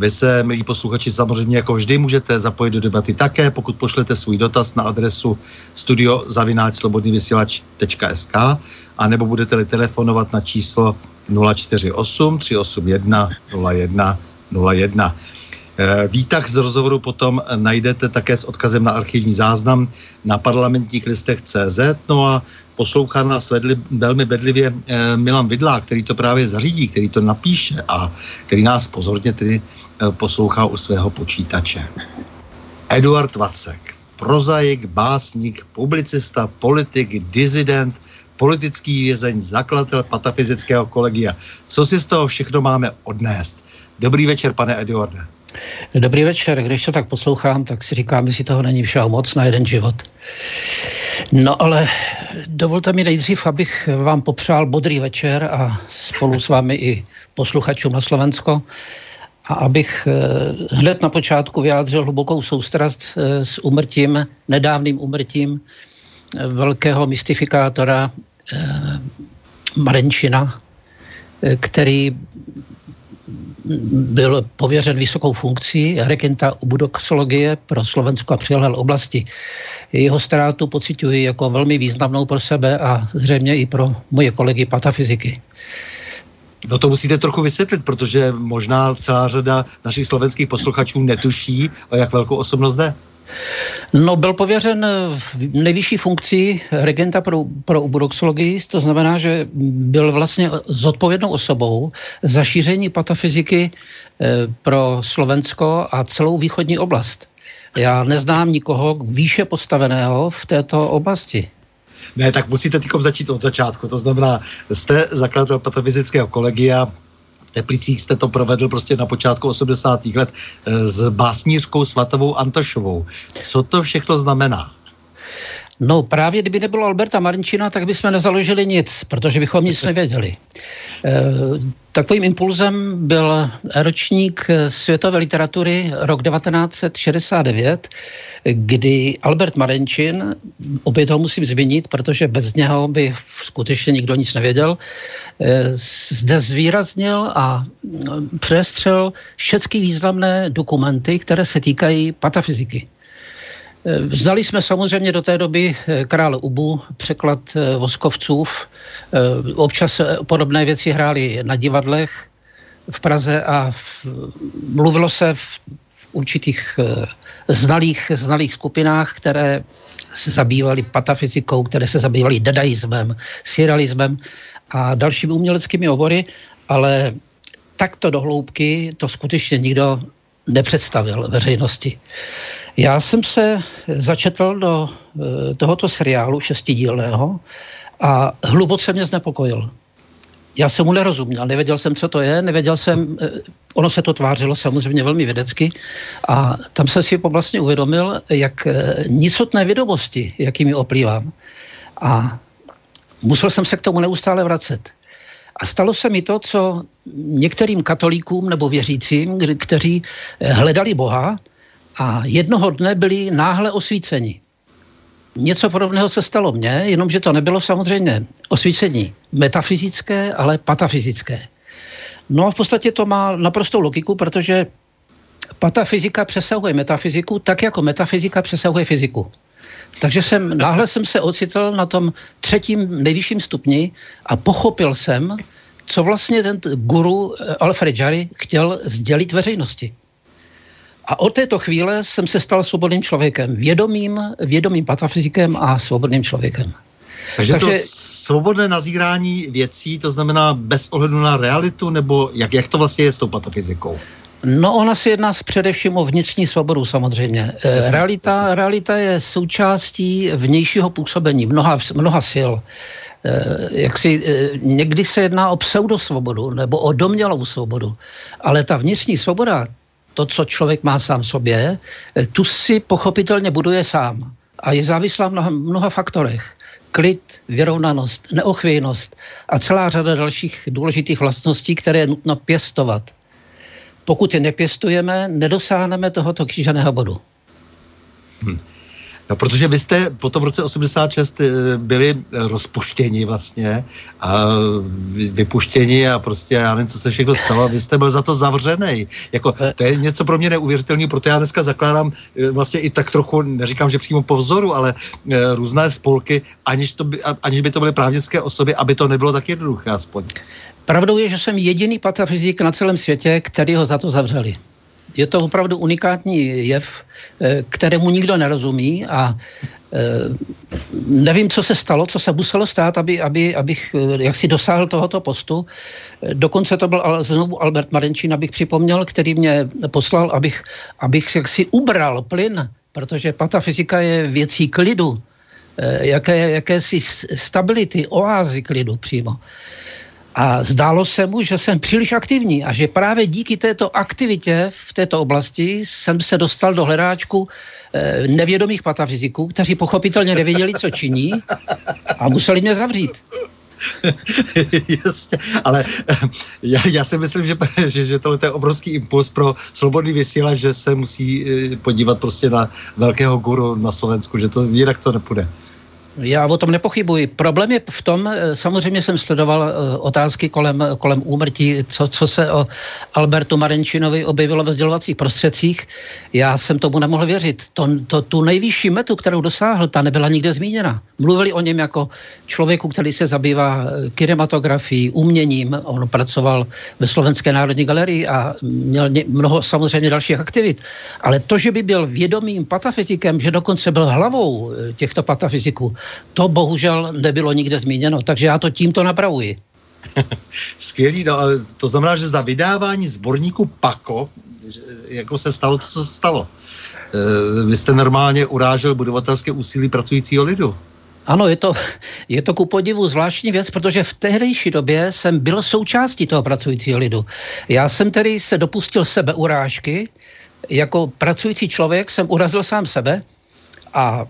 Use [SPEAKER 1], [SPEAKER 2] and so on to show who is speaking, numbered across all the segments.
[SPEAKER 1] vy se, milí posluchači, samozřejmě jako vždy můžete zapojit do debaty také, pokud pošlete svůj dotaz na adresu studiozavináčslobodnývysílač.sk a nebo budete-li telefonovat na číslo 048 381 01 01. Výtah z rozhovoru potom najdete také s odkazem na archivní záznam na parlamentních listech CZ. No a poslouchá nás vedli, velmi bedlivě eh, Milan Vidlá, který to právě zařídí, který to napíše a který nás pozorně tedy eh, poslouchá u svého počítače. Eduard Vacek, prozaik, básník, publicista, politik, dizident, politický vězeň, zakladatel patafyzického kolegia. Co si z toho všechno máme odnést? Dobrý večer, pane Eduarde.
[SPEAKER 2] Dobrý večer, když to tak poslouchám, tak si říkám, jestli toho není všeho moc na jeden život. No ale dovolte mi nejdřív, abych vám popřál bodrý večer a spolu s vámi i posluchačům na Slovensko a abych eh, hned na počátku vyjádřil hlubokou soustrast eh, s umrtím, nedávným umrtím eh, velkého mystifikátora Marenčina, který byl pověřen vysokou funkcí regenta budoxologie pro Slovensko a přilehlé oblasti. Jeho ztrátu pocituji jako velmi významnou pro sebe a zřejmě i pro moje kolegy patafyziky.
[SPEAKER 1] No to musíte trochu vysvětlit, protože možná celá řada našich slovenských posluchačů netuší, o jak velkou osobnost jde.
[SPEAKER 2] No, byl pověřen nejvyšší funkci regenta pro, pro uburoxologii, to znamená, že byl vlastně zodpovědnou osobou za šíření patafyziky eh, pro Slovensko a celou východní oblast. Já neznám nikoho výše postaveného v této oblasti.
[SPEAKER 1] Ne, tak musíte teď začít od začátku. To znamená, jste zakladatel patafyzického kolegia, Teplicích jste to provedl prostě na počátku 80. let eh, s básnířkou Svatovou Antošovou. Co to všechno znamená?
[SPEAKER 2] No právě kdyby nebylo Alberta Marinčina, tak bychom nezaložili nic, protože bychom nic nevěděli. E, takovým impulzem byl ročník světové literatury rok 1969, kdy Albert Marenčin, opět to musím zmínit, protože bez něho by skutečně nikdo nic nevěděl, e, zde zvýraznil a přestřel všechny významné dokumenty, které se týkají patafyziky. Znali jsme samozřejmě do té doby král Ubu, překlad Voskovcův. Občas podobné věci hráli na divadlech v Praze a v, mluvilo se v, v určitých znalých, znalých skupinách, které se zabývaly patafyzikou, které se zabývaly dadaismem, surrealismem a dalšími uměleckými obory, ale takto do hloubky to skutečně nikdo nepředstavil veřejnosti. Já jsem se začetl do eh, tohoto seriálu šestidílného a hluboce mě znepokojil. Já jsem mu nerozuměl, nevěděl jsem, co to je, nevěděl jsem, eh, ono se to tvářilo samozřejmě velmi vědecky a tam jsem si vlastně uvědomil, jak eh, nicotné vědomosti, jakými oplývám. A musel jsem se k tomu neustále vracet. A stalo se mi to, co některým katolíkům nebo věřícím, kteří hledali Boha a jednoho dne byli náhle osvíceni. Něco podobného se stalo mně, jenomže to nebylo samozřejmě osvícení metafyzické, ale patafyzické. No a v podstatě to má naprostou logiku, protože patafyzika přesahuje metafyziku tak, jako metafyzika přesahuje fyziku. Takže jsem, náhle jsem se ocitl na tom třetím nejvyšším stupni a pochopil jsem, co vlastně ten guru eh, Alfred Jarry chtěl sdělit veřejnosti. A od této chvíle jsem se stal svobodným člověkem, vědomým, vědomým patafyzikem a svobodným člověkem.
[SPEAKER 1] Takže, Takže to svobodné nazírání věcí, to znamená bez ohledu na realitu, nebo jak, jak to vlastně je s tou patafyzikou?
[SPEAKER 2] No, ona si jedná především o vnitřní svobodu samozřejmě. Eh, jasně, realita, jasně. realita je součástí vnějšího působení mnoha, mnoha sil. Eh, jak si, eh, někdy se jedná o pseudosvobodu nebo o domělou svobodu, ale ta vnitřní svoboda, to, co člověk má sám sobě, tu si pochopitelně buduje sám a je závislá v mnoha, mnoha faktorech. Klid, vyrovnanost, neochvějnost a celá řada dalších důležitých vlastností, které je nutno pěstovat pokud je nepěstujeme, nedosáhneme tohoto kříženého bodu.
[SPEAKER 1] Hm. No, protože vy jste potom v roce 86 eh, byli rozpuštěni vlastně a vypuštěni a prostě já nevím, co se všechno stalo. Vy jste byl za to zavřený. Jako, eh. to je něco pro mě neuvěřitelné, proto já dneska zakládám eh, vlastně i tak trochu, neříkám, že přímo po vzoru, ale různé spolky, aniž, to by, aniž by to byly právnické osoby, aby to nebylo tak jednoduché aspoň.
[SPEAKER 2] Pravdou je, že jsem jediný patafyzik na celém světě, který ho za to zavřeli. Je to opravdu unikátní jev, eh, kterému nikdo nerozumí a eh, nevím, co se stalo, co se muselo stát, aby, aby, abych eh, jaksi dosáhl tohoto postu. Dokonce to byl znovu Albert Marenčín, abych připomněl, který mě poslal, abych, abych jaksi ubral plyn, protože patafyzika je věcí klidu, jaké, jakési stability, oázy klidu přímo. A zdálo se mu, že jsem příliš aktivní a že právě díky této aktivitě v této oblasti jsem se dostal do hledáčku eh, nevědomých patafyziků, kteří pochopitelně nevěděli, co činí a museli mě zavřít.
[SPEAKER 1] Jasně, ale eh, já, já si myslím, že, že, že tohle je obrovský impuls pro svobodný vysílač, že se musí eh, podívat prostě na velkého guru na Slovensku, že to jinak to nepůjde.
[SPEAKER 2] Já o tom nepochybuji. Problém je v tom, eh, samozřejmě jsem sledoval eh, otázky kolem, kolem úmrtí, co, co se o Albertu Marenčinovi objevilo ve sdělovacích prostředcích. Já jsem tomu nemohl věřit. To, to, tu nejvyšší metu, kterou dosáhl, ta nebyla nikde zmíněna. Mluvili o něm jako člověku, který se zabývá eh, kinematografií, uměním. On pracoval ve Slovenské národní galerii a měl mnoho samozřejmě dalších aktivit. Ale to, že by byl vědomým patafyzikem, že dokonce byl hlavou těchto patafyziků, to bohužel nebylo nikde zmíněno, takže já to tímto napravuji.
[SPEAKER 1] Skvělý, no, to znamená, že za vydávání sborníku PAKO jako se stalo to, co se stalo. E, vy jste normálně urážel budovatelské úsilí pracujícího lidu.
[SPEAKER 2] Ano, je to, je to ku podivu zvláštní věc, protože v tehdejší době jsem byl součástí toho pracujícího lidu. Já jsem tedy se dopustil sebe urážky, jako pracující člověk jsem urazil sám sebe, a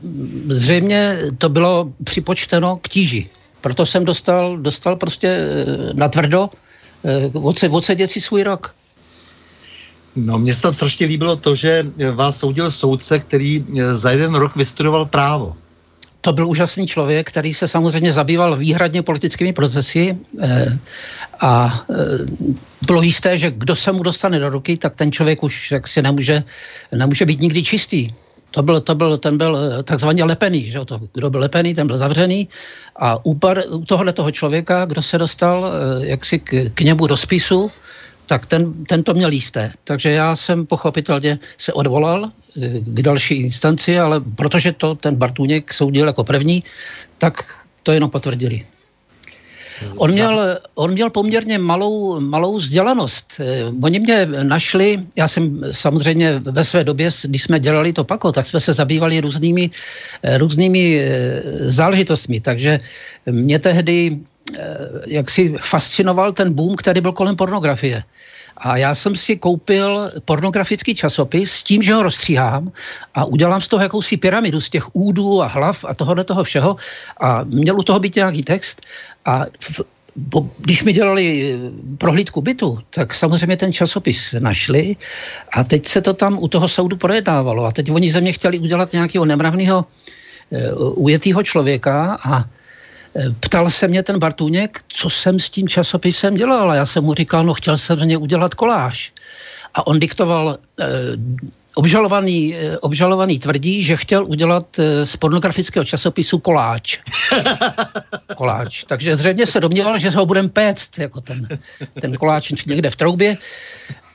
[SPEAKER 2] zřejmě to bylo připočteno k tíži. Proto jsem dostal, dostal prostě eh, na tvrdo eh, odsedět si svůj rok.
[SPEAKER 1] No, mně se tam strašně líbilo to, že vás soudil soudce, který eh, za jeden rok vystudoval právo.
[SPEAKER 2] To byl úžasný člověk, který se samozřejmě zabýval výhradně politickými procesy a bylo jisté, že kdo se mu dostane do ruky, tak ten člověk už jaksi nemůže, nemůže být nikdy čistý To byl, to byl, ten byl takzvaně lepený, že to, kdo byl lepený, ten byl zavřený a u tohohle toho člověka, kdo se dostal jaksi k, k němu do spisu, tak ten, ten to měl jisté. Takže já jsem pochopitelně se odvolal k další instanci, ale protože to ten Bartůněk soudil jako první, tak to jenom potvrdili. On měl, on měl poměrně malou, malou vzdělanost. Eh, oni mě našli, já jsem samozřejmě ve své době, když jsme dělali to pako, tak jsme se zabývali různými, eh, různými eh, záležitostmi, takže mě tehdy jak si fascinoval ten boom, který byl kolem pornografie. A já jsem si koupil pornografický časopis s tím, že ho rozstříhám a udělám z toho jakousi pyramidu z těch údů a hlav a tohohle toho všeho. A měl u toho být nějaký text. A v, bo, když mi dělali eh, prohlídku bytu, tak samozřejmě ten časopis našli a teď se to tam u toho soudu projednávalo. A teď oni ze mě chtěli udělat nějakého nemravného uh, ujetého člověka a Ptal se mě ten Bartůněk, co jsem s tím časopisem dělal. A já jsem mu říkal, no chtěl jsem z něj udělat koláž. A on diktoval eh, Obžalovaný, eh, obžalovaný tvrdí, že chtěl udělat eh, z pornografického časopisu koláč. koláč. Takže zřejmě se domníval, že ho budeme péct, jako ten, ten koláč někde v troubě.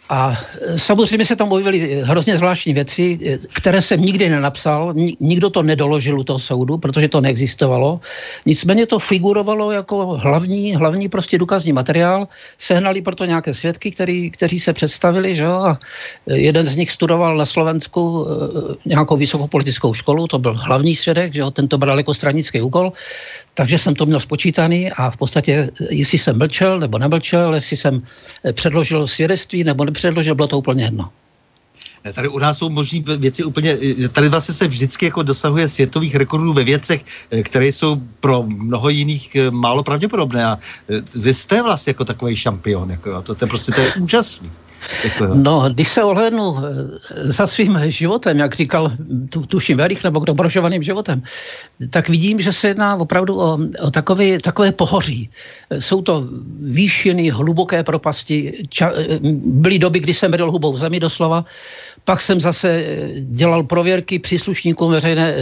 [SPEAKER 2] A e, samozřejmě se tam objevily hrozně zvláštní věci, e, které jsem nikdy nenapsal, nikdo to nedoložil u toho soudu, protože to neexistovalo. Nicméně to figurovalo jako hlavní, hlavní prostě důkazní materiál. Sehnali proto nějaké svědky, který, kteří se představili, že a e, jeden z nich studoval na Slovensku nějakou vysokou politickou školu, to byl hlavní svědek, že jo, tento bral jako stranický úkol. Takže jsem to měl spočítaný a v podstatě, jestli jsem mlčel nebo nemlčel, jestli jsem předložil svědectví nebo nepředložil, bylo to úplně jedno.
[SPEAKER 1] Tady u nás jsou možné věci úplně, eh, tady vlastně se vždycky jako dosahuje světových rekordů ve věcech, eh, které jsou pro mnoho jiných málo pravděpodobné a vy jste vlastně jako takový šampion, jako, to, to, je prostě to je úžasný.
[SPEAKER 2] No, když se ohlednu eh, za svým životem, jak říkal, tu, tuším Verich, nebo kdo brožovaným životem, tak vidím, že se jedná opravdu o, o takové, takové pohoří. Jsou to výšiny, hluboké propasti. Ča, eh, byly doby, kdy jsem byl hubou zemi doslova. Pak jsem zase eh, dělal prověrky příslušníkům veřejné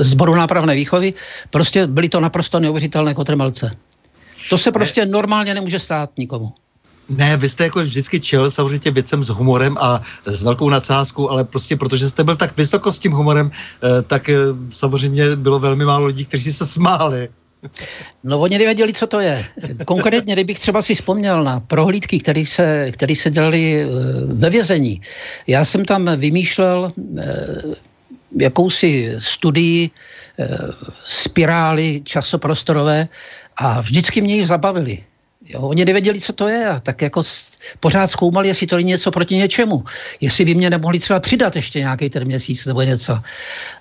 [SPEAKER 2] zboru nápravné výchovy. Prostě byly to naprosto neuvěřitelné kotrmelce. To se prostě normálně nemůže stát nikomu.
[SPEAKER 1] Ne, vy jste jako vždycky čel samozřejmě věcem s humorem a s velkou nadsázkou, ale prostě protože jste byl tak vysoko s tím humorem, eh, tak eh, samozřejmě bylo velmi málo lidí, kteří se smáli.
[SPEAKER 2] No oni nevěděli, co to je. Konkrétně, kdybych třeba si vzpomněl na prohlídky, které se, který se dělali eh, ve vězení. Já jsem tam vymýšlel jakousi studii spirály časoprostorové a vždycky mě ji zabavili. Jo, oni nevěděli, co to je a tak jako pořád zkoumali, jestli to je něco proti něčemu. Jestli by mě nemohli třeba přidat ještě nějaký ten měsíc nebo něco.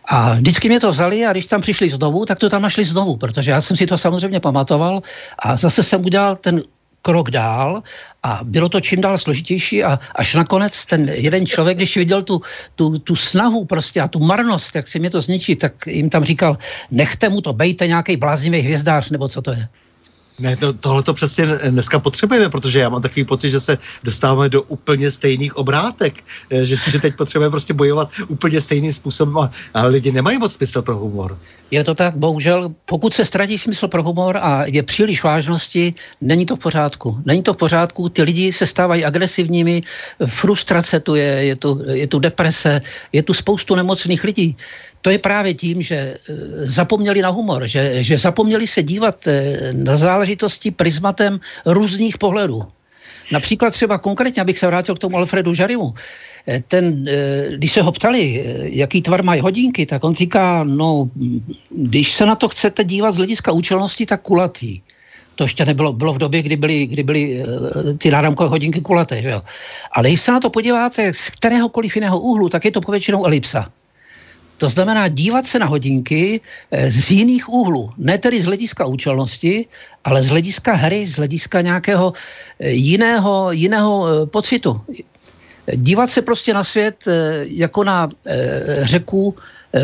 [SPEAKER 2] A vždycky mě to vzali a když tam přišli znovu, tak to tam našli znovu, protože já jsem si to samozřejmě pamatoval a zase jsem udělal ten krok dál a bylo to čím dál složitější a až nakonec ten jeden člověk, když viděl tu, tu, tu snahu prostě a tu marnost, jak si mě to zničí, tak jim tam říkal, nechte mu to, bejte nějaký bláznivý hvězdář, nebo co to je.
[SPEAKER 1] Ne, to, tohle to přesně dneska potřebujeme, protože já mám takový pocit, že se dostáváme do úplně stejných obrátek, eh, že, že teď potřebujeme prostě bojovat úplně stejným způsobem a, a lidi nemají moc smysl pro humor.
[SPEAKER 2] Je to tak, bohužel, pokud se ztratí smysl pro humor a je příliš vážnosti, není to v pořádku. Není to v pořádku, ty lidi se stávají agresivními, frustrace tu je, je tu, je tu deprese, je tu spoustu nemocných lidí to je právě tím, že eh, zapomněli na humor, že, že zapomněli se dívat eh, na záležitosti prismatem různých pohledů. Například třeba konkrétně, abych se vrátil k tomu Alfredu Žarimu, eh, ten, když se ho ptali, jaký tvar mají hodinky, tak on říká, no, když se na to chcete dívat z hlediska účelnosti, tak kulatý. To ještě nebylo bylo v době, kdy byly, kdy byly ty náramkové hodinky kulaté. Že jo? Ale když se na to podíváte z kteréhokoliv jiného úhlu, tak je to povětšinou elipsa. To znamená dívat se na hodinky eh, z jiných úhlů. Ne tedy z hlediska účelnosti, ale z hlediska hry, z hlediska nějakého eh, jiného, jiného eh, pocitu. Dívat se prostě na svět jako na řeku,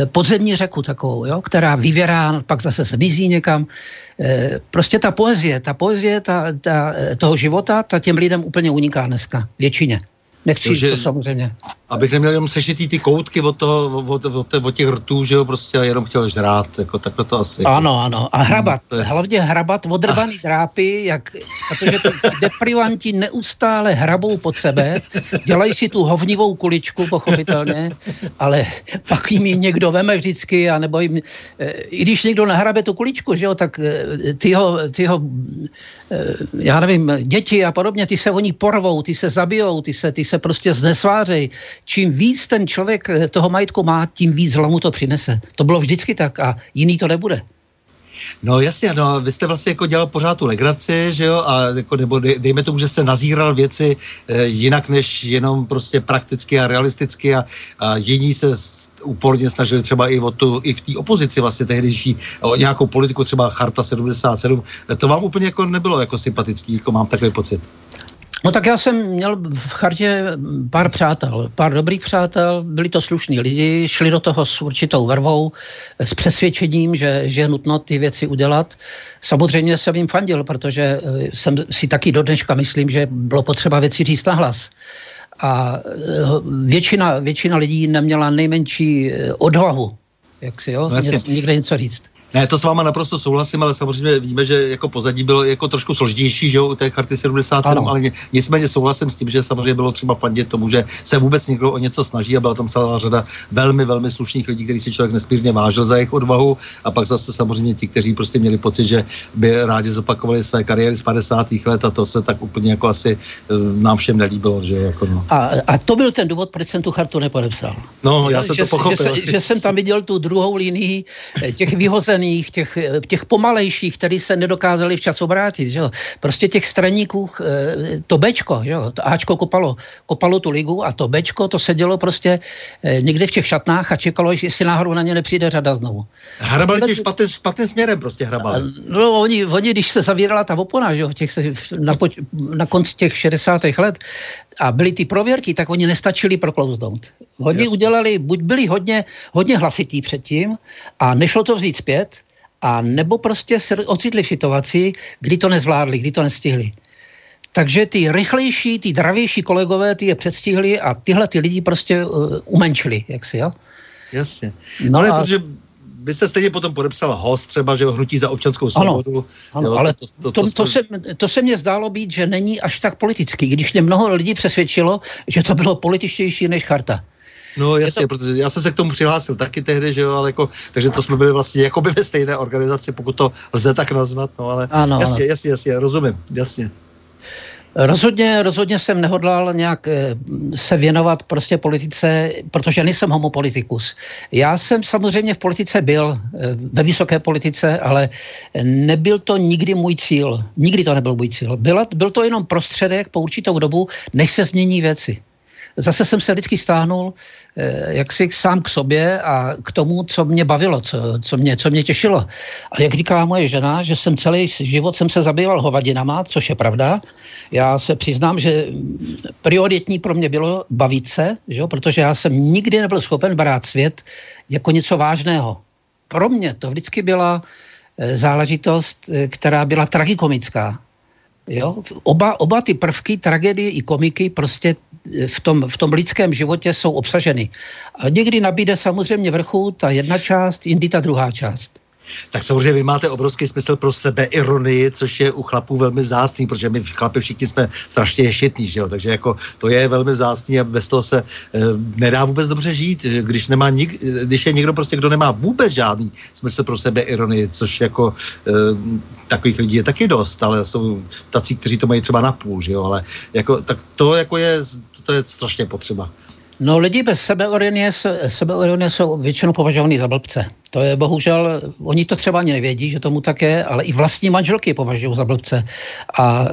[SPEAKER 2] podzemní řeku takovou, jo, která vyvěrá, pak zase zmizí někam. Prostě ta poezie, ta poezie ta, ta, toho života, ta těm lidem úplně uniká dneska, většině. Nechci že, to samozřejmě.
[SPEAKER 1] Abych neměl jenom sešitý ty koutky od, toho, od, od, od těch rtů, že jo, prostě jenom chtěl žrát, jako takhle to asi.
[SPEAKER 2] Ano, ano. A hrabat, hmm, je... hlavně hrabat odrbaný drápy, jak, protože ty deprivanti neustále hrabou pod sebe, dělají si tu hovnivou kuličku, pochopitelně, ale pak jim někdo veme vždycky, anebo jim, eh, i když někdo nahrabe tu kuličku, že jo, tak eh, ty ho, ty ho eh, já nevím, děti a podobně, ty se oni porvou, ty se zabijou, ty se, ty se prostě znesvářejí. Čím víc ten člověk toho majetku má, tím víc zlomu to přinese. To bylo vždycky tak a jiný to nebude.
[SPEAKER 1] No jasně, no, vy jste vlastně jako dělal pořád tu legraci, že jo, a jako, nebo dejme tomu, že jste nazíral věci e, jinak než jenom prostě prakticky a realisticky a, a jiní se úporně snažili třeba i, o tu, i v té opozici vlastně tehdejší o nějakou politiku, třeba Charta 77, to vám úplně jako nebylo jako sympatický, jako mám takový pocit.
[SPEAKER 2] No tak já jsem měl v chartě pár přátel, pár dobrých přátel, byli to slušní lidi, šli do toho s určitou vervou, s přesvědčením, že, že je nutno ty věci udělat. Samozřejmě jsem jim fandil, protože eh, jsem si taky do dneška myslím, že bylo potřeba věci říct na hlas. A eh, většina, většina lidí neměla nejmenší eh, odvahu, jak si jo, no, někde něco říct.
[SPEAKER 1] Ne, to s váma naprosto souhlasím, ale samozřejmě víme, že jako pozadí bylo jako trošku složitější, že jo, u té karty 77, ano. ale ně, nicméně souhlasím s tím, že samozřejmě bylo třeba fandit tomu, že se vůbec někdo o něco snaží a byla tam celá řada velmi, velmi slušných lidí, který si člověk nesmírně vážil za jejich odvahu a pak zase samozřejmě ti, kteří prostě měli pocit, že by rádi zopakovali své kariéry z 50. let a to se tak úplně jako asi eh, nám všem nelíbilo, že jako no.
[SPEAKER 2] A, a to byl ten důvod, proč jsem tu chartu nepodepsal.
[SPEAKER 1] No, já jsem že, to pochopil.
[SPEAKER 2] Že, že, že jsem tam viděl tu druhou linii eh, těch vyhozených zelených, těch, těch pomalejších, který se nedokázali včas obrátit. Že jo. Prostě těch straníků, eh, to Bčko, že jo, to Ačko kopalo, kopalo tu ligu a to Bčko to sedělo prostě eh, někde v těch šatnách a čekalo, jestli náhodou na ně nepřijde řada znovu.
[SPEAKER 1] Hrabali tě špatným, špatným směrem prostě hrabali.
[SPEAKER 2] No oni, oni, když se zavírala ta opona, že jo, těch, na, poč, na konci těch 60. let a byly ty prověrky, tak oni nestačili proklouznout. Hodně Jasně. udělali, buď byli hodně, hodně hlasitý předtím a nešlo to vzít zpět, a nebo prostě se ocitli v situaci, kdy to nezvládli, kdy to nestihli. Takže ty rychlejší, ty dravější kolegové, ty je předstihli a tyhle ty lidi prostě uh, umenčili, jak si, jo?
[SPEAKER 1] Jasně. No ale a... protože byste stejně potom podepsal host třeba, že hnutí za občanskou svobodu.
[SPEAKER 2] Ano, jo, ale to, to, to, to, to, se, to se mně zdálo být, že není až tak politický, když mě mnoho lidí přesvědčilo, že to bylo političtější než charta.
[SPEAKER 1] No jasně, to... protože já jsem se k tomu přihlásil taky tehdy, že jo, ale jako, takže to jsme byli vlastně jako by ve stejné organizaci, pokud to lze tak nazvat, no ale ano, jasně, ano. jasně, jasně, rozumím, jasně.
[SPEAKER 2] Rozhodně, rozhodně jsem nehodlal nějak eh, se věnovat prostě politice, protože nejsem homopolitikus. Já jsem samozřejmě v politice byl, eh, ve vysoké politice, ale nebyl to nikdy můj cíl. Nikdy to nebyl můj cíl. Byl, byl to jenom prostředek po určitou dobu, než se změní věci zase jsem se vždycky stáhnul eh, jaksi sám k sobě a k tomu, co mě bavilo, co, co, mě, co mě těšilo. A jak říká moje žena, že jsem celý život jsem se zabýval hovadinama, což je pravda. Já se přiznám, že prioritní pro mě bylo bavit se, že jo? protože já jsem nikdy nebyl schopen brát svět jako něco vážného. Pro mě to vždycky byla eh, záležitost, eh, která byla tragikomická. Jo? Oba, oba ty prvky, tragédie i komiky prostě v tom, v tom lidském životě jsou obsaženy. A někdy nabíde samozřejmě vrchu ta jedna část, jindy ta druhá část.
[SPEAKER 1] Tak samozřejmě vy máte obrovský smysl pro sebe ironii, což je u chlapů velmi zácný, protože my chlapi všichni jsme strašně ješitní, že jo? takže jako to je velmi zácný a bez toho se e, nedá vůbec dobře žít, když, nemá nik, když je někdo prostě, kdo nemá vůbec žádný smysl pro sebe ironii, což jako e, takových lidí je taky dost, ale jsou tací, kteří to mají třeba na půl, že jo? ale jako, tak to jako je, to je strašně potřeba.
[SPEAKER 2] No lidi bez sebeironie, sebeironie jsou většinou považovaní za blbce. To je bohužel, oni to třeba ani nevědí, že tomu tak je, ale i vlastní manželky považují za blbce. A e,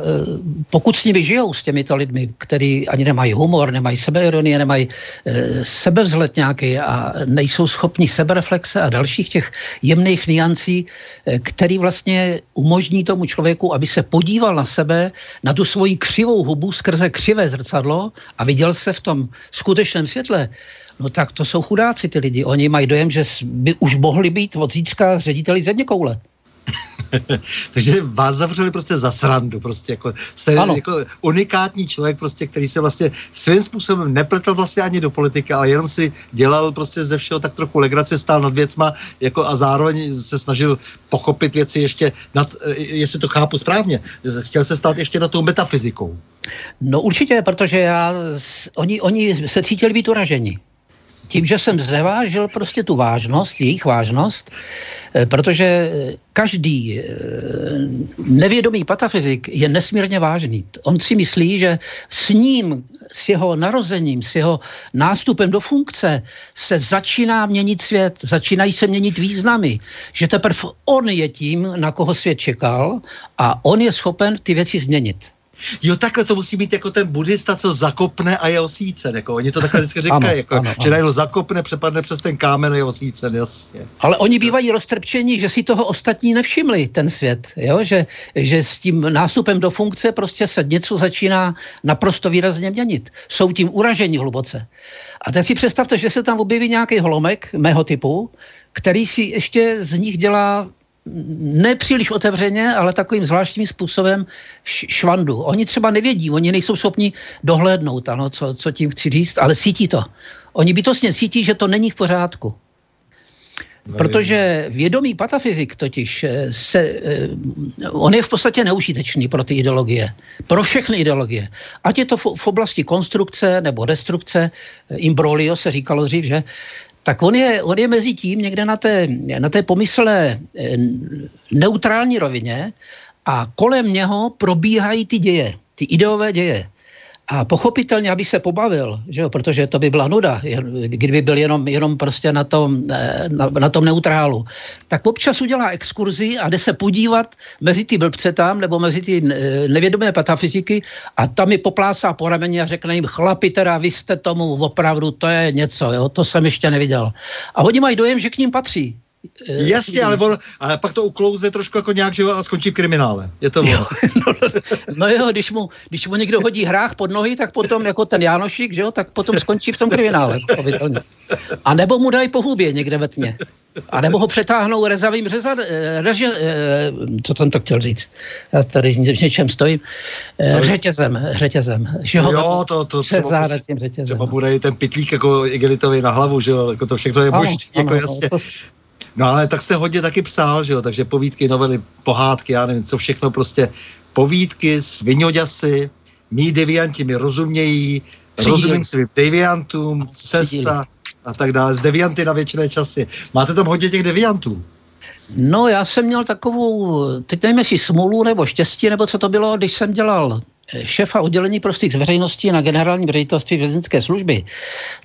[SPEAKER 2] pokud s nimi žijou, s těmito lidmi, kteří ani nemají humor, nemají sebeironie, nemají e, sebevzhled nějaký a nejsou schopni sebereflexe a dalších těch jemných niancí, e, který vlastně umožní tomu člověku, aby se podíval na sebe, na tu svoji křivou hubu skrze křivé zrcadlo a viděl se v tom skutečném světle, No tak to jsou chudáci ty lidi. Oni mají dojem, že by už mohli být od zítřka řediteli země koule.
[SPEAKER 1] Takže vás zavřeli prostě za srandu, prostě jako, jste ano. jako unikátní člověk, prostě, který se vlastně svým způsobem nepletl vlastně ani do politiky, ale jenom si dělal prostě ze všeho tak trochu legrace, stál nad věcma jako a zároveň se snažil pochopit věci ještě, nad, eh, jestli to chápu správně, chtěl se stát ještě na tou metafyzikou.
[SPEAKER 2] No určitě, protože já, oni, oni se cítili být uraženi tím, že jsem znevážil prostě tu vážnost, jejich vážnost, eh, protože každý eh, nevědomý patafyzik je nesmírně vážný. On si myslí, že s ním, s jeho narozením, s jeho nástupem do funkce se začíná měnit svět, začínají se měnit významy, že teprve on je tím, na koho svět čekal a on je schopen ty věci změnit.
[SPEAKER 1] Jo, takhle to musí být jako ten buddhista, co zakopne a je osvícen. Jako, oni to takhle vždycky říkají, ano, jako, ano, že najednou zakopne, přepadne přes ten kámen a je osvícen, jasně.
[SPEAKER 2] Ale oni bývají roztrpčení, že si toho ostatní nevšimli, ten svět. Jo? Že, že s tím nástupem do funkce prostě se něco začíná naprosto výrazně měnit. Jsou tím uraženi hluboce. A teď si představte, že se tam objeví nějaký holomek mého typu, který si ještě z nich dělá nepříliš otevřeně, ale takovým zvláštním způsobem švandu. Oni třeba nevědí, oni nejsou schopni dohlédnout, ano, co, co tím chci říct, ale cítí to. Oni bytostně cítí, že to není v pořádku. No, Protože vědomý patafyzik totiž eh, se, eh, on je v podstatě neužitečný pro ty ideologie, pro všechny ideologie. Ať je to v, oblasti konstrukce nebo destrukce, eh, imbroglio se říkalo dřív, že tak on je, on je mezi tím někde na té, na té pomyslné eh, neutrální rovině a kolem něho probíhají ty děje, ty ideové děje. A pochopitelně, aby se pobavil, že jo, protože to by byla nuda, kdyby byl jenom, jenom prostě na tom, eh, na, na tom neutrálu. Tak občas udělá exkurzi a jde se podívat mezi ty blbce tam, nebo mezi ty eh, nevědomé patafyziky a tam mi poplácá po rameni a řekne jim, chlapi teda, vy jste tomu opravdu, to je něco, jo, to jsem ještě neviděl. A oni mají dojem, že k ním patří.
[SPEAKER 1] Eh, Jasně, ale, on, ale pak to uklouze trošku jako nějak, že a skončí v kriminále. Je to
[SPEAKER 2] jo, no, no jo, když mu, když mu někdo hodí hrách pod nohy, tak potom jako ten Jánošík, že jo, tak potom skončí v tom kriminále. A nebo mu dají po hubě někde ve tmě. A nebo ho přetáhnou rezavým řezad, eh, reže, eh, co jsem to chtěl říct, já tady v něčem stojím, řetězem, řetězem. Že ho
[SPEAKER 1] jo, to, to třeba, tím řetězem. Třeba bude i ten pitlík jako igelitovi na hlavu, že jo, jako to všechno je možné, jako jasně. To, No ale tak jste hodně taky psal, že jo, takže povídky, novely, pohádky, já nevím, co všechno prostě, povídky, svinoďasy, mý devianti mi rozumějí, Přidíli. rozumím svým deviantům, cesta a tak dále, z devianty na věčné časy. Máte tam hodně těch deviantů?
[SPEAKER 2] No, já jsem měl takovou, teď nevím, jestli smůlu nebo štěstí, nebo co to bylo, když jsem dělal šéfa oddělení pro styk s veřejností na generálním ředitelství vězeňské služby,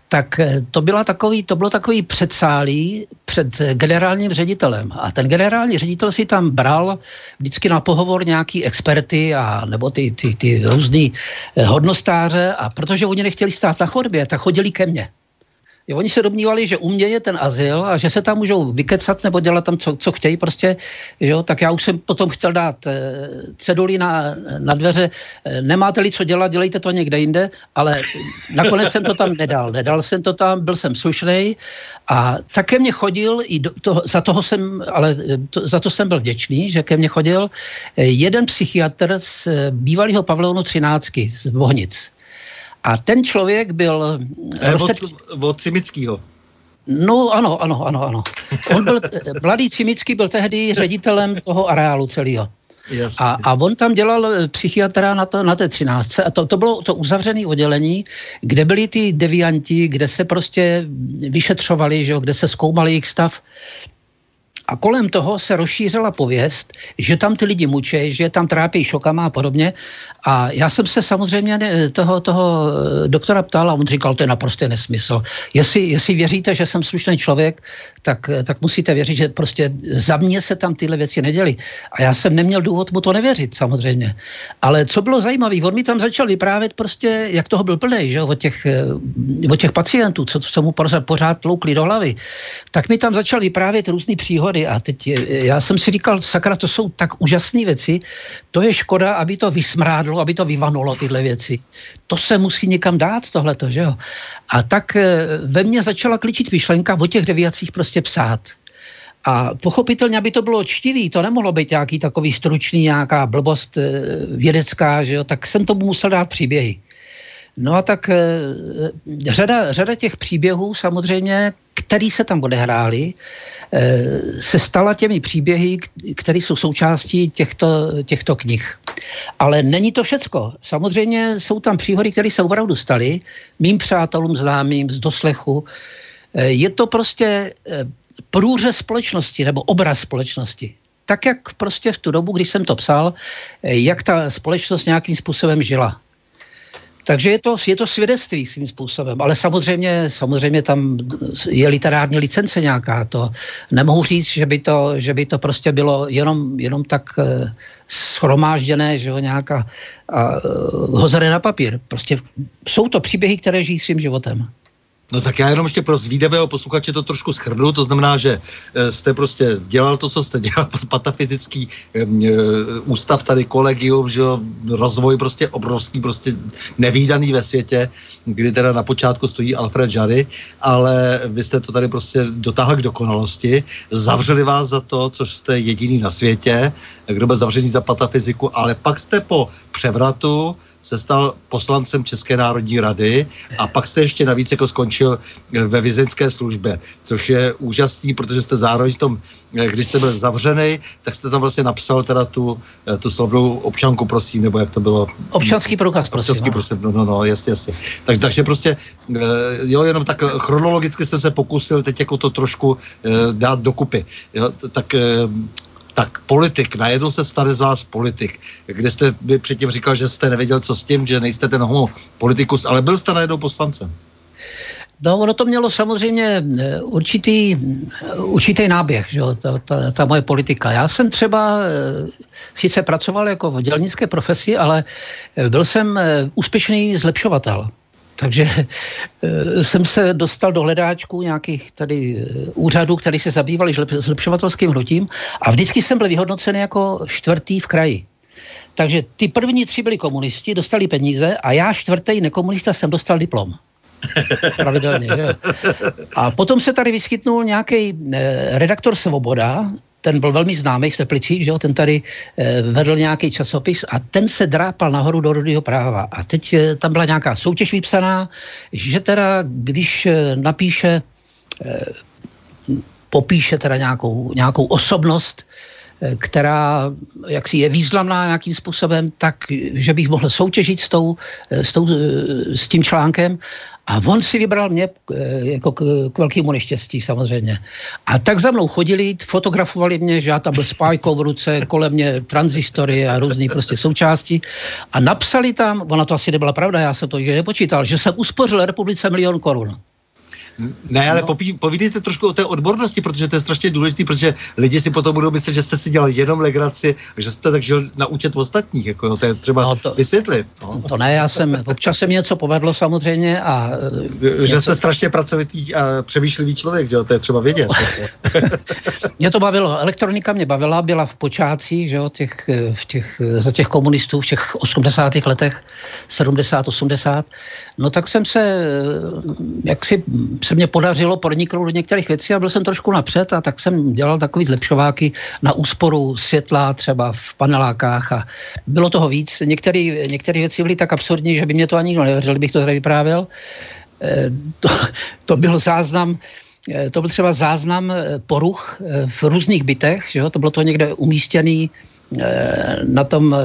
[SPEAKER 2] tak eh, to, byla takový, to bylo takový předsálí před generálním ředitelem. A ten generální ředitel si tam bral vždycky na pohovor nějaký experty a nebo ty, ty, ty různý eh, hodnostáře a protože oni nechtěli stát na chodbě, tak chodili ke mně. Jo, oni se domnívali, že u mě je ten azyl a že se tam můžou vykecat nebo dělat tam, co, co chtějí prostě. Jo, tak já už jsem potom chtěl dát e, ceduly na, na dveře. E, nemáte-li co dělat, dělejte to někde jinde, ale nakonec jsem to tam nedal. Nedal jsem to tam, byl jsem slušnej a také mě chodil, i do, to, za toho jsem, ale to, za to jsem byl vděčný, že ke mně chodil jeden psychiatr z bývalého pavilonu 13 z Bohnic a ten člověk byl...
[SPEAKER 1] Eh, rozsed... od, od Cimickýho.
[SPEAKER 2] No ano, ano, ano, ano. On byl, mladý Cimický byl tehdy ředitelem toho areálu celého. A, a on tam dělal eh, psychiatra na, to, na té třináctce a to, to bylo to uzavřené oddělení, kde byli ty devianti, kde se prostě vyšetřovali, že jo, kde se zkoumali jejich stav. A kolem toho se rozšířila pověst, že tam ty lidi mučí, že tam trápí šokama a podobně. A já jsem se samozřejmě toho, toho eh, doktora ptal a on říkal, to je naprostý nesmysl. Jestli, jestli věříte, že jsem slušný člověk, tak, eh, tak musíte věřit, že prostě za mě se tam tyhle věci neděli. A já jsem neměl důvod mu to nevěřit, samozřejmě. Ale co bylo zajímavé, on mi tam začal vyprávět prostě, jak toho byl plný, že, od těch, eh, od těch pacientů, co, co mu pořád tloukli do hlavy. Tak mi tam začal vyprávět různé příhody a teď já jsem si říkal, sakra, to jsou tak úžasné věci, to je škoda, aby to vysmrádlo aby to vyvanulo tyhle věci. To se musí někam dát, tohleto, že jo. A tak eh, ve mně začala kličit myšlenka o těch deviacích prostě psát. A pochopitelně, aby to bylo čtivý, to nemohlo být nějaký takový stručný, nějaká blbost e, vědecká, že jo, tak jsem tomu musel dát příběhy. No a tak e, řada, řada těch příběhů samozřejmě, který se tam odehrály, e, se stala těmi příběhy, které jsou součástí těchto, těchto knih. Ale není to všecko. Samozřejmě jsou tam příhody, které se opravdu staly mým přátelům známým z doslechu. E, je to prostě průře společnosti nebo obraz společnosti. Tak, jak prostě v tu dobu, kdy jsem to psal, jak ta společnost nějakým způsobem žila. Takže je to, je to svědectví svým způsobem, ale samozřejmě, samozřejmě tam je literární licence nějaká. To nemohu říct, že by to, že by to prostě bylo jenom, jenom tak uh, schromážděné, že ho nějaká uh, hozené na papír. Prostě jsou to příběhy, které žijí svým životem.
[SPEAKER 1] No tak já jenom ještě pro zvídavého posluchače to trošku schrnu, to znamená, že eh, jste prostě dělal to, co jste dělal, patafyzický e, ústav tady, kolegium, že rozvoj prostě obrovský, prostě nevýdaný ve světě, kdy teda na počátku stojí Alfred Jarry, ale vy jste to tady prostě dotáhli k dokonalosti, zavřeli vás za to, což jste jediný na světě, kdo byl zavřený za patafyziku, ale pak jste po převratu se stal poslancem České národní rady a pak jste ještě navíc jako skončil eh, ve vězeňské službě, což je úžasný, protože jste zároveň v tom, eh, když jste byl zavřený, tak jste tam vlastně napsal teda tu, eh, tu slavnou občanku, prosím, nebo jak to bylo?
[SPEAKER 2] Občanský průkaz, prosím.
[SPEAKER 1] Občanský, no. prosím, no, no, no, jasně, jasně. Tak, takže prostě, jo, jenom tak chronologicky jsem se pokusil teď jako to trošku dát dokupy. Jo, tak tak politik, najednou se stane z vás politik. Kde jste by předtím říkal, že jste nevěděl, co s tím, že nejste ten homo politikus, ale byl jste najednou poslancem.
[SPEAKER 2] No, ono to mělo samozřejmě eh, určitý, eh, určitý náběh, že jo, ta, ta, ta moje politika. Já jsem třeba eh, sice pracoval jako v dělnické profesi, ale byl jsem úspěšný zlepšovatel. Takže e, jsem se dostal do hledáčku nějakých tady e, úřadů, který se zabývali zlepšovatelským hnutím a vždycky jsem byl vyhodnocen jako čtvrtý v kraji. Takže ty první tři byli komunisti, dostali peníze a já čtvrtý nekomunista jsem dostal diplom. Pravidelně, že? A potom se tady vyskytnul nějaký e, redaktor Svoboda, ten byl velmi známý v Teplicích, že jo? ten tady eh, vedl nějaký časopis a ten se drápal nahoru do rodného práva. A teď eh, tam byla nějaká soutěž vypsaná, že teda, když eh, napíše, eh, popíše teda nějakou, nějakou osobnost, eh, která jaksi je významná nějakým způsobem, tak, že bych mohl soutěžit s, tou, eh, s, tou, s tím článkem a on si vybral mě eh, jako k, k velkému neštěstí samozřejmě. A tak za mnou chodili, fotografovali mě, že já tam byl s pájkou v ruce, kolem mě transistory a různé prostě součásti. A napsali tam, ona to asi nebyla pravda, já jsem to nepočítal, že jsem uspořil republice milion korun.
[SPEAKER 1] Ne, ale no. popí, povídejte trošku o té odbornosti, protože to je strašně důležité, protože lidi si potom budou myslet, že jste si dělal jenom legraci, že jste tak žil na účet ostatních, jako to je třeba no to, vysvětlit. No.
[SPEAKER 2] To ne, já jsem, občas se mi něco povedlo samozřejmě a...
[SPEAKER 1] Že něco... jste strašně pracovitý a přemýšlivý člověk, že jo, to je třeba vědět.
[SPEAKER 2] mě to bavilo, elektronika mě bavila, byla v počátcích, že jo, těch, v těch, za těch komunistů v těch 80. letech, 70, 80, no tak jsem se, jak si se mě podařilo proniknout do některých věcí a byl jsem trošku napřed a tak jsem dělal takový zlepšováky na úsporu světla třeba v panelákách a bylo toho víc. Některé věci byly tak absurdní, že by mě to ani nikdo nevěřil, bych to tady vyprávěl. E, to, to byl záznam e, to byl třeba záznam e, poruch v různých bytech, že jo? to bylo to někde umístěný na tom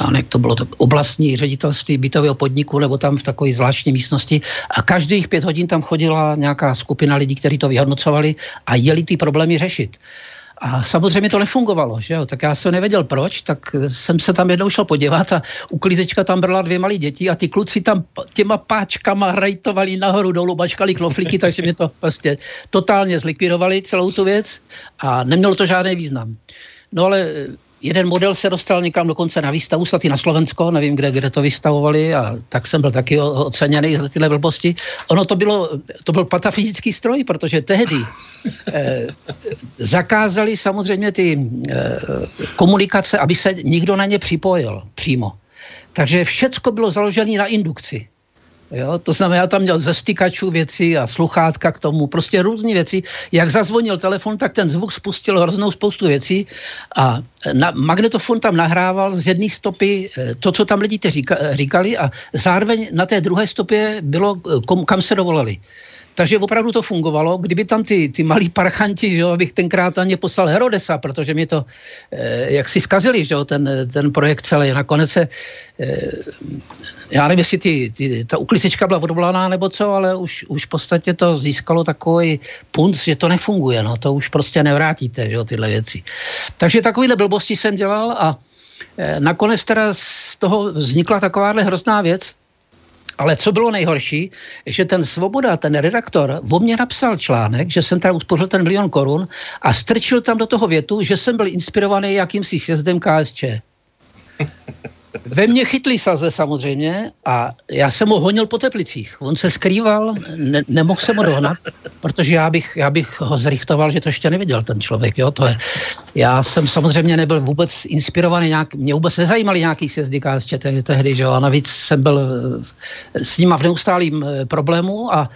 [SPEAKER 2] já nevím, to bylo to oblastní ředitelství bytového podniku nebo tam v takové zvláštní místnosti a každých pět hodin tam chodila nějaká skupina lidí, kteří to vyhodnocovali a jeli ty problémy řešit. A samozřejmě to nefungovalo, že jo? tak já jsem nevěděl proč, tak jsem se tam jednou šel podívat a uklízečka tam brala dvě malé děti a ty kluci tam těma páčkama rajtovali nahoru dolů, bačkali knoflíky, takže mě to prostě totálně zlikvidovali celou tu věc a nemělo to žádný význam. No ale jeden model se dostal někam dokonce na výstavu, snad i na Slovensko, nevím, kde, kde to vystavovali a tak jsem byl taky oceněný za tyhle blbosti. Ono to bylo, to byl patafyzický stroj, protože tehdy eh, zakázali samozřejmě ty eh, komunikace, aby se nikdo na ně připojil přímo. Takže všecko bylo založené na indukci. Jo? To znamená, já tam měl ze stykačů věci a sluchátka k tomu, prostě různé věci. Jak zazvonil telefon, tak ten zvuk spustil hroznou spoustu věcí a na, magnetofon tam nahrával z jedné stopy eh, to, co tam lidi říka, říkali a zároveň na té druhé stopě bylo, eh, kom, kam se dovolali. Takže opravdu to fungovalo. Kdyby tam ty, ty malí parchanti, že jo, abych tenkrát ani poslal Herodesa, protože mi to, eh, jak si zkazili, že jo, ten, ten projekt celý. Nakonec se, eh, já nevím, jestli ty, ty, ta uklicička byla odvolaná nebo co, ale už, už v podstatě to získalo takový punc, že to nefunguje, no, to už prostě nevrátíte, že jo, tyhle věci. Takže takovýhle blbosti jsem dělal a eh, nakonec teda z toho vznikla takováhle hrozná věc, ale co bylo nejhorší, že ten Svoboda, ten redaktor, o mě napsal článek, že jsem teda uspořil ten milion korun a strčil tam do toho větu, že jsem byl inspirovaný jakýmsi sjezdem KSČ. Ve mně chytli saze samozřejmě a já jsem ho honil po teplicích. On se skrýval, ne, nemohl jsem ho dohnat, protože já bych, já bych ho zrychtoval, že to ještě neviděl ten člověk. Jo? To je, já jsem samozřejmě nebyl vůbec inspirovaný, nějak, mě vůbec nezajímali nějaký sjezdy KSČ tehdy, že jo? a navíc jsem byl eh, s nima v neustálým eh, problému a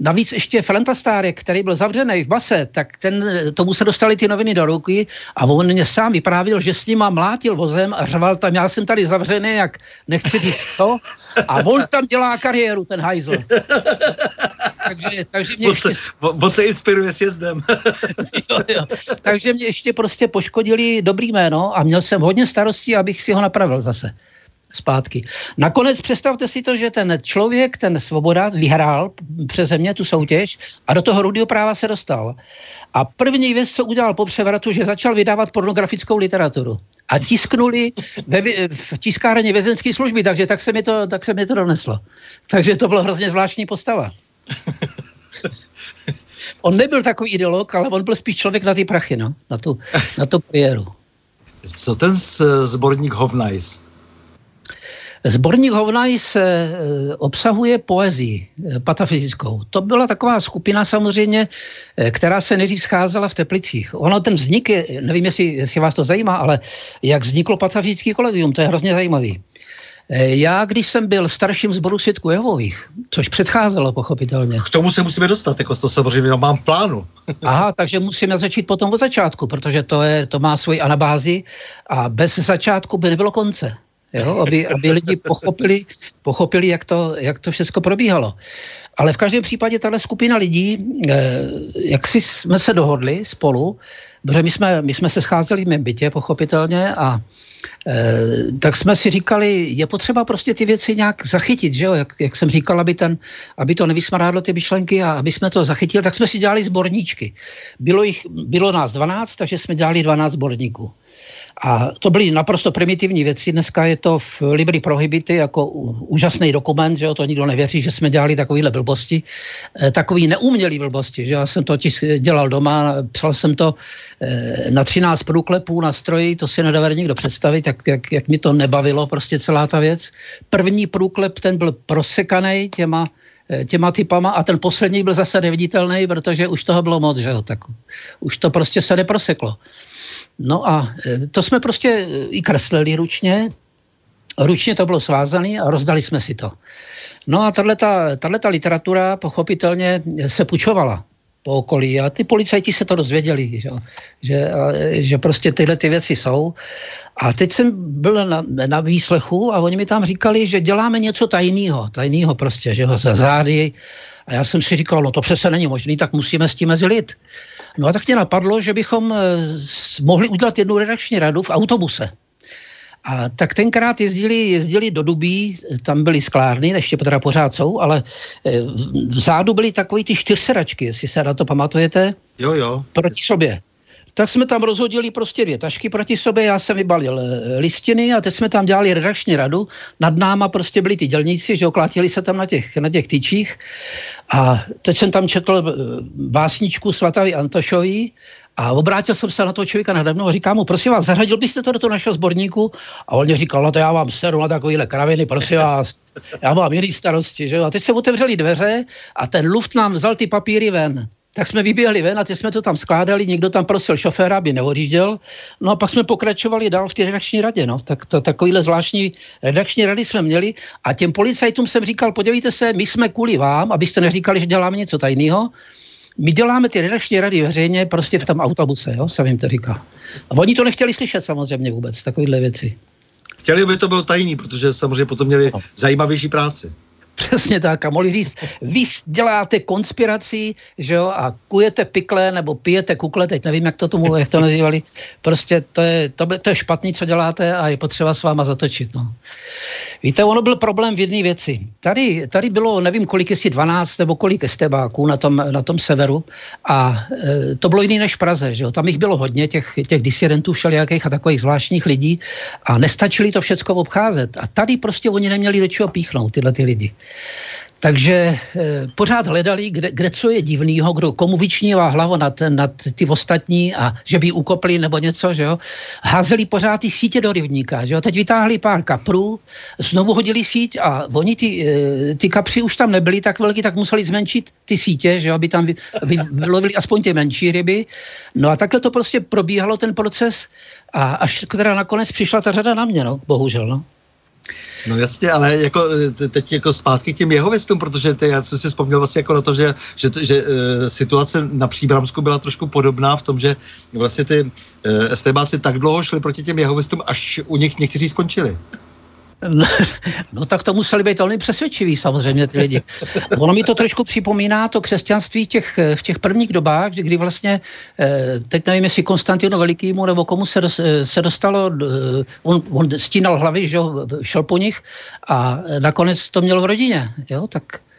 [SPEAKER 2] Navíc ještě Frantastárek, který byl zavřený v base, tak ten, tomu se dostali ty noviny do ruky a on mě sám vyprávěl, že s nima mlátil vozem a řval tam, já jsem tady zavřený, jak nechci říct co, a on tam dělá kariéru, ten hajzl.
[SPEAKER 1] takže, takže mě ještě... On se inspiruje sjezdem.
[SPEAKER 2] jo, jo. Takže mě ještě prostě poškodili dobrý jméno a měl jsem hodně starostí, abych si ho napravil zase zpátky. Nakonec představte si to, že ten člověk, ten Svoboda, vyhrál přeze mě tu soutěž a do toho rudého práva se dostal. A první věc, co udělal po převratu, že začal vydávat pornografickou literaturu. A tisknuli ve, v tiskárně vězenské služby, takže tak se, mi to, tak se mi to doneslo. Takže to bylo hrozně zvláštní postava. On nebyl takový ideolog, ale on byl spíš člověk na ty prachy, no, na tu, na tu kariéru.
[SPEAKER 1] Co ten zborník Hovnajs?
[SPEAKER 2] Zborník Hovnajs eh, obsahuje poezii eh, patafyzickou. To byla taková skupina samozřejmě, eh, která se nejdřív scházela v Teplicích. Ono ten vznik, je, nevím, jestli, jestli vás to zajímá, ale jak vzniklo patafyzický kolegium, to je hrozně zajímavý. Já, když jsem byl starším zboru svědků Jehovových, což předcházelo pochopitelně.
[SPEAKER 1] K tomu se musíme dostat, jako to samozřejmě mám v plánu.
[SPEAKER 2] Aha, takže musíme začít potom od začátku, protože to, je, to má svoji anabázi a bez začátku by nebylo konce jo? Aby, aby lidi pochopili, pochopili jak, to, jak to všechno probíhalo. Ale v každém případě tahle skupina lidí, eh, jak si jsme se dohodli spolu, protože my jsme, my jsme se scházeli v mém bytě, pochopitelně, a e, tak jsme si říkali, je potřeba prostě ty věci nějak zachytit, že jo? Jak, jak jsem říkal, aby, ten, aby to nevysmarádlo ty myšlenky a aby jsme to zachytili, tak jsme si dělali sborníčky. Bylo, jich, bylo nás 12, takže jsme dělali 12 sborníků. A to byly naprosto primitivní věci. Dneska je to v Libri Prohibity jako úžasný dokument, že jo, to nikdo nevěří, že jsme dělali takovýhle blbosti. E, takový neumělý blbosti, že já jsem to dělal doma, psal jsem to e, na 13 průklepů na stroji, to si nedovede nikdo představit, jak, jak, jak mi to nebavilo prostě celá ta věc. První průklep, ten byl prosekaný těma eh, těma typama a ten poslední byl zase neviditelný, protože už toho bylo moc, že jo, tak už to prostě se neproseklo. No a e, to jsme prostě e, i kreslili ručně, ručně to bylo svázané a rozdali jsme si to. No a tato literatura pochopitelně se pučovala po okolí a ty policajti se to dozvěděli, že, že, že prostě tyhle ty věci jsou. A teď jsem byl na, na výslechu a oni mi tam říkali, že děláme něco tajného, tajného prostě, že ho za zády. A já jsem si říkal, no to přece není možný, tak musíme s tím mezi lid. No a tak mě napadlo, že bychom eh, mohli udělat jednu redakční radu v autobuse. A tak tenkrát jezdili, jezdili do Dubí, tam byly sklárny, ještě teda pořád jsou, ale eh, vzadu byly takový ty čtyřsedačky, jestli se na to pamatujete.
[SPEAKER 1] Jo, jo.
[SPEAKER 2] Proti sobě. Tak jsme tam rozhodili prostě dvě tašky proti sobě, já jsem vybalil eh, listiny a teď jsme tam dělali redakční radu. Nad náma prostě byli ty dělníci, že oklátili se tam na těch, na těch tyčích. A teď jsem tam četl eh, básničku Svatavy Antošový a obrátil jsem se na toho člověka nade mnou a říkám mu, prosím vás, zařadil byste to do toho našeho sborníku? A on mě říkal, no to já vám seru na takovýhle kraviny, prosím vás, já mám jiný starosti. Že? A teď se otevřeli dveře a ten luft nám vzal ty papíry ven. Tak jsme vyběhli ven a ty jsme to tam skládali, někdo tam prosil šoféra, aby neodjížděl. No a pak jsme pokračovali dál v té redakční radě. No. Tak to, takovýhle zvláštní redakční rady jsme měli a těm policajtům jsem říkal, podívejte se, my jsme kvůli vám, abyste neříkali, že děláme něco tajného. My děláme ty redakční rady veřejně prostě v tom autobuse, jo, jsem jim to říkal. A oni to nechtěli slyšet samozřejmě vůbec, takovéhle věci.
[SPEAKER 1] Chtěli, aby to bylo tajný, protože samozřejmě potom měli no. zajímavější práci.
[SPEAKER 2] Přesně tak. A mohli říct, vy děláte konspiraci, že jo, a kujete pikle nebo pijete kukle, teď nevím, jak to tomu, jak to nazývali. Prostě to je, to, to je špatný, co děláte a je potřeba s váma zatočit. No. Víte, ono byl problém v jedné věci. Tady, tady bylo, nevím, kolik jestli 12 nebo kolik estebáků na tom, na tom severu a e, to bylo jiný než v Praze, že jo. Tam jich bylo hodně, těch, těch disidentů všelijakých a takových zvláštních lidí a nestačili to všecko obcházet. A tady prostě oni neměli do čeho píchnout, tyhle ty lidi. Takže e, pořád hledali, kde, kde co je divného, kdo komu vyčnívá hlavu nad, nad ty ostatní a že by ukopli nebo něco, že jo. Házeli pořád ty sítě do rybníka, že jo. Teď vytáhli pár kaprů, znovu hodili síť a oni ty, e, ty kapři už tam nebyly tak velký, tak museli zmenšit ty sítě, že jo, aby tam vy, vy, vylovili aspoň ty menší ryby. No a takhle to prostě probíhalo ten proces a až teda nakonec přišla ta řada na mě, no, bohužel, no.
[SPEAKER 1] No jasně, ale jako teď jako zpátky k těm jehovistům, protože ty, já jsem si vzpomněl vlastně jako na to, že, že, že uh, situace na Příbramsku byla trošku podobná v tom, že vlastně ty uh, estébáci tak dlouho šli proti těm jehovistům, až u nich někteří skončili.
[SPEAKER 2] No, no tak to museli být velmi přesvědčiví samozřejmě ty lidi. Ono mi to trošku připomíná to křesťanství těch, v těch prvních dobách, kdy vlastně, eh, teď nevím, jestli Konstantinu Velikýmu nebo komu se, se dostalo, eh, on, on stínal hlavy, že šel po nich a nakonec to měl v rodině. Jo? Tak Eh,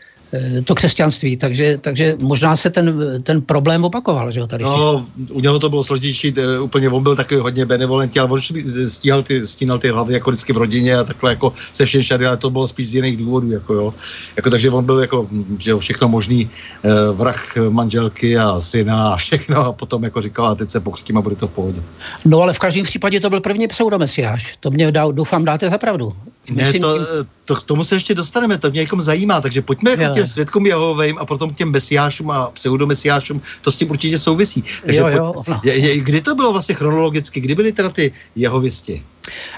[SPEAKER 2] to křesťanství, takže, takže možná se ten, ten problém opakoval, že jo, tady.
[SPEAKER 1] No, u něho to bylo složitější, eh, úplně on byl takový hodně benevolentní, ale on stíhal ty, stínal ty hlavy jako vždycky v rodině a takhle jako se všem všady, ale to bylo spíš z jiných důvodů, jako jo. Jako, takže on byl jako, že jo, všechno možný eh, vrah manželky a syna a všechno a potom jako říkal, a teď se pokřtím a bude to v pohodě.
[SPEAKER 2] No ale v každém případě to byl první pseudomesiáš, to mě dá, doufám dáte za pravdu.
[SPEAKER 1] Ne, to, to, k tomu se ještě dostaneme, to mě někom zajímá, takže pojďme jako těm svědkům Jehovým a potom k těm mesiášům a pseudomesiášům, to s tím určitě souvisí. Takže
[SPEAKER 2] jo, jo,
[SPEAKER 1] no. je, je, kdy to bylo vlastně chronologicky, kdy byly teda ty Jehovisti?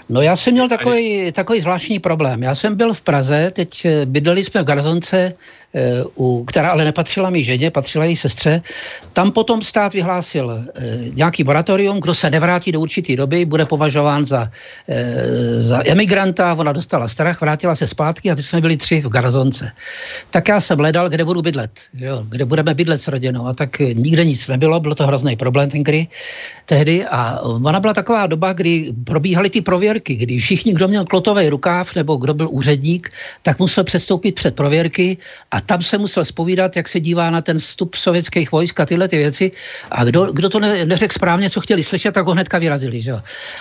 [SPEAKER 2] No já jsem měl takový, takový zvláštní problém. Já jsem byl v Praze, teď eh, bydleli jsme v Garzonce, eh, u, která ale nepatřila mi ženě, patřila její sestře. Tam potom stát vyhlásil eh, nějaký moratorium, kdo se nevrátí do určité doby, bude považován za, za emigranta, ona dostala strach, vrátila se zpátky a teď jsme byli tři v Garzonce. Tak já jsem hledal, kde budu bydlet, jo, kde budeme bydlet s rodinou a tak nikde nic nebylo, bylo to hrozný problém tenkdy, tehdy a ona byla taková doba, kdy probíhaly ty prověrky, kdy všichni, kdo měl klotový rukáv nebo kdo byl úředník, tak musel předstoupit před prověrky a tam se musel spovídat, jak se dívá na ten vstup sovětských vojsk a tyhle ty věci. A kdo, kdo to ne, neřekl správně, co chtěli slyšet, tak ho hnedka vyrazili. Že?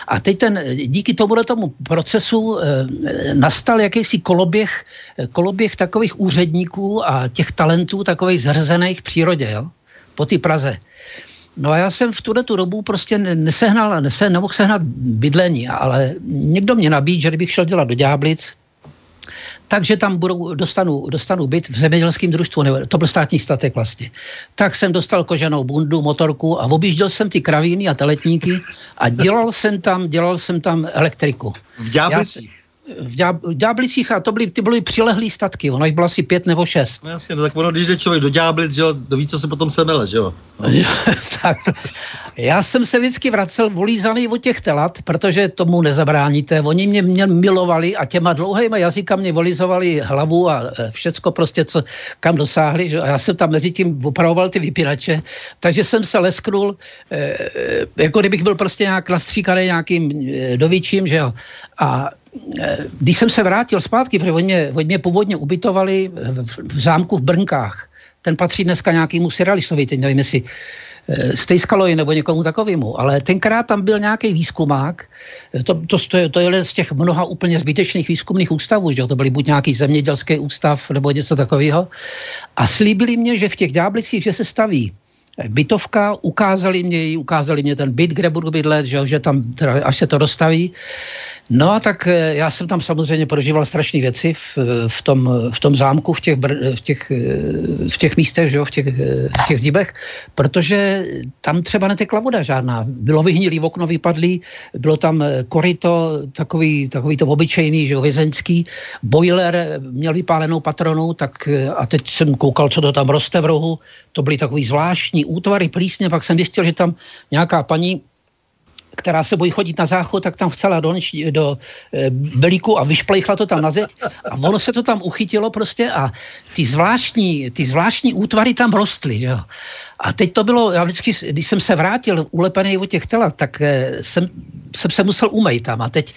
[SPEAKER 2] A teď ten, díky tomuhle tomu procesu e, nastal jakýsi koloběh, koloběh takových úředníků a těch talentů, takových zhrzených v přírodě, jo? po té Praze. No a já jsem v tuhle tu dobu prostě nesehnal, nese, nemohl sehnat bydlení, ale někdo mě nabít, že kdybych šel dělat do Ďáblic, takže tam budou, dostanu, dostanu byt v zemědělském družstvu, nebo to byl státní statek vlastně. Tak jsem dostal koženou bundu, motorku a objížděl jsem ty kravíny a teletníky a dělal jsem tam, dělal jsem tam elektriku.
[SPEAKER 1] V Ďáblicích?
[SPEAKER 2] V, Ďáb, Ďáblicích a to byly, ty byly přilehlý statky, ono jich bylo asi pět nebo šest.
[SPEAKER 1] No jasně, no tak ono, když jde člověk do Ďáblic, že jo, to ví, co se potom semele, že jo. No.
[SPEAKER 2] tak, já jsem se vždycky vracel volízaný od těch telat, protože tomu nezabráníte. Oni mě, mě milovali a těma dlouhýma jazyka mě volizovali hlavu a e, všecko prostě, co kam dosáhli. Že? A já jsem tam mezi tím opravoval ty vypínače, takže jsem se lesknul, e, jako kdybych byl prostě nějak nastříkaný nějakým e, dovičím, že jo. A když jsem se vrátil zpátky, protože oni mě, oni mě původně ubytovali v, v zámku v Brnkách, ten patří dneska nějakému surrealistovi, teď nevím, jestli eh, Stejskalovi nebo někomu takovému, ale tenkrát tam byl nějaký výzkumák, to, to, to, to je z těch mnoha úplně zbytečných výzkumných ústavů, že to byly buď nějaký zemědělský ústav nebo něco takového, a slíbili mě, že v těch ďáblicích, že se staví bytovka, ukázali mě ukázali mě ten byt, kde budu bydlet, že, že tam, teda, až se to dostaví. No a tak eh, já jsem tam samozřejmě prožíval strašné věci v, v, tom, v tom zámku, v těch, v těch, eh, v těch místech, že v, těch, eh, v těch zdíbech, protože tam třeba netekla voda žádná. Bylo vyhnilý, okno vypadlý, bylo tam korito, takový, takový to obyčejný, že vězeňský, boiler měl vypálenou patronu, tak a teď jsem koukal, co to tam roste v rohu, to byly takový zvláštní útvary plísně, pak jsem zjistil, že tam nějaká paní která se bojí chodit na záchod, tak tam chcela do, do e, belíku a vyšplejchla to tam na zeď a ono se to tam uchytilo prostě a ty zvláštní, ty zvláštní útvary tam rostly, jo. A teď to bylo, já vždycky, když jsem se vrátil ulepený od těch tela, tak e, jsem, jsem se musel umýt tam a teď,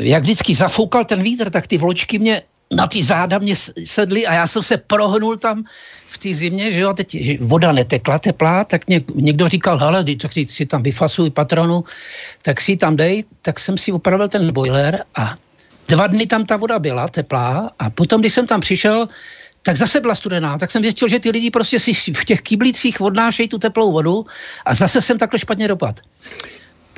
[SPEAKER 2] jak vždycky zafoukal ten vítr, tak ty vločky mě na ty záda mě sedly a já jsem se prohnul tam v té zimě, že jo, teď voda netekla teplá, tak mě, někdo říkal, hele, tak si, si tam vyfasuj patronu, tak si tam dej, tak jsem si upravil ten boiler a dva dny tam ta voda byla teplá a potom, když jsem tam přišel, tak zase byla studená. Tak jsem zjistil, že ty lidi prostě si v těch kyblicích odnášejí tu teplou vodu a zase jsem takhle špatně dopad.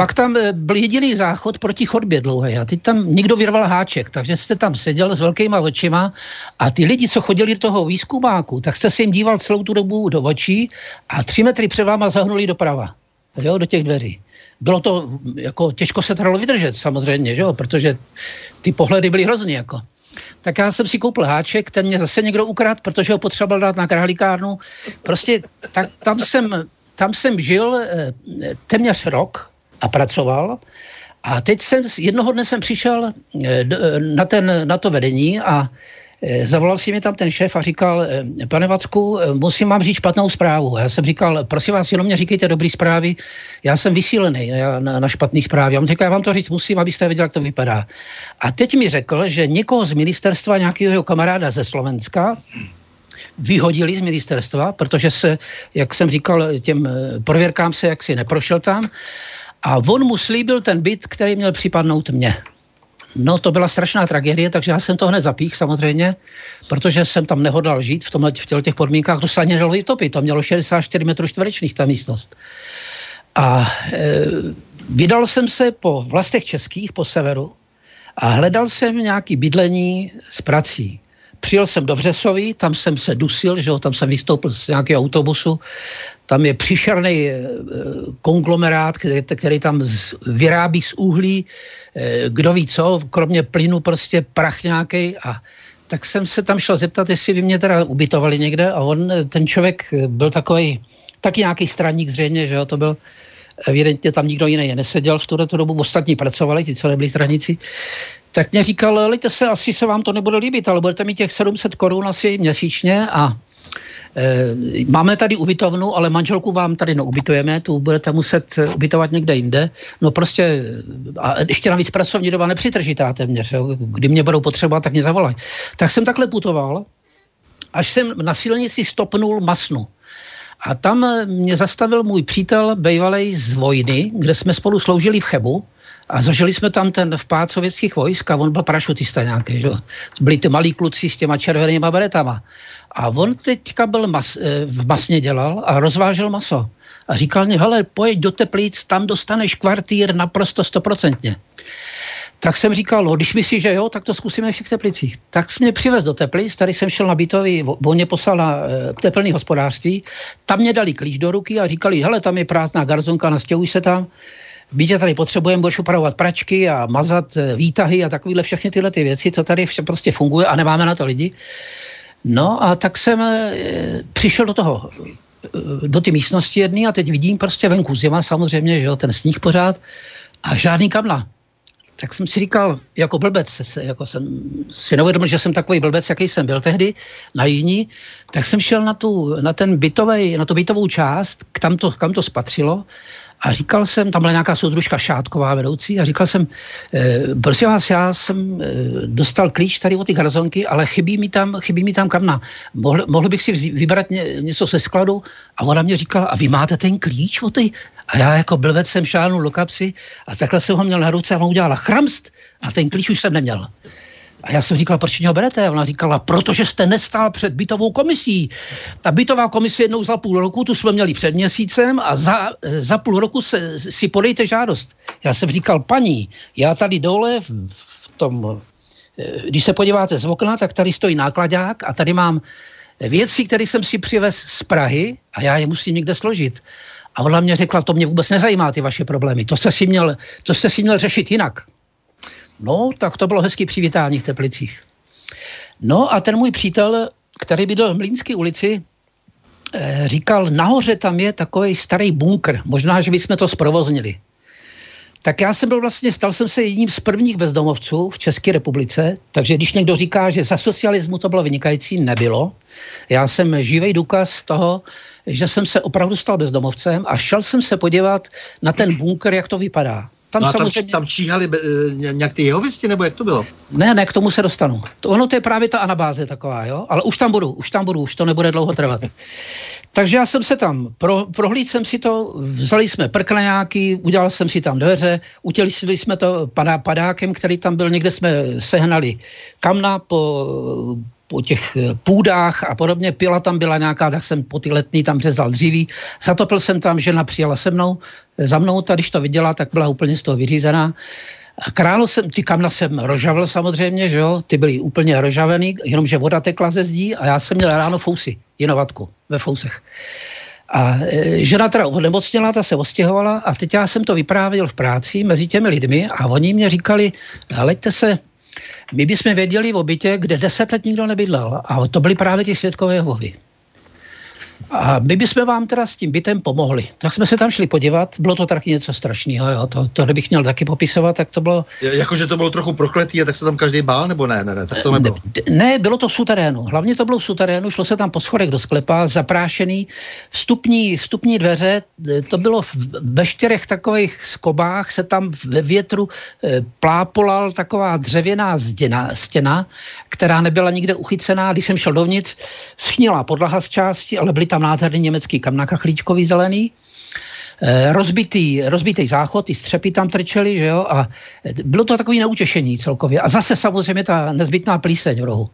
[SPEAKER 2] Pak tam eh, byl jediný záchod proti chodbě dlouhý a teď tam někdo vyrval háček, takže jste tam seděl s velkýma očima a ty lidi, co chodili do toho výzkumáku, tak jste se jim díval celou tu dobu do očí a tři metry před váma zahnuli doprava, jo, do těch dveří. Bylo to, jako těžko se to vydržet samozřejmě, jo, protože ty pohledy byly hrozný, jako. Tak já jsem si koupil háček, ten mě zase někdo ukradl, protože ho potřeboval dát na králíkárnu. Prostě tak, tam jsem tam jsem žil e, téměř rok, a pracoval. A teď jsem, jednoho dne jsem přišel eh, na, ten, na to vedení a eh, zavolal si mi tam ten šéf a říkal, eh, pane Vacku, musím vám říct špatnou zprávu. Já jsem říkal, prosím vás, jenom mě říkejte dobrý zprávy, já jsem vysílený na, na špatný zprávy. A on říká, já vám to říct musím, abyste viděl, jak to vypadá. A teď mi řekl, že někoho z ministerstva, nějakého jeho kamaráda ze Slovenska, vyhodili z ministerstva, protože se, jak jsem říkal, těm prověrkám se jaksi neprošel tam a on mu slíbil ten byt, který měl připadnout mně. No to byla strašná tragédie, takže já jsem to hned zapích samozřejmě, protože jsem tam nehodlal žít v, tomhle, v těch podmínkách, to se ani nedalo vytopit, to mělo 64 metrů čtverečných ta místnost. A e, vydal jsem se po vlastech českých, po severu a hledal jsem nějaký bydlení s prací. Přijel jsem do Břesový, tam jsem se dusil, že jo, tam jsem vystoupil z nějakého autobusu, tam je příšerný eh, konglomerát, který, který tam z, vyrábí z uhlí, eh, kdo ví co, kromě plynu prostě prach nějaký a tak jsem se tam šel zeptat, jestli by mě teda ubytovali někde. A on, ten člověk byl takový, taky nějaký straník zřejmě, že jo, to byl evidentně tam nikdo jiný neseděl v tuto dobu, ostatní pracovali, ti, co nebyli straníci, tak mě říkal, lejte se, asi se vám to nebude líbit, ale budete mít těch 700 korun asi měsíčně. A máme tady ubytovnu, ale manželku vám tady neubytujeme, tu budete muset ubytovat někde jinde. No prostě, a ještě navíc pracovní doba nepřitržitá téměř, jo. kdy mě budou potřebovat, tak mě zavolají. Tak jsem takhle putoval, až jsem na silnici stopnul Masnu. A tam mě zastavil můj přítel bývalý z vojny, kde jsme spolu sloužili v Chebu a zažili jsme tam ten vpád sovětských vojsk a on byl parašutista nějaký, že? Byli ty malí kluci s těma červenýma beretama. A on teďka byl mas, eh, v masně dělal a rozvážel maso. A říkal mi, hele, pojď do Teplic, tam dostaneš kvartýr naprosto stoprocentně. Tak jsem říkal, no, když myslíš, že jo, tak to zkusíme v těch Teplicích. Tak jsem mě přivez do Teplic, tady jsem šel na bytový, on mě poslal na e, teplný hospodářství, tam mě dali klíč do ruky a říkali, hele, tam je prázdná garzonka, nastěhuj se tam byť tady potřebujeme, budeš upravovat pračky a mazat eh, výtahy a takovéhle všechny tyhle ty věci, co tady vše prostě funguje a nemáme na to lidi. No a tak jsem e, přišel do toho, e, do ty místnosti jedné a teď vidím prostě venku zima samozřejmě, že jo, ten sníh pořád a žádný kamna. Tak jsem si říkal, jako blbec, jako jsem si neuvědomil, že jsem takový blbec, jaký jsem byl tehdy na jiní, tak jsem šel na, tu, na, ten bytovej, na tu bytovou část, kam to, kam to spatřilo a říkal jsem, tam byla nějaká soudružka Šátková vedoucí a říkal jsem, e, prosím vás, já jsem e, dostal klíč tady od ty garzonky, ale chybí mi tam, chybí mi tam kamna. Mohl, mohl bych si vybrat ně, něco ze skladu a ona mě říkala, a vy máte ten klíč od ty? A já jako blvec jsem šánul do kapsy a takhle jsem ho měl na ruce a on udělala chramst a ten klíč už jsem neměl. A já jsem říkal, proč mě berete? Ona říkala, protože jste nestál před bytovou komisí. Ta bytová komise jednou za půl roku, tu jsme měli před měsícem a za, za půl roku se, si podejte žádost. Já jsem říkal, paní, já tady dole v, v tom, eh, když se podíváte z okna, tak tady stojí nákladák a tady mám věci, které jsem si přivez z Prahy a já je musím někde složit. A ona mě řekla, to mě vůbec nezajímá, ty vaše problémy. To jste si měl, to jste si měl řešit jinak. No, tak to bylo hezký přivítání v Teplicích. No a ten můj přítel, který bydl v Mlínské ulici, eh, říkal, nahoře tam je takový starý bunkr, možná, že bychom to zprovoznili. Tak já jsem byl vlastně, stal jsem se jedním z prvních bezdomovců v České republice, takže když někdo říká, že za socialismu to bylo vynikající, nebylo. Já jsem živý důkaz toho, že jsem se opravdu stal bezdomovcem a šel jsem se podívat na ten bunkr, jak to vypadá.
[SPEAKER 1] Tam, no a samozřejmě... tam, tam číhali be, eh, nějak ty jehovisti, nebo jak to bylo?
[SPEAKER 2] Ne, ne, k tomu se dostanu. To, ono to je právě ta anabáze taková, jo? Ale už tam budu, už tam budu, už to nebude dlouho trvat. Takže já jsem se tam, pro, prohlíd jsem si to, vzali jsme prkleňáky, udělal jsem si tam dveře, utělili jsme to padá, padákem, který tam byl, někde jsme sehnali kamna po, po těch eh, půdách a podobně. Pila tam byla nějaká, tak jsem po ty letní tam řezal dříví. Zatopil jsem tam, žena přijela se mnou, za mnou, ta, když to viděla, tak byla úplně z toho vyřízená. Králo jsem, ty kamna jsem rožavil samozřejmě, že jo, ty byly úplně rožavený, jenomže voda tekla ze zdí a já jsem měl ráno fousy, jinovatku ve fousech. A e, žena teda onemocněla, ta se ostěhovala a teď já jsem to vyprávěl v práci mezi těmi lidmi a oni mě říkali, hleďte se, my bychom věděli o bytě, kde deset let nikdo nebydlel a to byly právě ty světkové Jehovy. A my bychom vám teda s tím bytem pomohli. Tak jsme se tam šli podívat, bylo to taky něco strašného, jo. To, to kdybych měl taky popisovat, tak to bylo...
[SPEAKER 1] Jakože to bylo trochu prokletý a tak se tam každý bál, nebo ne, ne, ne, tak to nebylo.
[SPEAKER 2] Ne, ne, bylo to v suterénu. Hlavně to bylo v suterénu, šlo se tam po schodech do sklepa, zaprášený, vstupní, vstupní dveře, to bylo ve čtyřech takových skobách, se tam ve větru e, plápolal taková dřevěná stěna, stěna, která nebyla nikde uchycená. Když jsem šel dovnitř, schnila podlaha z části, ale byly tam nádherný německý kam na kachlíčkový zelený, eh, rozbitý, rozbitý záchod, ty střepy tam trčely, že jo, a bylo to takový neutěšení celkově. A zase samozřejmě ta nezbytná plíseň v rohu.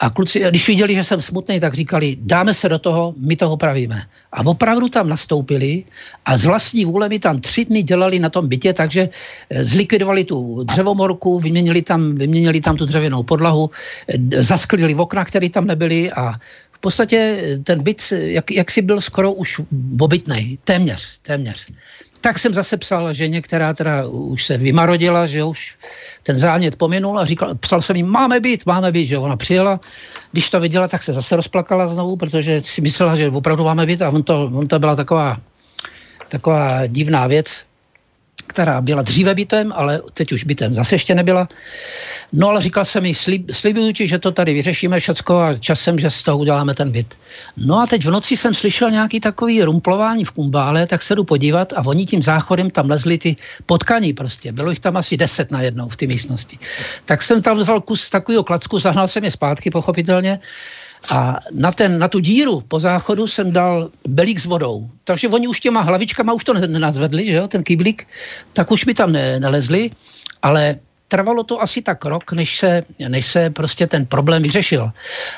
[SPEAKER 2] A kluci, když viděli, že jsem smutný, tak říkali, dáme se do toho, my toho pravíme. A opravdu tam nastoupili a z vlastní vůle mi tam tři dny dělali na tom bytě, takže eh, zlikvidovali tu dřevomorku, vyměnili tam, vyměnili tam tu dřevěnou podlahu, eh, zasklili okna, které tam nebyly a v podstatě ten byt, jak, jak si byl skoro už obytnej, téměř, téměř. Tak jsem zase psal ženě, která teda už se vymarodila, že už ten zámět pominul a říkal, psal jsem jí, máme být, máme být, že ona přijela. Když to viděla, tak se zase rozplakala znovu, protože si myslela, že opravdu máme být a on to, on to byla taková, taková divná věc která byla dříve bytem, ale teď už bytem zase ještě nebyla. No ale říkal jsem mi, slib, slibuju ti, že to tady vyřešíme všecko a časem, že z toho uděláme ten byt. No a teď v noci jsem slyšel nějaký takový rumplování v kumbále, tak se jdu podívat a oni tím záchodem tam lezli ty potkaní prostě. Bylo jich tam asi deset na jednou v té místnosti. Tak jsem tam vzal kus takového klacku, zahnal jsem je zpátky, pochopitelně. A na, ten, na tu díru po záchodu jsem dal belík s vodou. Takže oni už těma hlavičkama už to nenazvedli, že jo, ten kyblík, tak už mi tam ne, nelezli, ale trvalo to asi tak rok, než se, než se prostě ten problém vyřešil.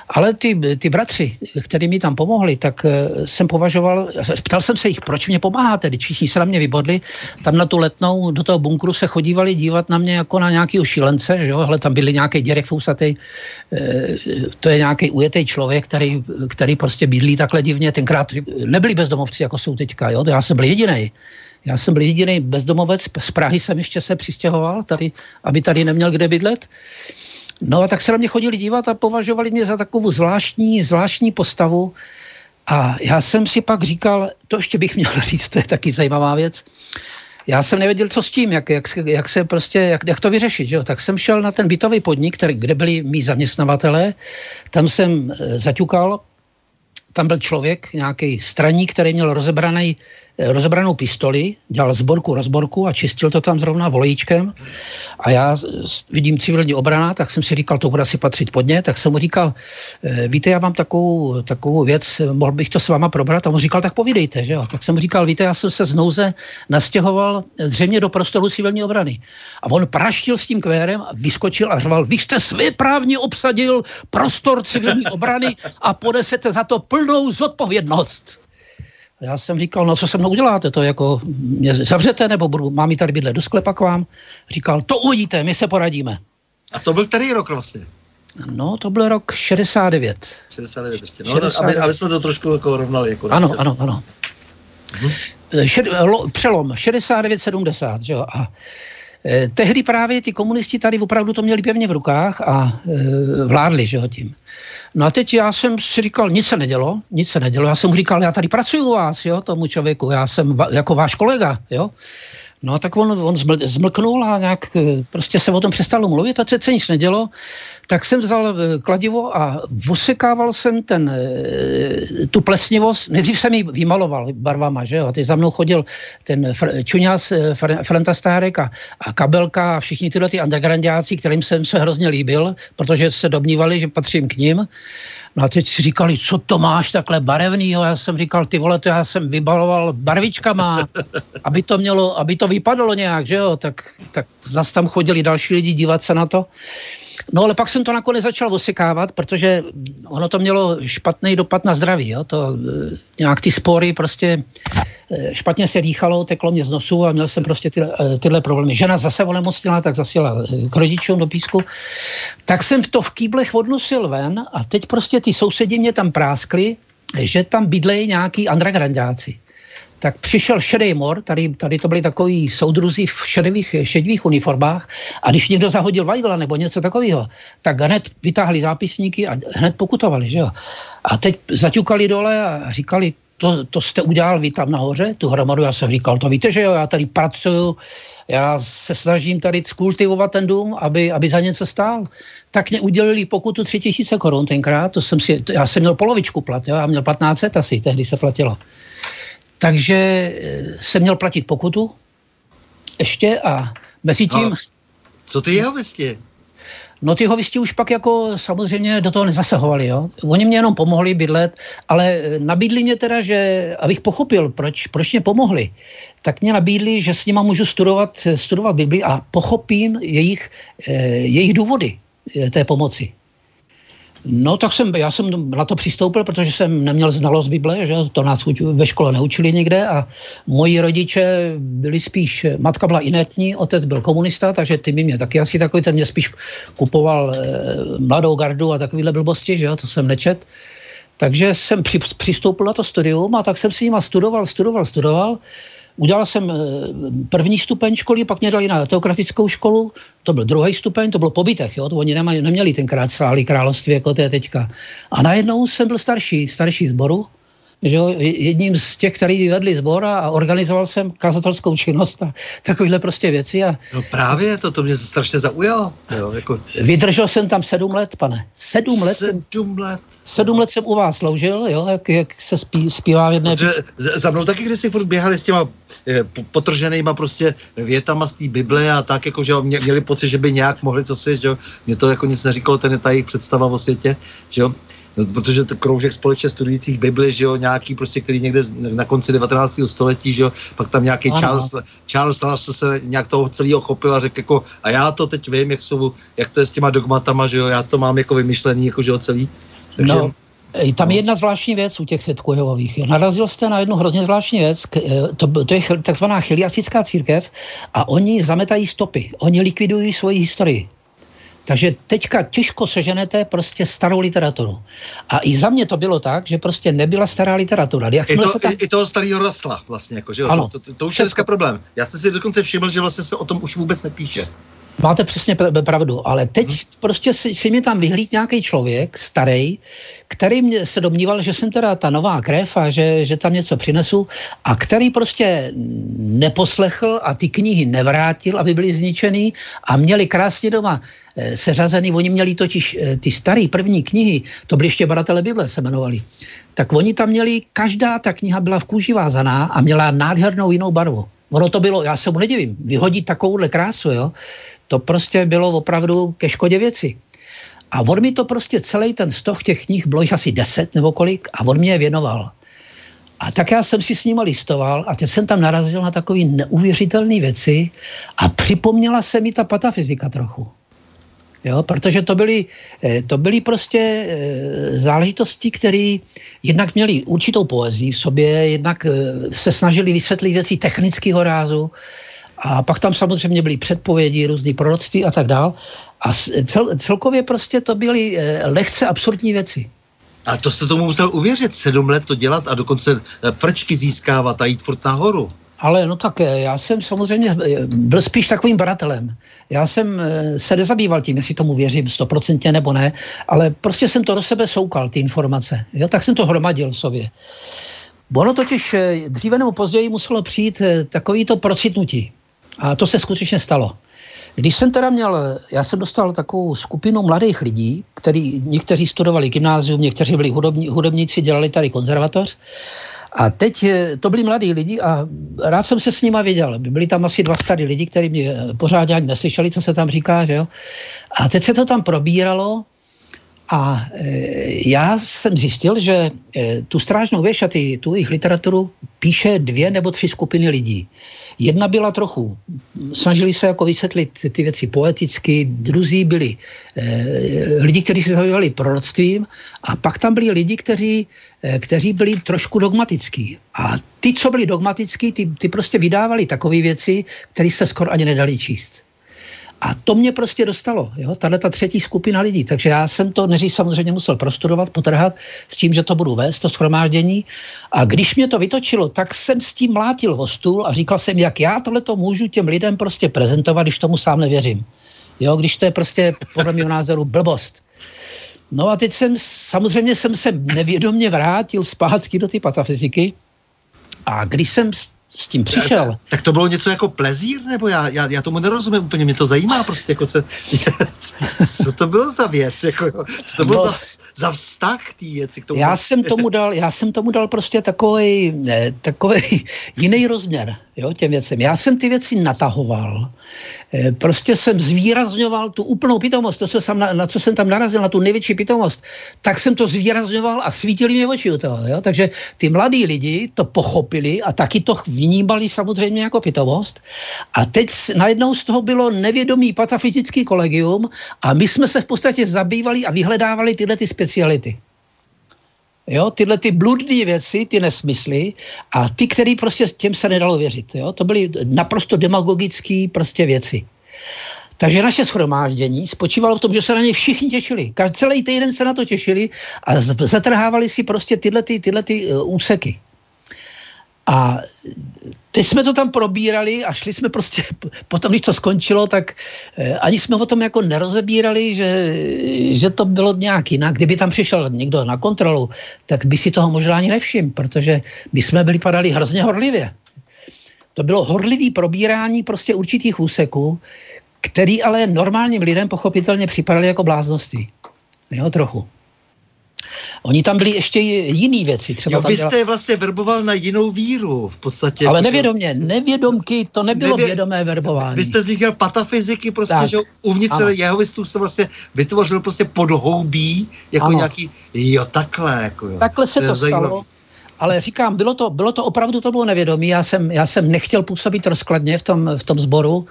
[SPEAKER 2] Ale ty, ty bratři, kteří mi tam pomohli, tak eh, jsem považoval, ptal jsem se jich, proč mě pomáháte, když všichni se na mě vybodli, tam na tu letnou, do toho bunkru se chodívali dívat na mě jako na nějakého šílence, že jo, hele, tam byli nějaký Děrek Fousatý, eh, to je nějaký ujetý člověk, který, který prostě bydlí takhle divně, tenkrát nebyli bezdomovci, jako jsou teďka, jo, já jsem byl jediný. Já jsem byl jediný bezdomovec, z Prahy jsem ještě se přistěhoval, tady, aby tady neměl kde bydlet. No a tak se na mě chodili dívat a považovali mě za takovou zvláštní, zvláštní postavu. A já jsem si pak říkal, to ještě bych měl říct, to je taky zajímavá věc. Já jsem nevěděl, co s tím, jak, jak, jak se prostě, jak, jak to vyřešit. Že jo? Tak jsem šel na ten bytový podnik, který, kde byli mý zaměstnavatele. Tam jsem e, zaťukal tam byl člověk, nějaký straník, který měl rozebraný rozebranou pistoli, dělal zborku, rozborku a čistil to tam zrovna volejčkem. A já vidím civilní obrana, tak jsem si říkal, to bude asi patřit pod ně, tak jsem mu říkal, e, víte, já mám takovou, takovou věc, mohl bych to s váma probrat? A on říkal, tak povídejte, že jo. Tak jsem mu říkal, víte, já jsem se z nouze nastěhoval zřejmě do prostoru civilní obrany. A on praštil s tím kvérem, vyskočil a řval, vy jste svéprávně obsadil prostor civilní obrany a ponesete za to plnou zodpovědnost. Já jsem říkal, no co se mnou uděláte, to jako mě zavřete, nebo budu, mám jít tady bydlet do sklepa k vám? Říkal, to uvidíte, my se poradíme.
[SPEAKER 1] A to byl který rok vlastně?
[SPEAKER 2] No, to byl rok 69.
[SPEAKER 1] 69 ještě, no, 69. Aby, aby jsme to trošku jako rovnali. Jako
[SPEAKER 2] ano, ano, ano. Mhm. Šed, lo, přelom 69-70, že jo, a tehdy právě ty komunisti tady opravdu to měli pevně v rukách a eh, vládli, že ho tím. No a teď já jsem si říkal, nic se nedělo, nic se nedělo. Já jsem mu říkal, já tady pracuji u vás, jo, tomu člověku, já jsem va, jako váš kolega, jo. No tak on, on zmlknul a nějak eh, prostě se o tom přestalo mluvit a se nic nedělo. Tak jsem vzal eh, kladivo a vosekával jsem ten, eh, tu plesnivost, nejdřív jsem ji vymaloval barvama, že jo, a teď za mnou chodil ten fr, Čuňas, Franta Stárek a, a Kabelka a všichni tyhle ty undergroundiáci, kterým jsem se hrozně líbil, protože se domnívali, že patřím k ním. No a teď si říkali, co to máš takhle barevnýho? Já jsem říkal, ty vole, to já jsem vybaloval barvičkama, aby to mělo, aby to vypadalo nějak, že jo? Tak, tak zase tam chodili další lidi dívat se na to. No ale pak jsem to nakonec začal osekávat, protože ono to mělo špatný dopad na zdraví. Jo? To, eh, nějak ty spory prostě špatně se dýchalo, teklo mě z nosu a měl jsem prostě tyhle, eh, tyhle problémy. Žena zase onemocněla, tak zasila k rodičům do písku. Tak jsem to v kýblech odnosil ven a teď prostě ty sousedi mě tam práskli, že tam bydlejí nějaký andragrandáci tak přišel šedý mor, tady, tady to byli takový soudruzi v šedivých, šedivých uniformách a když někdo zahodil Weigla nebo něco takového, tak hned vytáhli zápisníky a hned pokutovali, že jo. A teď zaťukali dole a říkali, to, to jste udělal vy tam nahoře, tu hromadu, já jsem říkal, to víte, že jo, já tady pracuju, já se snažím tady skultivovat ten dům, aby, aby za něco stál. Tak mě udělili pokutu 3000 korun tenkrát, to jsem si, já jsem měl polovičku plat, jo, já měl 1500 asi, tehdy se platilo. Takže eh, jsem měl platit pokutu ještě a mezi tím...
[SPEAKER 1] Co ty jeho věstě?
[SPEAKER 2] No ty hovisti už pak jako samozřejmě do toho nezasahovali, jo. Oni mě jenom pomohli bydlet, ale eh, nabídli mě teda, že, abych pochopil, proč, proč mě pomohli, tak mě nabídli, že s nima můžu studovat, studovat Bibli a pochopím jejich, eh, jejich důvody té pomoci. No tak jsem, já jsem na to přistoupil, protože jsem neměl znalost Bible, že to nás ve škole neučili někde a moji rodiče byli spíš, matka byla inetní, otec byl komunista, takže ty mi mě taky asi takový, ten mě spíš kupoval eh, mladou gardu a takovýhle blbosti, že to jsem nečet. Takže jsem při, přistoupil na to studium a tak jsem si nima studoval, studoval, studoval. Udělal jsem eh, první stupeň školy, pak mě dali na teokratickou školu, to byl druhý stupeň, to bylo po bytech, jo, to oni nemaj, neměli tenkrát sráli království jako to je teďka. A najednou jsem byl starší, starší zboru, že jo, jedním z těch, který vedli sbor a organizoval jsem kazatelskou činnost a takovéhle prostě věci. A
[SPEAKER 1] no právě, to, to mě strašně zaujalo. Jo, jako...
[SPEAKER 2] Vydržel jsem tam sedm let, pane. Sedm let.
[SPEAKER 1] Sedm let.
[SPEAKER 2] Sedm let jsem u vás sloužil, jo, jak, jak se spí, zpívá v jedné... Protože
[SPEAKER 1] za mnou taky když si furt běhali s těma eh, potrženýma prostě větama z té Bible a tak, jako, že mě, měli pocit, že by nějak mohli co si, že jo, mě to jako nic neříkalo, ten je ta jejich představa o světě, že jo, protože to kroužek společně studujících Bibli, že jo, nějaký prostě, který někde na konci 19. století, že jo, pak tam nějaký ano. Charles, Charles Lars se nějak toho celého chopil a řekl jako, a já to teď vím, jak, jsou, jak to je s těma dogmatama, že jo, já to mám jako vymyšlený, jako že jo, celý.
[SPEAKER 2] Takže, no. Tam je jedna zvláštní věc u těch setků Jehovových. Narazil jste na jednu hrozně zvláštní věc, eh, to, to je takzvaná chiliastická církev a oni zametají stopy, oni likvidují svoji historii. Takže teďka těžko seženete prostě starou literaturu. A i za mě to bylo tak, že prostě nebyla stará literatura.
[SPEAKER 1] Jak I, to, tam... i, toho starého rostla vlastně, jako, že jo? Ano, to, to, to, už je dneska problém. Já jsem si dokonce všiml, že vlastně se o tom už vůbec nepíše.
[SPEAKER 2] Máte přesně pravdu, ale teď hmm. prostě si, si mě tam vyhlíd nějaký člověk, starý, který mě se domníval, že jsem teda ta nová krev a že, že tam něco přinesu a který prostě neposlechl a ty knihy nevrátil, aby byly zničený a měli krásně doma eh, seřazený. Oni měli totiž eh, ty staré první knihy, to byly ještě Baratele Bible se jmenovali, tak oni tam měli, každá ta kniha byla v kůži vázaná a měla nádhernou jinou barvu. Ono to bylo, já se mu nedivím, vyhodit takovouhle krásu, jo, to prostě bylo opravdu ke škodě věci. A on mi to prostě celý ten stoch těch knih, bylo jich asi deset nebo kolik, a on mě je věnoval. A tak já jsem si s nima listoval a teď jsem tam narazil na takové neuvěřitelné věci a připomněla se mi ta patafyzika trochu. Jo, protože to byly, eh, to byly prostě eh, záležitosti, které jednak měly určitou poezii v sobě, jednak eh, se snažili vysvětlit věci technického rázu, a pak tam samozřejmě byly předpovědi, různé proroctví a tak dál. A cel, celkově prostě to byly lehce absurdní věci.
[SPEAKER 1] A to jste tomu musel uvěřit, sedm let to dělat a dokonce frčky získávat a jít furt nahoru.
[SPEAKER 2] Ale no tak eh, já jsem samozřejmě eh, byl spíš takovým baratelem. Já jsem eh, se nezabýval tím, jestli tomu věřím stoprocentně nebo ne, ale prostě jsem to do sebe soukal, ty informace. Jo? Tak jsem to hromadil v sobě. Ono totiž dříve nebo později muselo přijít takovýto procitnutí. A to se skutečně stalo. Když jsem teda měl, já jsem dostal takovou skupinu mladých lidí, který někteří studovali gymnázium, někteří byli hudobní, hudebníci, dělali tady konzervatoř a teď eh, to byli mladí lidi a rád jsem se s nima viděl. Byli tam asi dva starý lidi, kteří mě eh, pořádně ani neslyšeli, co se tam říká, že jo. A teď se to tam probíralo a e, já jsem zjistil, že tu strážnou věž a ty, tu jejich literaturu píše dvě nebo tři skupiny lidí. Jedna byla trochu, snažili se jako vysvětlit ty věci poeticky, druzí byli e, lidi, kteří se zabývali proroctvím a pak tam byli lidi, kteří, e, kteří byli trošku dogmatický. A ty, co byli dogmatický, ty, ty prostě vydávali takové věci, které se skoro ani nedali číst. A to mě prostě dostalo, jo, tahle ta třetí skupina lidí. Takže já jsem to neří samozřejmě musel prostudovat, potrhat s tím, že to budu vést, to schromáždění. A když mě to vytočilo, tak jsem s tím mlátil o stůl a říkal jsem, jak já tohle to můžu těm lidem prostě prezentovat, když tomu sám nevěřím. Jo, když to je prostě podle mého názoru blbost. No a teď jsem, samozřejmě jsem se nevědomně vrátil zpátky do ty patafyziky a když jsem s tím přišel.
[SPEAKER 1] Tak, tak to bylo něco jako plezír, nebo já, já, já tomu nerozumím úplně, mě to zajímá prostě, jako co, co to bylo za věc, jako, co to bylo no, za, za vztah té věci k tomu.
[SPEAKER 2] Já jsem tomu dal, já jsem tomu dal prostě takový, takový jiný rozměr, jo, těm věcem. Já jsem ty věci natahoval, Eh, prostě jsem zvýrazňoval tu úplnou pitomost, to, co jsem, na, na co jsem tam narazil, na tu největší pitomost, tak jsem to zvýrazňoval a svítili mě oči u toho. Jo? Takže ty mladí lidi to pochopili a taky to vnímali samozřejmě jako pitomost. A teď najednou z toho bylo nevědomý patafyzický kolegium a my jsme se v podstatě zabývali a vyhledávali tyhle ty speciality. Jo, tyhle ty bludné věci, ty nesmysly a ty, který prostě těm se nedalo věřit. Jo? To byly naprosto demagogické prostě věci. Takže naše schromáždění spočívalo v tom, že se na ně všichni těšili. Každý celý týden se na to těšili a zatrhávali si prostě tyhle, ty, tyhle ty, uh, úseky. A teď jsme to tam probírali a šli jsme prostě, potom, když to skončilo, tak eh, ani jsme o tom jako nerozebírali, že, že to bylo nějak jinak. Kdyby tam přišel někdo na kontrolu, tak by si toho možná ani nevšiml, protože my jsme byli padali hrozně horlivě. To bylo horlivý probírání prostě určitých úseků, který ale normálním lidem pochopitelně připadali jako bláznosti. Jo, trochu. Oni tam byli ještě jiný věci. Třeba
[SPEAKER 1] jo, vy jste děla... vlastně verboval na jinou víru v podstatě.
[SPEAKER 2] Ale nevědomě, nevědomky, to nebylo Nevě... vědomé verbování.
[SPEAKER 1] Vy jste říkal patafyziky, prostě, tak. že uvnitř jeho vystů jste vlastně vytvořil prostě podhoubí, jako ano. nějaký, jo, takhle. Jako, jo.
[SPEAKER 2] Takhle se to, to stalo ale říkám, bylo to, bylo to opravdu, to bylo nevědomí, já jsem, já jsem nechtěl působit rozkladně v tom, v tom sboru.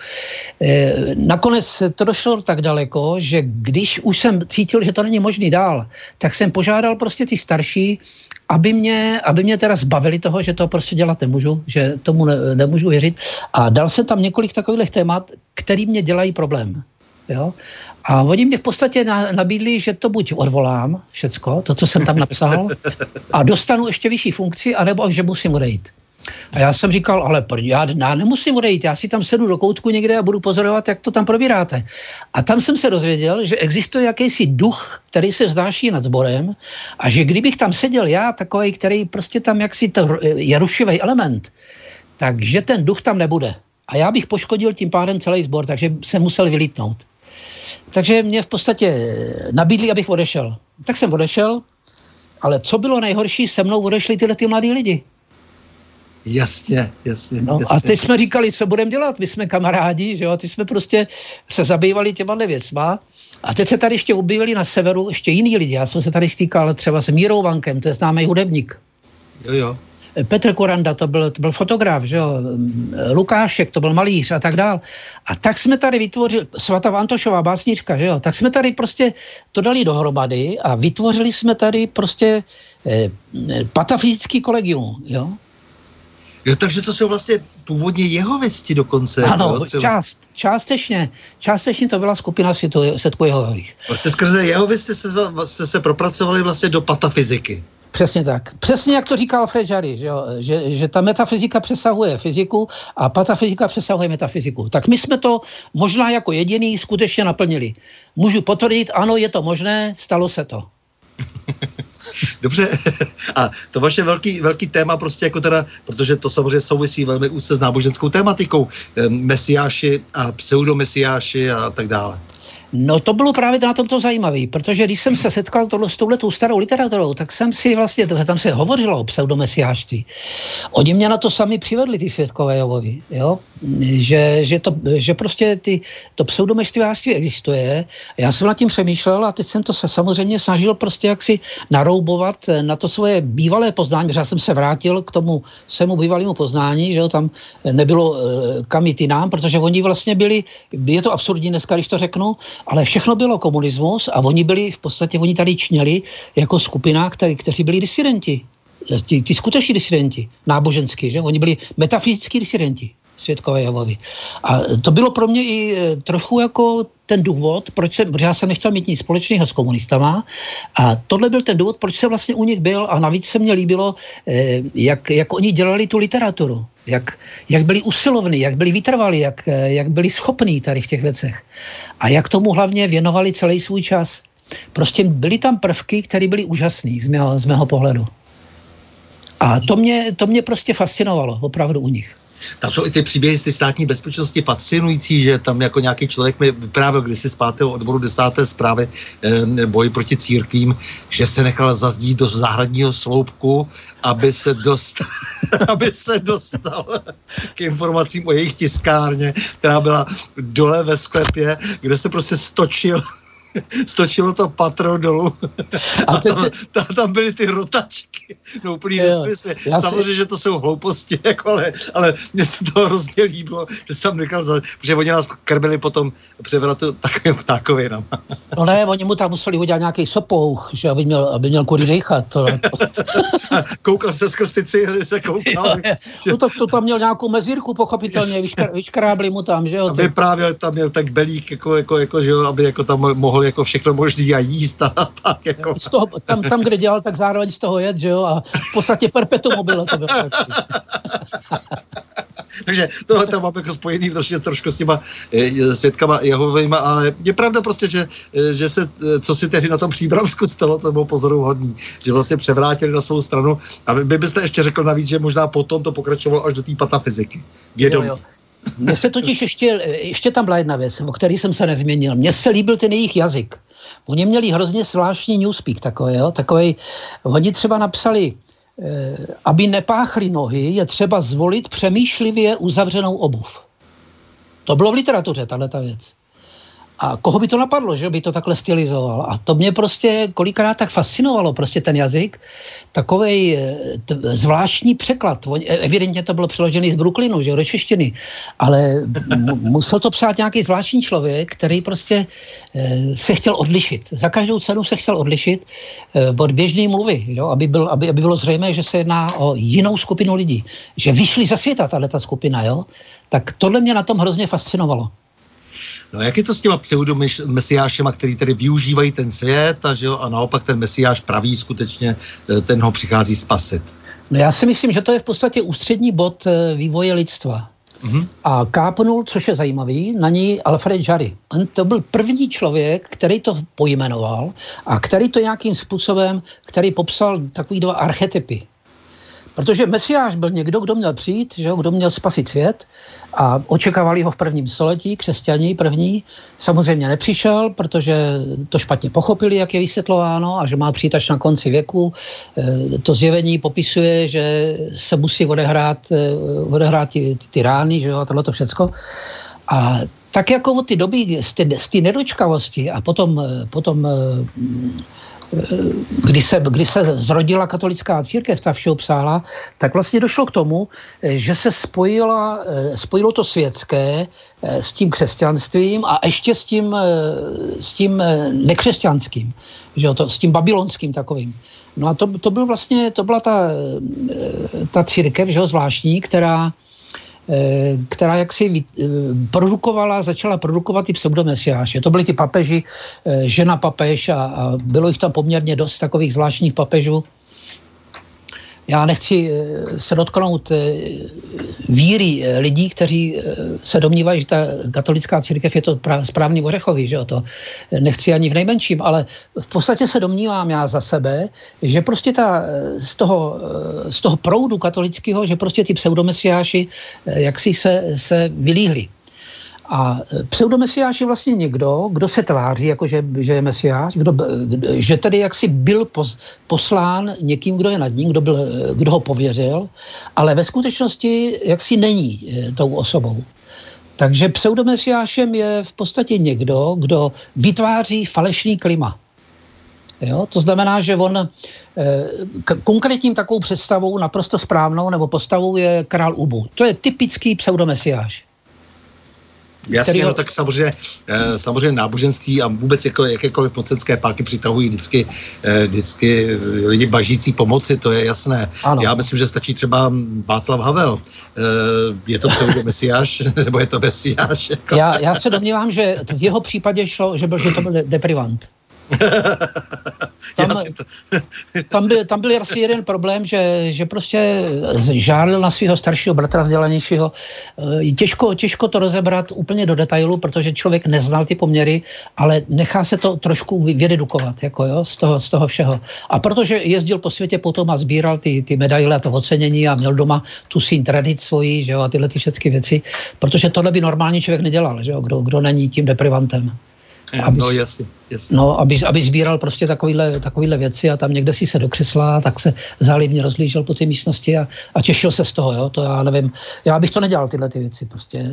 [SPEAKER 2] E, nakonec to došlo tak daleko, že když už jsem cítil, že to není možný dál, tak jsem požádal prostě ty starší, aby mě, aby mě teda zbavili toho, že to prostě dělat nemůžu, že tomu ne, nemůžu věřit. A dal jsem tam několik takových témat, který mě dělají problém. Jo? A oni mě v podstatě na, nabídli, že to buď odvolám všecko, to, co jsem tam napsal, a dostanu ještě vyšší funkci, anebo že musím odejít. A já jsem říkal, ale já, já nemusím odejít, já si tam sedu do koutku někde a budu pozorovat, jak to tam probíráte. A tam jsem se dozvěděl, že existuje jakýsi duch, který se vznáší nad sborem a že kdybych tam seděl já, takový, který prostě tam jaksi to je rušivý element, takže ten duch tam nebude. A já bych poškodil tím pádem celý sbor, takže jsem musel vylítnout. Takže mě v podstatě nabídli, abych odešel. Tak jsem odešel, ale co bylo nejhorší, se mnou odešli tyhle ty mladí lidi.
[SPEAKER 1] Jasně, jasně.
[SPEAKER 2] No,
[SPEAKER 1] jasně.
[SPEAKER 2] A teď jsme říkali, co budeme dělat, my jsme kamarádi, že jo, ty jsme prostě se zabývali těma věcma. A teď se tady ještě objevili na severu ještě jiní lidi. Já jsem se tady stýkal třeba s Mírou Vankem, to je známý hudebník.
[SPEAKER 1] Jo, jo.
[SPEAKER 2] Petr Koranda, to byl, to byl fotograf, že jo? Lukášek, to byl malíř a tak dál. A tak jsme tady vytvořili, Svata Antošová, básnička, že jo? Tak jsme tady prostě to dali dohromady a vytvořili jsme tady prostě eh, patafyzický kolegium, jo?
[SPEAKER 1] Jo, takže to jsou vlastně původně jeho vesti dokonce.
[SPEAKER 2] Ano, jo, část, částečně, částečně to byla skupina světku, světku Jehových.
[SPEAKER 1] Vlastně skrze jeho jste se, jste se propracovali vlastně do patafyziky.
[SPEAKER 2] Přesně tak. Přesně jak to říkal Fred Jarry, že, že, že ta metafyzika přesahuje fyziku a patafyzika přesahuje metafyziku. Tak my jsme to možná jako jediný skutečně naplnili. Můžu potvrdit, ano, je to možné, stalo se to.
[SPEAKER 1] Dobře, a to vaše velký, velký téma prostě jako teda, protože to samozřejmě souvisí velmi úzce s náboženskou tématikou, mesiáši a pseudomesiáši a tak dále.
[SPEAKER 2] No to bylo právě na tomto zajímavé, protože když jsem se setkal tohle, s touhletou starou literaturou, tak jsem si vlastně, tam se hovořilo o pseudomesiářství. Oni mě na to sami přivedli, ty světkové Jovovi, jo? Že, že, to, že prostě ty, to pseudomesiářství existuje. Já jsem nad tím přemýšlel a teď jsem to se samozřejmě snažil prostě jaksi naroubovat na to svoje bývalé poznání, protože já jsem se vrátil k tomu svému bývalému poznání, že jo? tam nebylo eh, kam jít protože oni vlastně byli, je to absurdní dneska, když to řeknu, ale všechno bylo komunismus a oni byli v podstatě, oni tady čněli jako skupina, který, kteří byli disidenti. Ti, ti skuteční disidenti, náboženský, že? Oni byli metafyzický disidenti světkové Jehovovi. A to bylo pro mě i e, trochu jako ten důvod, proč jsem, protože já jsem nechtěl mít nic společného s komunistama a tohle byl ten důvod, proč jsem vlastně u nich byl a navíc se mně líbilo, eh, jak, jak oni dělali tu literaturu, jak, jak byli usilovní, jak byli vytrvali, jak, eh, jak byli schopní tady v těch věcech a jak tomu hlavně věnovali celý svůj čas. Prostě byly tam prvky, které byly úžasné z mého, z mého pohledu. A to mě, to mě prostě fascinovalo, opravdu u nich.
[SPEAKER 1] Tam jsou i ty příběhy z ty státní bezpečnosti fascinující, že tam jako nějaký člověk mi vyprávěl kdysi z pátého odboru desáté zprávy e, boji proti církvím, že se nechal zazdít do záhradního sloupku, aby se dostal, aby se dostal k informacím o jejich tiskárně, která byla dole ve sklepě, kde se prostě stočil stočilo to patro dolů a, a tam, tam, tam byly ty rotačky. No úplný nesmysl. Samozřejmě, si... že to jsou hlouposti, jako, ale, ale mně se to hrozně líbilo, že jsem nechal, za... protože oni nás krmili potom převratu takovým ptákovinama.
[SPEAKER 2] no ne, oni mu tam museli udělat nějaký sopouch, že aby měl, aby měl kudy dechat. To,
[SPEAKER 1] koukal se skrz ty cihly, se koukal. Jo,
[SPEAKER 2] že... No tak to tam měl nějakou mezírku, pochopitelně, vyškrábli mu tam, že jo.
[SPEAKER 1] A vyprávěl tam měl tak belík, jako, jako, jako, že jo, aby jako tam mohl jako všechno možný a jíst a tak jako.
[SPEAKER 2] Z toho, tam, tam, kde dělal, tak zároveň z toho jet, že jo, a v podstatě perpetuum mobile to bylo.
[SPEAKER 1] Takže tohle tam mám jako spojený trošku, trošku s těma e, svědkama Jehovejma, ale je pravda prostě, že, e, že se, e, co si tehdy na tom příbramsku stalo, to bylo pozoruhodný, že vlastně převrátili na svou stranu a vy byste ještě řekl navíc, že možná potom to pokračovalo až do té patafyziky. Vědomí. Jo, jo.
[SPEAKER 2] Mně se totiž ještě, ještě tam byla jedna věc, o který jsem se nezměnil. Mně se líbil ten jejich jazyk. Oni měli hrozně zvláštní newspeak takový, jo? takový, oni třeba napsali, eh, aby nepáchly nohy, je třeba zvolit přemýšlivě uzavřenou obuv. To bylo v literatuře, tahle ta věc. A koho by to napadlo, že by to takhle stylizoval? A to mě prostě kolikrát tak fascinovalo, prostě ten jazyk. Takový eh, zvláštní překlad. E, evidentně to bylo přeložený z Brooklynu, že do češtiny. Ale musel to psát nějaký zvláštní člověk, který prostě e, se chtěl odlišit. Za každou cenu se chtěl odlišit e, od běžné mluvy, jo? Aby, byl, aby, aby bylo zřejmé, že se jedná o jinou skupinu lidí. Že vyšli ze světa tahle skupina, jo? Tak tohle mě na tom hrozně fascinovalo.
[SPEAKER 1] No jak je to s těma pseudomesiášema, který tedy využívají ten svět a, že jo, a naopak ten mesiáš pravý skutečně, eh, ten ho přichází spasit?
[SPEAKER 2] No já si myslím, že to je v podstatě ústřední bod eh, vývoje lidstva. Mm-hmm. A kápnul, což je zajímavý, na ní Alfred Jarry. On to byl první člověk, který to pojmenoval a který to nějakým způsobem, který popsal takový dva archetypy. Protože Mesiáš byl někdo, kdo měl přijít, že, kdo měl spasit svět a očekávali ho v prvním století, křesťaní první. Samozřejmě nepřišel, protože to špatně pochopili, jak je vysvětlováno a že má přijít až na konci věku. E, to zjevení popisuje, že se musí odehrát, e, odehrát ty, ty rány že, a tohle to všecko. A tak jako od ty doby, z té nedočkavosti a potom, e, potom kdy se, kdy se zrodila katolická církev, ta všeho psála, tak vlastně došlo k tomu, že se spojila, spojilo to světské eh, s tím křesťanstvím a ještě s tím, eh, s tím eh, nekřesťanským, že jo, to, s tím babylonským takovým. No a to, to, byl vlastně, to byla ta, ta církev, že jo, zvláštní, která, Eh, která jaksi eh, produkovala, začala produkovat ty pseudomesiáše. To byly ty papeži, eh, žena papež a, a bylo jich tam poměrně dost takových zvláštních papežů, já nechci eh, se dotknout eh, víry eh, lidí, kteří se domnívají, že ta katolická církev je to správný ořechový, že jo, to nechci ani v nejmenším, ale v podstatě se domnívám já za sebe, že prostě ta, z, toho, z toho proudu katolického, že prostě ty pseudomesiáši jaksi se, se vylíhli. A e, pseudomesiáš je vlastně někdo, kdo se tváří, jako že, že je mesiáš, kdo, že tedy jaksi byl pos, poslán někým, kdo je nad ním, kdo, byl, kdo ho pověřil, ale ve skutečnosti jaksi není e, tou osobou. Takže pseudomesiášem je v podstatě někdo, kdo vytváří falešný klima. Jo? To znamená, že on e, k, konkrétním takovou představou, naprosto správnou nebo postavou je král Ubu. To je typický pseudomesiáš.
[SPEAKER 1] Jasně, který... no tak samozřejmě, eh, samozřejmě náboženství a vůbec jako jakékoliv mocenské páky přitahují vždycky, eh, vždycky lidi bažící pomoci, to je jasné. Ano. Já myslím, že stačí třeba Václav Havel. Eh, je to pseudo mesiáš, nebo je to mesiáš? Jako...
[SPEAKER 2] Já, já se domnívám, že v jeho případě šlo, že byl, že to byl deprivant. tam, tam, byl, tam byl asi jeden problém, že, že prostě žádl na svého staršího bratra vzdělanějšího. Eh, těžko, těžko to rozebrat úplně do detailu, protože člověk neznal ty poměry, ale nechá se to trošku vyredukovat jako jo, z, toho, z toho všeho. A protože jezdil po světě potom a sbíral ty, ty medaile a to ocenění a měl doma tu sín tradic svojí že jo, a tyhle ty všechny věci, protože tohle by normální člověk nedělal, že jo, kdo, kdo není tím deprivantem.
[SPEAKER 1] Aby, no jasně, jasně.
[SPEAKER 2] No, aby, aby sbíral prostě takovýhle, takovýhle věci a tam někde si se dokřesla, tak se zálibně rozlížel po té místnosti a, a těšil se z toho, jo, to já nevím, já bych to nedělal tyhle ty věci, prostě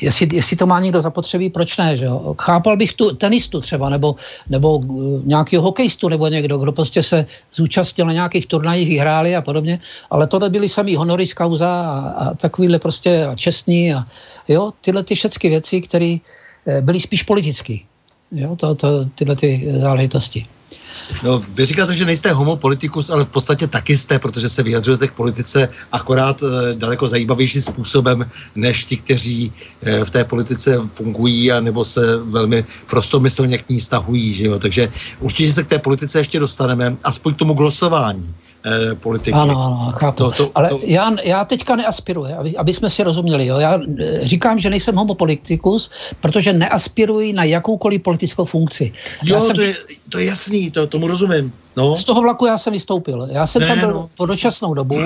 [SPEAKER 2] jestli, jestli to má někdo zapotřebí, proč ne, že jo? Chápal bych tu tenistu třeba, nebo, nebo uh, nějakého hokejistu, nebo někdo, kdo prostě se zúčastnil na nějakých turnajích, hráli a podobně, ale tohle byly samý honoris causa a, a takovýhle prostě a čestní a jo, tyhle ty všechny věci, které Eh, byly spíš politický. Jo, to, to, tyhle ty záležitosti.
[SPEAKER 1] No, vy říkáte, že nejste homopolitikus, ale v podstatě taky jste, protože se vyjadřujete k politice akorát e, daleko zajímavějším způsobem, než ti, kteří e, v té politice fungují a nebo se velmi prostomyslně k ní stahují. Že jo? Takže určitě se k té politice ještě dostaneme, aspoň k tomu glosování e, politiky.
[SPEAKER 2] Ano, ano, chápu. To, to, ale to... Já, já teďka neaspiruji, aby, aby jsme si rozuměli. Jo? Já říkám, že nejsem homopolitikus, protože neaspiruji na jakoukoliv politickou funkci.
[SPEAKER 1] Jo,
[SPEAKER 2] já jsem...
[SPEAKER 1] to, je, to je jasný, to, tomu rozumím. No.
[SPEAKER 2] Z toho vlaku já jsem vystoupil. Já jsem ne, tam byl no. po dočasnou dobu.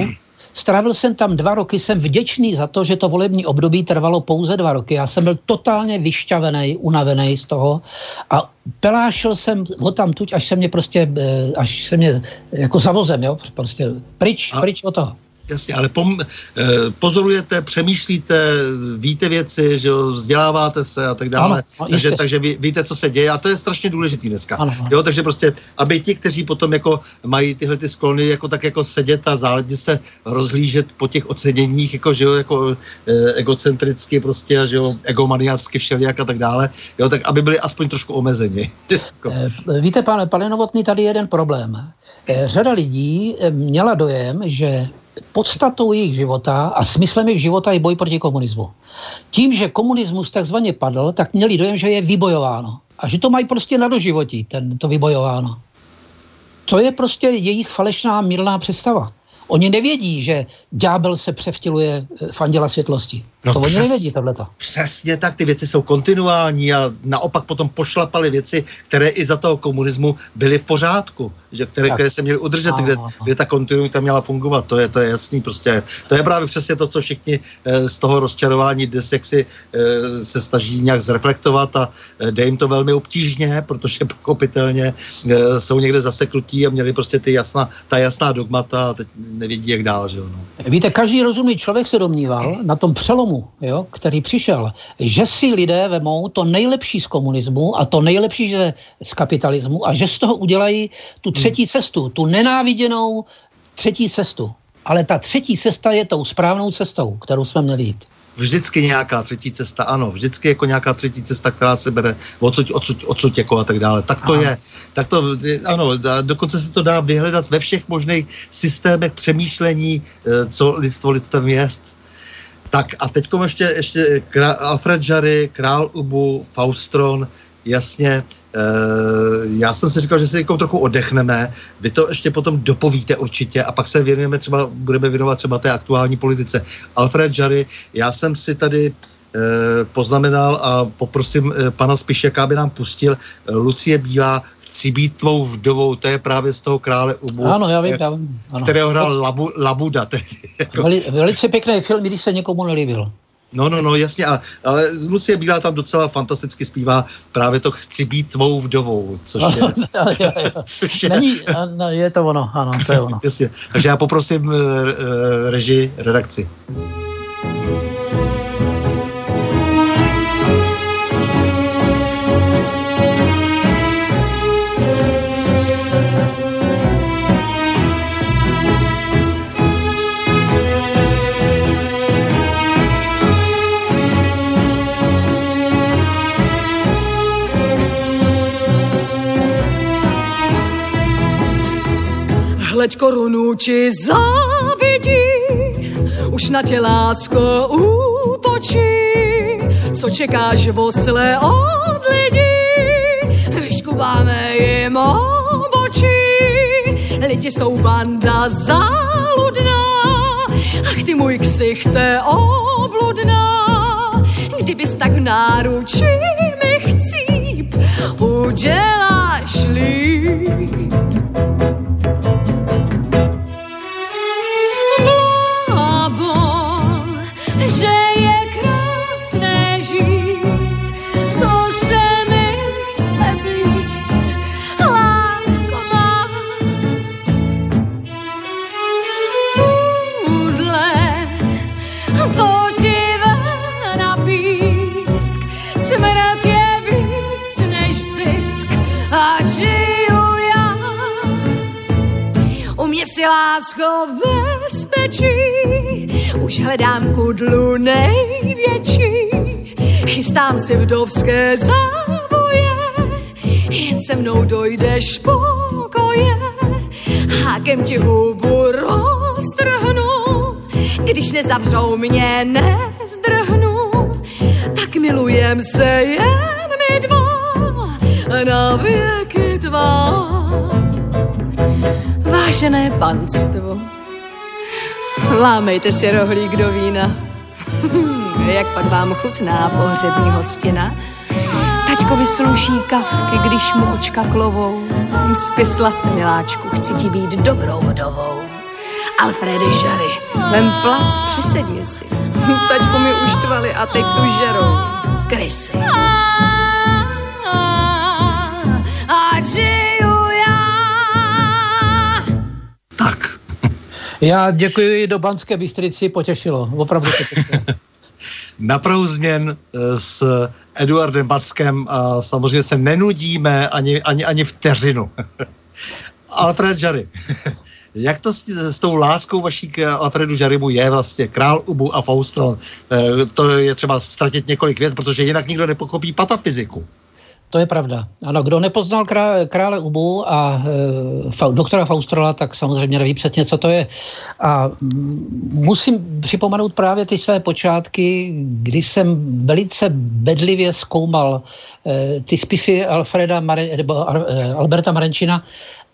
[SPEAKER 2] Strávil jsem tam dva roky, jsem vděčný za to, že to volební období trvalo pouze dva roky. Já jsem byl totálně vyšťavený, unavený z toho a pelášil jsem ho tam tuď, až se mě prostě, eh, až se mě jako zavozem, jo, prostě pryč, a, pryč od toho.
[SPEAKER 1] Jasně, ale pom, eh, pozorujete, přemýšlíte, víte věci, že jo, vzděláváte se a tak dále. Ano, no, takže, takže ví, víte, co se děje a to je strašně důležitý dneska. Ano. Jo, takže prostě, aby ti, kteří potom jako mají tyhle ty sklony, jako tak jako sedět a záledně se rozhlížet po těch oceněních, jako, že jo, jako e, egocentricky prostě, že jo, egomaniacky všelijak a tak dále, jo, tak aby byli aspoň trošku omezeni.
[SPEAKER 2] Jako. Eh, víte, pane, pane Novotný, tady je jeden problém. Řada lidí měla dojem, že podstatou jejich života a smyslem jejich života je boj proti komunismu. Tím, že komunismus takzvaně padl, tak měli dojem, že je vybojováno. A že to mají prostě na doživotí, ten, to vybojováno. To je prostě jejich falešná mírná představa. Oni nevědí, že ďábel se převtěluje v anděla světlosti. No to přes, oni nevědí tohleto.
[SPEAKER 1] Přesně tak, ty věci jsou kontinuální a naopak potom pošlapaly věci, které i za toho komunismu byly v pořádku, že které, které se měly udržet, kde, kde ta kontinuita měla fungovat. To je, to je jasný prostě. To je právě přesně to, co všichni eh, z toho rozčarování dnes jak si eh, se snaží nějak zreflektovat a jde jim to velmi obtížně, protože pochopitelně jsou někde zaseklutí a měli prostě ty jasná, ta jasná dogmata a teď nevědí, jak dál. Že? No.
[SPEAKER 2] Víte, každý rozumný člověk se domníval na tom přelomu, jo, který přišel, že si lidé vemou to nejlepší z komunismu a to nejlepší že z kapitalismu a že z toho udělají tu třetí cestu, tu nenáviděnou třetí cestu. Ale ta třetí cesta je tou správnou cestou, kterou jsme měli jít
[SPEAKER 1] vždycky nějaká třetí cesta, ano, vždycky jako nějaká třetí cesta, která se bere odsud, odsud, odsud jako a tak dále. Tak to Aha. je. Tak to, ano, dokonce se to dá vyhledat ve všech možných systémech přemýšlení, eh, co lidstvo lidstvem jest. Tak a teď ještě, ještě Alfred Jarry, Král Ubu, Faustron, jasně, e, já jsem si říkal, že si jako trochu oddechneme, vy to ještě potom dopovíte určitě a pak se věnujeme třeba, budeme věnovat třeba té aktuální politice. Alfred Jarry, já jsem si tady e, poznamenal a poprosím e, pana Spišeka, aby nám pustil Lucie Bílá Chci být tvou vdovou, to je právě z toho krále Ubu.
[SPEAKER 2] Ano, já vím, já vím.
[SPEAKER 1] Ano. Kterého hrál Labu, Labuda. Tedy,
[SPEAKER 2] jako. Veli, velice pěkný film, když se někomu nelíbil.
[SPEAKER 1] No, no, no, jasně, a, ale Lucie Bílá tam docela fantasticky zpívá právě to Chci být tvou vdovou, což je...
[SPEAKER 2] což je Není, no, je to ono, ano, to je ono.
[SPEAKER 1] jasně, takže já poprosím uh, reži, redakci.
[SPEAKER 3] Hleď korunu či závidí, už na tě lásko útočí. Co čekáš vosle od lidí, vyškubáme jim obočí. Lidi jsou banda záludná, ach ty můj ksichte obludná. Kdybys tak náručí mi chcíp, uděláš líp. Si lásko v bezpečí, už hledám kudlu největší, chystám si vdovské závoje, jen se mnou dojdeš pokoje, hákem ti hubu roztrhnu, když nezavřou mě, nezdrhnu, tak milujem se jen my dva, na věky tvá vážené panstvo. Lámejte si rohlík do vína. Jak pak vám chutná pohřební hostina? Taťkovi sluší kavky, když mu očka klovou. Spy se, miláčku, chci ti být dobrou vdovou. Alfredy Žary, vem plac, přisedni si. Taťku mi uštvali a teď tu žerou. Krysy.
[SPEAKER 2] Já děkuji do Banské Bystrici, potěšilo, opravdu potěšilo.
[SPEAKER 1] Na Prahu změn eh, s Eduardem Backem a samozřejmě se nenudíme ani, ani, ani vteřinu. Alfred Jarry. Jak to s, s tou láskou vaší k Alfredu Žarimu je vlastně Král Ubu a Fauston? Eh, to je třeba ztratit několik vět, protože jinak nikdo nepokopí patafyziku.
[SPEAKER 2] To je pravda. Ano, kdo nepoznal krá, krále Ubu a e, fa, doktora Faustrola, tak samozřejmě neví přesně, co to je. A musím připomenout právě ty své počátky, kdy jsem velice bedlivě zkoumal e, ty spisy Alfreda Mare, nebo e, Alberta Marenčina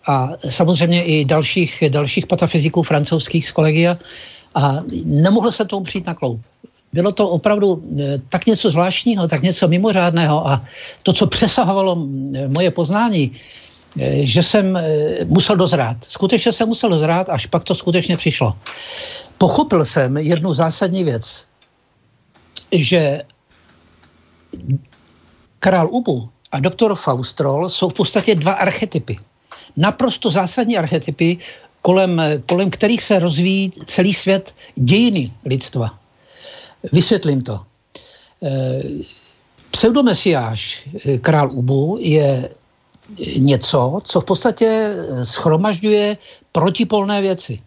[SPEAKER 2] a samozřejmě i dalších, dalších patafyziků francouzských z kolegia a nemohl se tomu přijít na kloup. Bylo to opravdu eh, tak něco zvláštního, tak něco mimořádného a to, co přesahovalo eh, moje poznání, eh, že jsem musel dozrát. Skutečně jsem musel dozrát, až pak to skutečně přišlo. Pochopil jsem jednu zásadní věc, že král Ubu a doktor Faustrol jsou v podstatě dva archetypy. Naprosto zásadní archetypy, kolem, kolem kterých se rozvíjí celý svět dějiny lidstva. Vysvětlím to. Eh, pseudomesiáš eh, král Ubu je něco, co v podstatě schromažďuje protipolné věci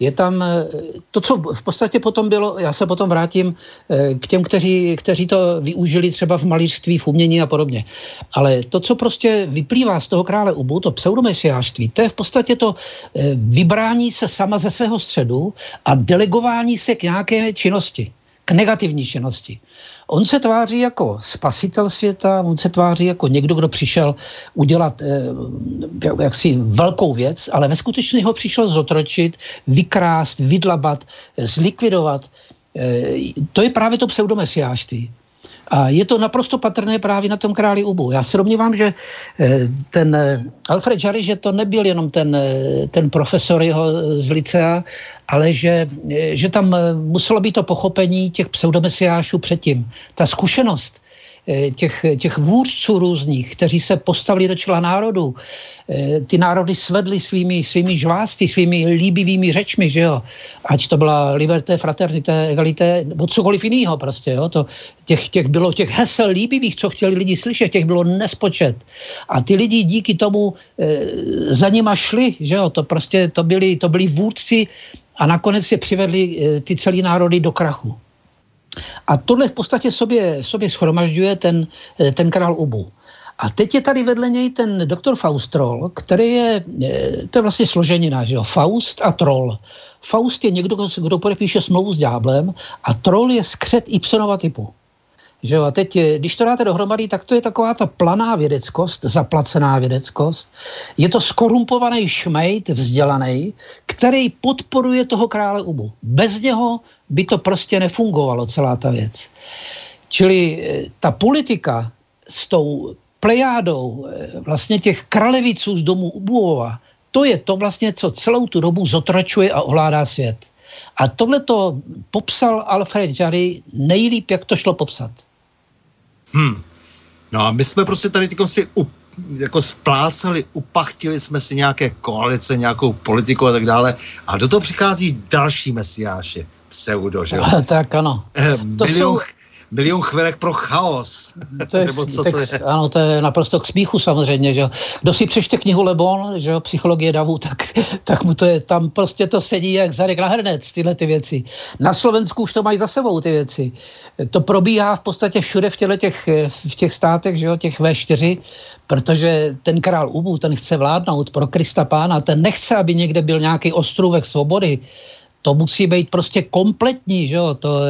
[SPEAKER 2] je tam eh, to, co v podstatě potom bylo, já se potom vrátím eh, k těm, kteří, kteří to využili třeba v malířství, v umění a podobně. Ale to, co prostě vyplývá z toho krále Ubu, to pseudomesiářství, to je v podstatě to eh, vybrání se sama ze svého středu a delegování se k nějaké činnosti, k negativní činnosti. On se tváří jako spasitel světa, on se tváří jako někdo, kdo přišel udělat eh, jaksi velkou věc, ale ve skutečnosti ho přišel zotročit, vykrást, vydlabat, zlikvidovat. Eh, to je právě to pseudomesiářství. A je to naprosto patrné právě na tom králi Ubu. Já se domnívám, že eh, ten eh, Alfred Jarry, že to nebyl jenom ten, eh, ten profesor jeho z licea, ale že, že tam muselo být to pochopení těch pseudomesiášů předtím. Ta zkušenost, těch, těch vůdců různých, kteří se postavili do čela národů. Eh, ty národy svedly svými, svými žvásty, svými líbivými řečmi, že jo. Ať to byla liberté, fraternité, egalité, nebo cokoliv jiného prostě, jo. To, těch, těch bylo těch hesel líbivých, co chtěli lidi slyšet, těch bylo nespočet. A ty lidi díky tomu e, za nima šli, že jo. To prostě, to byli, to byli vůdci a nakonec je přivedli e, ty celý národy do krachu. A tohle v podstatě sobě, sobě schromažďuje ten, eh, ten král Ubu. A teď je tady vedle něj ten doktor Faustrol, který je, eh, to je vlastně složenina, že jo, Faust a troll. Faust je někdo, kdo podepíše smlouvu s ďáblem a troll je skřet Ibsenova typu. Že jo? A teď, eh, když to dáte dohromady, tak to je taková ta planá vědeckost, zaplacená vědeckost. Je to skorumpovaný šmejt, vzdělaný, který podporuje toho krále Ubu. Bez něho by to prostě nefungovalo, celá ta věc. Čili eh, ta politika s tou plejádou eh, vlastně těch kraleviců z domu Ubuvova, to je to vlastně, co celou tu dobu zotračuje a ovládá svět. A tohle to popsal Alfred Jarry nejlíp, jak to šlo popsat.
[SPEAKER 1] Hmm. No a my jsme prostě tady si up, jako spláceli, upachtili jsme si nějaké koalice, nějakou politiku a tak dále. A do toho přichází další mesiáše, pseudo, že jo?
[SPEAKER 2] tak ano.
[SPEAKER 1] Eh, to jsou milion chvilek pro chaos.
[SPEAKER 2] To je, Nebo co to je? Ano, to je naprosto k smíchu samozřejmě, že Kdo si přečte knihu Lebon, že jo, psychologie davu, tak, tak mu to je, tam prostě to sedí jak zadek na hrnec, tyhle ty věci. Na Slovensku už to mají za sebou ty věci. To probíhá v podstatě všude v, těle těch, v těch státech, že jo, těch V4, protože ten král Ubu, ten chce vládnout pro Krista pána, ten nechce, aby někde byl nějaký ostrůvek svobody, to musí být prostě kompletní, že jo? To,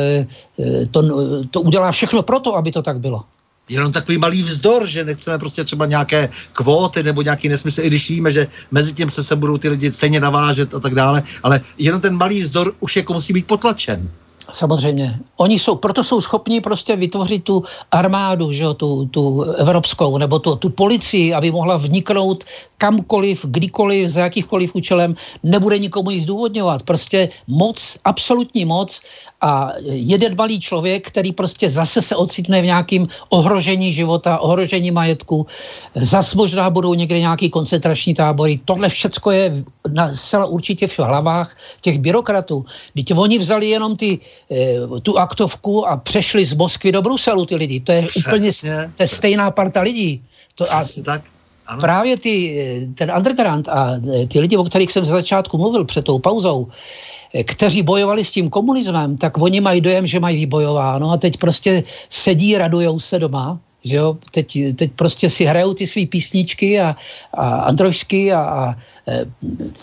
[SPEAKER 2] to, to udělá všechno pro to, aby to tak bylo
[SPEAKER 1] jenom takový malý vzdor, že nechceme prostě třeba nějaké kvóty nebo nějaký nesmysl, i když víme, že mezi tím se, se budou ty lidi stejně navážet a tak dále, ale jenom ten malý vzdor už jako musí být potlačen.
[SPEAKER 2] Samozřejmě. Oni jsou, proto jsou schopni prostě vytvořit tu armádu, že jo, tu, tu evropskou, nebo tu, tu policii, aby mohla vniknout kamkoliv, kdykoliv, za jakýchkoliv účelem, nebude nikomu ji zdůvodňovat. Prostě moc, absolutní moc a jeden malý člověk, který prostě zase se ocitne v nějakém ohrožení života, ohrožení majetku, zas možná budou někde nějaký koncentrační tábory. Tohle všecko je na, zcela určitě v hlavách těch byrokratů. Teď oni vzali jenom ty, e, tu aktovku a přešli z Moskvy do Bruselu ty lidi. To je přesně, úplně to je stejná parta lidí. To,
[SPEAKER 1] a, tak.
[SPEAKER 2] Ano. Právě ty, eh, ten underground a eh, ty lidi, o kterých jsem za začátku mluvil před tou pauzou, kteří bojovali s tím komunismem, tak oni mají dojem, že mají vybojováno a teď prostě sedí, radujou se doma že jo, teď, teď prostě si hrajou ty své písničky a, a androžsky a, a e,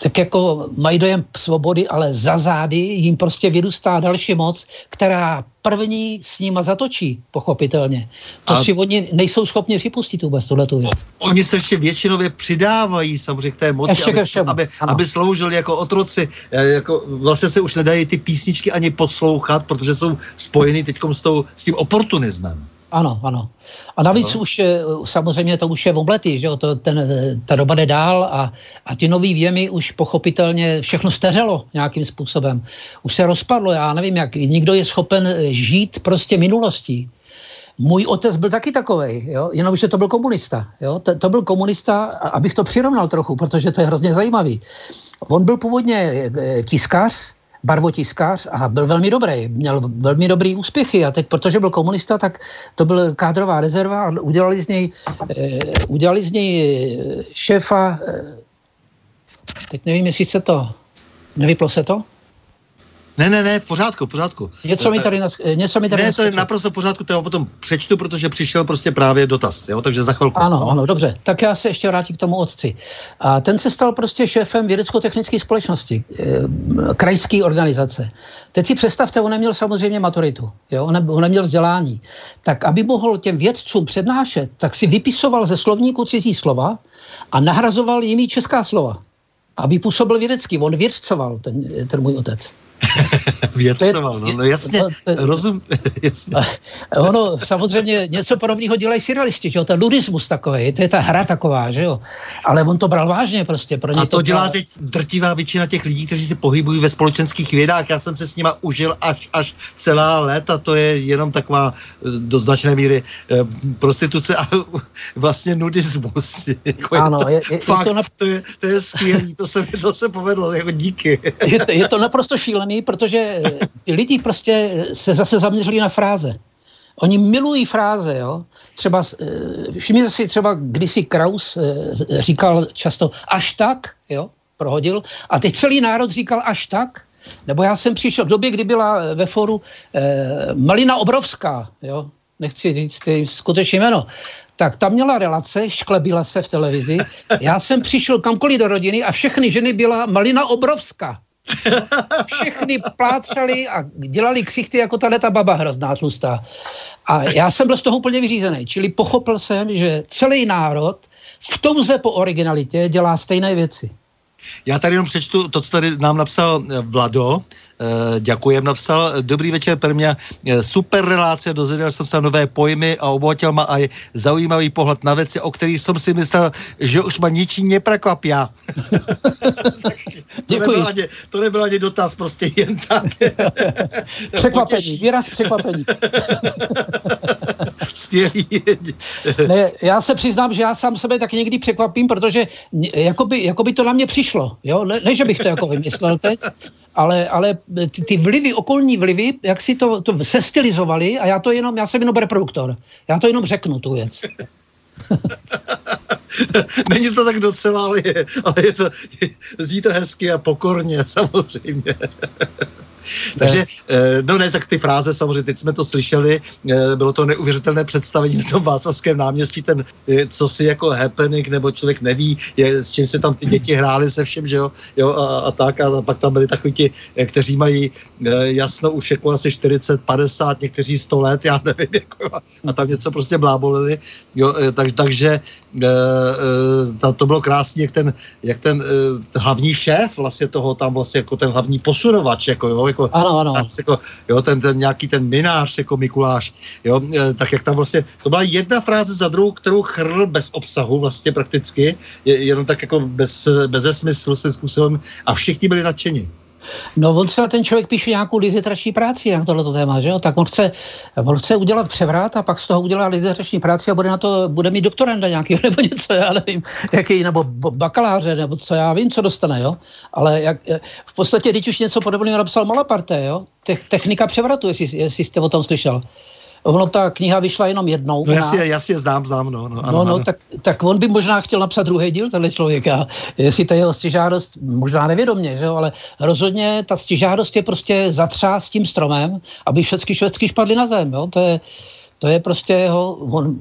[SPEAKER 2] tak jako mají dojem svobody, ale za zády jim prostě vyrůstá další moc, která první s nima zatočí, pochopitelně. To a si oni nejsou schopni připustit vůbec tuhletu věc.
[SPEAKER 1] Oni se ještě většinově přidávají samozřejmě k té moci, ještě aby, aby, aby sloužili jako otroci. E, jako, vlastně se už nedají ty písničky ani poslouchat, protože jsou spojeny teď s, tou, s tím oportunismem.
[SPEAKER 2] Ano, ano. A navíc no. už samozřejmě to už je v oblety, že jo, to, ten, ta doba jde dál a, a ty nový věmy už pochopitelně všechno steřelo nějakým způsobem. Už se rozpadlo, já nevím, jak nikdo je schopen žít prostě minulostí. Můj otec byl taky takový, jo? jenomže to byl komunista. Jo? To, to byl komunista, abych to přirovnal trochu, protože to je hrozně zajímavý. On byl původně eh, tiskař, barvotiskář a byl velmi dobrý, měl velmi dobrý úspěchy a teď, protože byl komunista, tak to byl kádrová rezerva a udělali z něj, eh, udělali z něj eh, šéfa, eh, teď nevím, jestli se to, nevyplo se to?
[SPEAKER 1] Ne, ne, ne, v pořádku, v pořádku.
[SPEAKER 2] Něco mi tady, něco mi tady
[SPEAKER 1] Ne, to je naprosto v pořádku, to já potom přečtu, protože přišel prostě právě dotaz, jo, takže za chvilku.
[SPEAKER 2] Ano, no. ano, dobře. Tak já se ještě vrátím k tomu otci. A ten se stal prostě šéfem vědecko-technické společnosti, e, krajské organizace. Teď si představte, on neměl samozřejmě maturitu, jo, on, ne, on neměl vzdělání. Tak aby mohl těm vědcům přednášet, tak si vypisoval ze slovníku cizí slova a nahrazoval jimi česká slova aby působil vědecky. On vědcoval, ten, ten můj otec.
[SPEAKER 1] Věcoval, no, no jasně, to, to, rozum, jasně.
[SPEAKER 2] Ono samozřejmě něco podobného dělají surrealisti, že jo, ten ludismus takový, to je ta hra taková, že jo, ale on to bral vážně prostě. Pro
[SPEAKER 1] ně A to, to dělá teď drtivá většina těch lidí, kteří se pohybují ve společenských vědách, já jsem se s nima užil až, až celá léta, to je jenom taková eh, do značné míry eh, prostituce a vlastně nudismus.
[SPEAKER 2] Jako ano, je,
[SPEAKER 1] je, fakt, je to, na... to, je, to je skvělý, to se, to se povedlo, jako díky.
[SPEAKER 2] Je to, je to naprosto šílené šílený, protože ty lidi prostě se zase zaměřili na fráze. Oni milují fráze, jo. Třeba, eh, všimněte si třeba, kdysi Kraus eh, říkal často až tak, jo, prohodil, a teď celý národ říkal až tak, nebo já jsem přišel v době, kdy byla ve foru eh, Malina Obrovská, jo, nechci říct skutečně jméno, tak tam měla relace, šklebila se v televizi. Já jsem přišel kamkoliv do rodiny a všechny ženy byla Malina Obrovská. Všechny plácali a dělali ksichty jako ta ta baba hrozná tlustá. A já jsem byl z toho úplně vyřízený. Čili pochopil jsem, že celý národ v touze po originalitě dělá stejné věci.
[SPEAKER 1] Já tady jenom přečtu to, co tady nám napsal eh, Vlado. E, děkujem, napsal. Dobrý večer, per mě eh, super relace, dozvěděl jsem se nové pojmy a obohatil ma aj zaujímavý pohled na věci, o kterých jsem si myslel, že už ma ničím neprekvapí. to, nebyl ani, to nebyl ani dotaz, prostě jen tak.
[SPEAKER 2] překvapení, výraz překvapení.
[SPEAKER 1] Skvělý.
[SPEAKER 2] ne, já se přiznám, že já sám sebe tak někdy překvapím, protože jakoby, jakoby to na mě přišlo. Jo? Ne, ne, že bych to jako vymyslel teď, ale, ale ty, ty vlivy, okolní vlivy, jak si to, to sestylizovali a já to jenom, já jsem jenom reproduktor. Já to jenom řeknu tu věc.
[SPEAKER 1] Není to tak docela, ale je, ale je to, je, zní to hezky a pokorně, samozřejmě. Takže, eh, no ne, tak ty fráze samozřejmě, teď jsme to slyšeli, eh, bylo to neuvěřitelné představení na tom Václavském náměstí, ten, eh, co si jako happening, nebo člověk neví, je, s čím se tam ty děti hrály se všem, že jo, jo a, a tak, a pak tam byli takový ti, kteří mají jasno už jako asi 40, 50, někteří 100 let, já nevím, jako, a tam něco prostě blábolili, jo, tak, takže tam to bylo krásně, jak ten, jak ten hlavní šéf vlastně toho tam vlastně jako ten hlavní posunovač, jako jo, jako,
[SPEAKER 2] ano, ano.
[SPEAKER 1] jako jo, ten, ten, nějaký ten minář, jako Mikuláš, jo, e, tak jak tam vlastně, to byla jedna fráze za druhou, kterou chrl bez obsahu vlastně prakticky, je, jenom tak jako bez, bez smyslu svým způsobem a všichni byli nadšení.
[SPEAKER 2] No on třeba ten člověk píše nějakou liziterační práci na tohleto téma, že jo? Tak on chce, on chce udělat převrat a pak z toho udělá liziterační práci a bude na to, bude mít doktoranda nějaký nebo něco, já nevím, jaký, nebo bakaláře, nebo co já vím, co dostane, jo? Ale jak, v podstatě, když už něco podobného napsal Malaparte, jo? Technika převratu, jestli, jestli jste o tom slyšel. Ono ta kniha vyšla jenom jednou.
[SPEAKER 1] No jasně, jasně znám, znám, no.
[SPEAKER 2] No, ano, no, no Tak, tak on by možná chtěl napsat druhý díl, tenhle člověk. A jestli to je jeho stěžádost, možná nevědomě, že jo, ale rozhodně ta stěžádost je prostě zatřás tím stromem, aby všechny švestky špadly na zem, jo. To je, to je prostě jeho, on,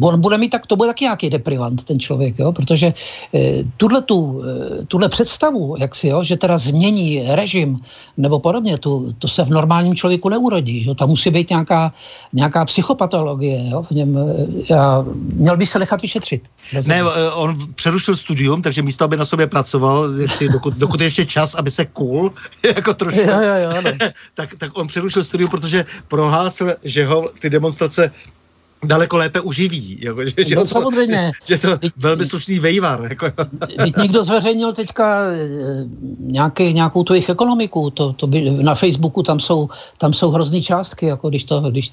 [SPEAKER 2] on bude mít tak, to bude taky nějaký deprivant, ten člověk, jo, protože e, tuhle, tu, e, tuhle představu, jak si, jo, že teda změní režim nebo podobně, tu, to se v normálním člověku neurodí, jo, tam musí být nějaká, nějaká psychopatologie, jo, v něm, já, měl by se nechat vyšetřit.
[SPEAKER 1] Ne, on přerušil studium, takže místo, aby na sobě pracoval, si, dokud, dokud ještě čas, aby se cool, jako trošku, jo, jo, jo, tak, tak on přerušil studium, protože prohlásil, že ho ty demonstrace a daleko lépe uživí. Jako, že,
[SPEAKER 2] že no, to, samozřejmě.
[SPEAKER 1] Že to teď, velmi slušný vejvar. Jako.
[SPEAKER 2] Teď někdo zveřejnil teďka eh, nějaký, nějakou tu jejich ekonomiku. To, to by, na Facebooku tam jsou, tam jsou hrozný částky. Jako když to, když,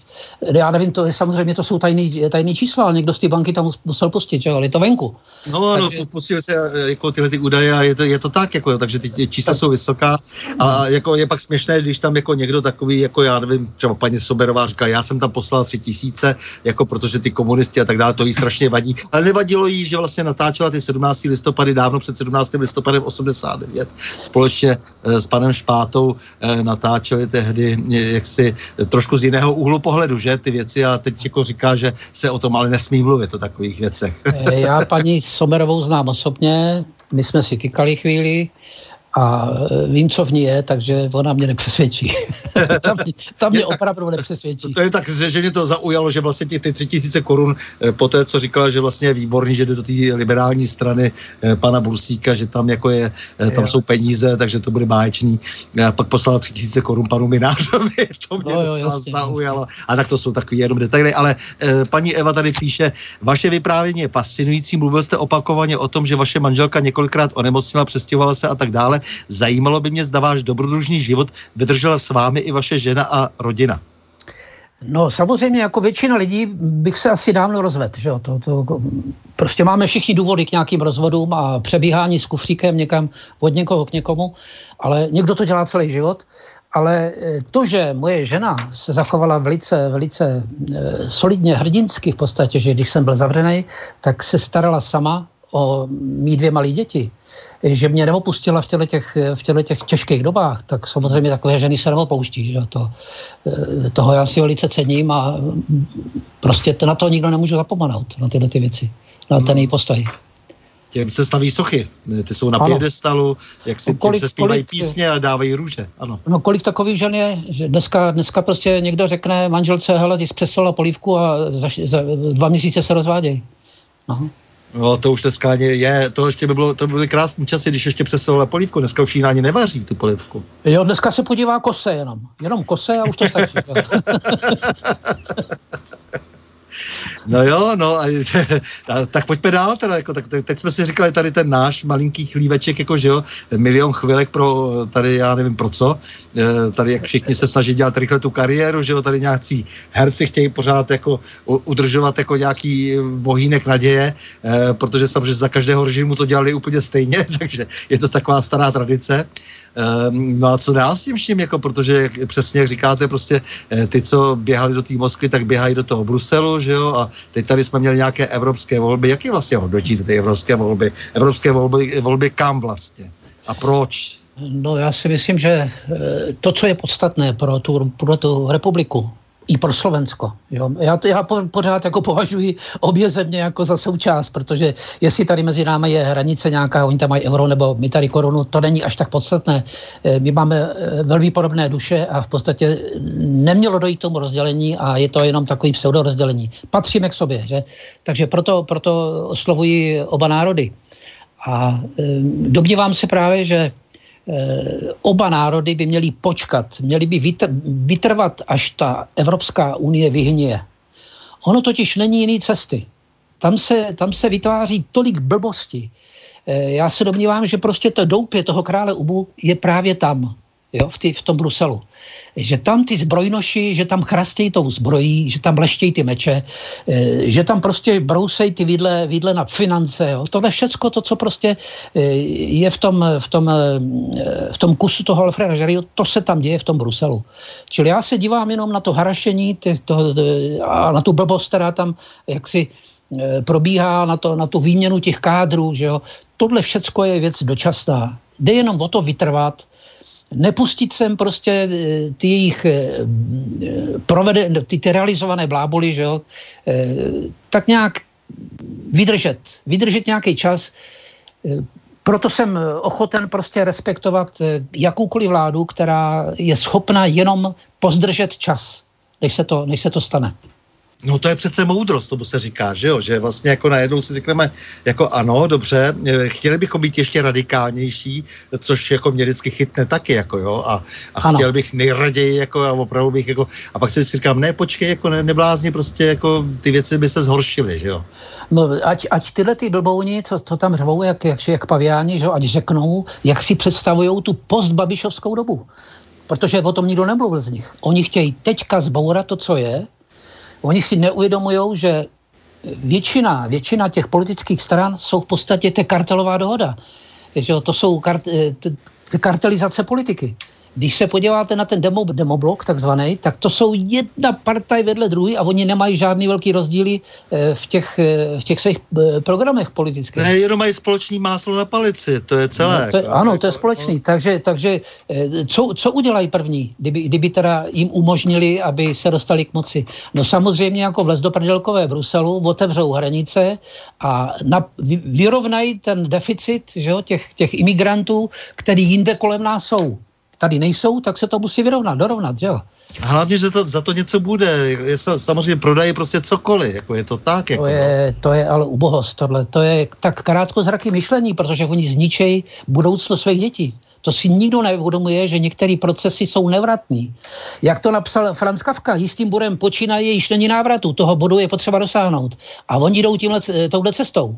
[SPEAKER 2] já nevím, to je samozřejmě to jsou tajný, tajný čísla, ale někdo z té banky tam musel pustit, že, ale je to venku.
[SPEAKER 1] No, no, pustil se eh, jako tyhle ty údaje a je to, je to tak, jako, takže ty čísla tak. jsou vysoká a jako je pak směšné, když tam jako někdo takový, jako já nevím, třeba paní Soberová říká, já jsem tam poslal tři tisíce, jako protože ty komunisti a tak dále, to jí strašně vadí. Ale nevadilo jí, že vlastně natáčela ty 17. listopady dávno před 17. listopadem 89. Společně eh, s panem Špátou eh, natáčeli tehdy eh, jaksi trošku z jiného úhlu pohledu, že ty věci a teď jako říká, že se o tom ale nesmí mluvit o takových věcech.
[SPEAKER 2] Já paní Somerovou znám osobně, my jsme si tykali chvíli, a e, vím, co v ní je, takže ona mě nepřesvědčí. tam, tam mě opravdu nepřesvědčí.
[SPEAKER 1] To je tak, že, že mě to zaujalo, že vlastně ty, ty tři tisíce korun e, po té, co říkala, že vlastně je výborný, že jde do té liberální strany eh, pana Bursíka, že tam jako je, tam jo. jsou peníze, takže to bude báječný. A pak poslala tři tisíce korun panu Minářovi, to mě no, jo, docela jasně, zaujalo. Jasně. A tak to jsou takový jenom detaily. Ale eh, paní Eva tady píše, vaše vyprávění je fascinující, mluvil jste opakovaně o tom, že vaše manželka několikrát onemocnila, přestěhovala se a tak dále. Zajímalo by mě, zda váš dobrodružný život vydržela s vámi i vaše žena a rodina.
[SPEAKER 2] No samozřejmě jako většina lidí bych se asi dávno rozvedl. Že? To, to, prostě máme všichni důvody k nějakým rozvodům a přebíhání s kufříkem někam od někoho k někomu, ale někdo to dělá celý život. Ale eh, to, že moje žena se zachovala velice, velice e, solidně, hrdinsky v podstatě, že když jsem byl zavřený, tak se starala sama o mý dvě malé děti že mě neopustila v těle těch, v těle těch těžkých dobách, tak samozřejmě takové ženy se neopouští. Že? To, eh, toho já si velice cením a prostě na to nikdo nemůže zapomenout, na tyhle ty věci, na ten její postoj
[SPEAKER 1] těm se staví sochy. Ty jsou na pědestalu, jak si no kolik, se zpívají kolik, písně a dávají růže. Ano.
[SPEAKER 2] No kolik takových žen je, že dneska, dneska prostě někdo řekne manželce, hele, ty jsi polívku a za, za dva měsíce se rozvádějí. No.
[SPEAKER 1] No, to už dneska je, to ještě by bylo, to byly krásné časy, když ještě přesovala polívku, dneska už ji ani nevaří, tu polívku.
[SPEAKER 2] Jo, dneska se podívá kose jenom, jenom kose a už to stačí.
[SPEAKER 1] No jo, no, a, a, tak pojďme dál teda, jako, tak teď jsme si říkali tady ten náš malinký chlíveček, jako že jo, milion chvilek pro tady, já nevím pro co, e, tady jak všichni se snaží dělat rychle tu kariéru, že jo, tady nějací herci chtějí pořád jako udržovat jako nějaký bohýnek naděje, e, protože samozřejmě za každého režimu to dělali úplně stejně, takže je to taková stará tradice. Um, no a co dál s tím vším, jako, protože přesně jak říkáte, prostě eh, ty, co běhali do té Moskvy, tak běhají do toho Bruselu, že jo, a teď tady jsme měli nějaké evropské volby. Jaký vlastně hodnotíte ty evropské volby? Evropské volby, volby kam vlastně? A proč?
[SPEAKER 2] No já si myslím, že eh, to, co je podstatné pro tu, pro tu republiku, i pro Slovensko. Jo. Já, já pořád jako považuji obě země jako za součást, protože jestli tady mezi námi je hranice nějaká, oni tam mají euro nebo my tady korunu, to není až tak podstatné. Eh, my máme eh, velmi podobné duše a v podstatě nemělo dojít tomu rozdělení a je to jenom takový pseudo rozdělení. Patříme k sobě, že? Takže proto, proto oslovuji oba národy. A e, domnívám se právě, že Eh, oba národy by měly počkat, měly by vytrvat, až ta Evropská unie vyhnie. Ono totiž není jiný cesty. Tam se, tam se vytváří tolik blbosti. Eh, já se domnívám, že prostě to doupě toho krále Ubu je právě tam, jo, v, tý, v tom Bruselu že tam ty zbrojnoši, že tam chrastějí tou zbrojí, že tam leštějí ty meče, eh, že tam prostě brousejí ty vidle, vidle na finance. Jo. Tohle všecko, to, co prostě eh, je v tom, v tom, eh, v tom kusu toho Alfreda Žerio, to se tam děje v tom Bruselu. Čili já se dívám jenom na to harašení ty, to, a na tu blbost, která tam jaksi probíhá na, to, na tu výměnu těch kádrů, že jo. Tohle všecko je věc dočasná. Jde jenom o to vytrvat, nepustit sem prostě eh, ty jejich eh, provede, ty, ty realizované bláboli, že jo, tak nějak vydržet, vydržet nějaký čas. Proto jsem ochoten prostě respektovat jakoukoliv vládu, která je schopna jenom pozdržet čas, než se to, než se to stane.
[SPEAKER 1] No to je přece moudrost, tomu se říká, že jo, že vlastně jako najednou si řekneme, jako ano, dobře, eh, chtěli bychom být ještě radikálnější, což jako mě vždycky chytne taky, jako jo, a, a chtěl bych nejraději, jako a opravdu bych, jako, a pak si říkám, ne, počkej, jako ne, neblázni, prostě jako ty věci by se zhoršily, že jo.
[SPEAKER 2] No, ať, ať tyhle ty blbouni, co, co tam řvou, jak, jak, jak paviáni, že jo, ať řeknou, jak si představují tu postbabišovskou dobu. Protože o tom nikdo nemluvil z nich. Oni chtějí teďka zbourat to, co je, Oni si neuvědomují, že většina, většina těch politických stran jsou v podstatě te kartelová dohoda. Že to jsou kart, eh, kartelizace politiky. Když se podíváte na ten demo, demoblok takzvaný, tak to jsou jedna partaj vedle druhé a oni nemají žádný velký rozdíly eh, v těch, eh, v těch svých eh, programech politických.
[SPEAKER 1] Ne, jenom mají společný máslo na palici, to je celé.
[SPEAKER 2] No, to je, ano, to je společný. Takže, takže co, co udělají první, kdyby, kdyby teda jim umožnili, aby se dostali k moci? No samozřejmě jako vlez do prdelkové Bruselu, otevřou hranice a na, vyrovnají ten deficit že jo, těch, těch imigrantů, který jinde kolem nás jsou tady nejsou, tak se to musí vyrovnat, dorovnat, jo.
[SPEAKER 1] A hlavně, že to, za to něco bude. Je, samozřejmě prodají prostě cokoliv, jako je to tak. Jako,
[SPEAKER 2] to, je, no. to je ale ubohost tohle. To je tak krátkozraký myšlení, protože oni zničejí budoucnost svých dětí. To si nikdo neuvědomuje, že některé procesy jsou nevratný. Jak to napsal Franz Kafka, jistým bodem počínaje již není návratu, toho bodu je potřeba dosáhnout. A oni jdou tímhle, touhle cestou.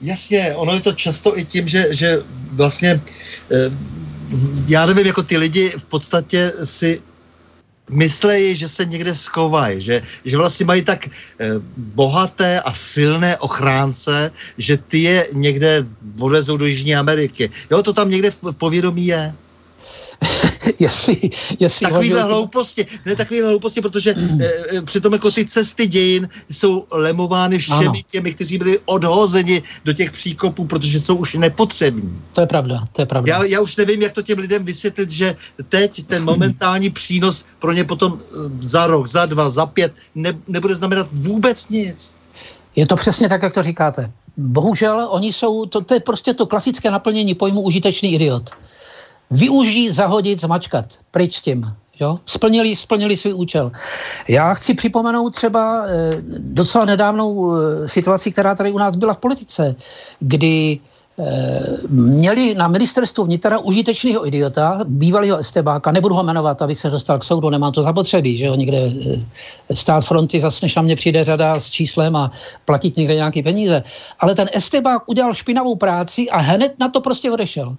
[SPEAKER 1] Jasně, ono je to často i tím, že, že vlastně eh, já nevím, jako ty lidi v podstatě si myslejí, že se někde skovají, že, že vlastně mají tak eh, bohaté a silné ochránce, že ty je někde odvezou do Jižní Ameriky. Jo, to tam někde v povědomí je.
[SPEAKER 2] jestli, jestli
[SPEAKER 1] takovýhle hožil... hlouposti, ne takovýhle hlouposti, protože e, přitom jako ty cesty dějin jsou lemovány všemi ano. těmi, kteří byli odhozeni do těch příkopů, protože jsou už nepotřební.
[SPEAKER 2] To je pravda, to je pravda.
[SPEAKER 1] Já, já už nevím, jak to těm lidem vysvětlit, že teď ten momentální přínos pro ně potom eh, za rok, za dva, za pět ne, nebude znamenat vůbec nic.
[SPEAKER 2] Je to přesně tak, jak to říkáte. Bohužel oni jsou, to, to je prostě to klasické naplnění pojmu užitečný idiot využít, zahodit, zmačkat. Pryč s tím. Jo? Splnili, splnili svůj účel. Já chci připomenout třeba e, docela nedávnou e, situaci, která tady u nás byla v politice, kdy e, měli na ministerstvu vnitra užitečného idiota, bývalého estebáka, nebudu ho jmenovat, abych se dostal k soudu, nemám to zapotřebí, že jo, někde stát fronty, zase než na mě přijde řada s číslem a platit někde nějaké peníze. Ale ten estebák udělal špinavou práci a hned na to prostě odešel.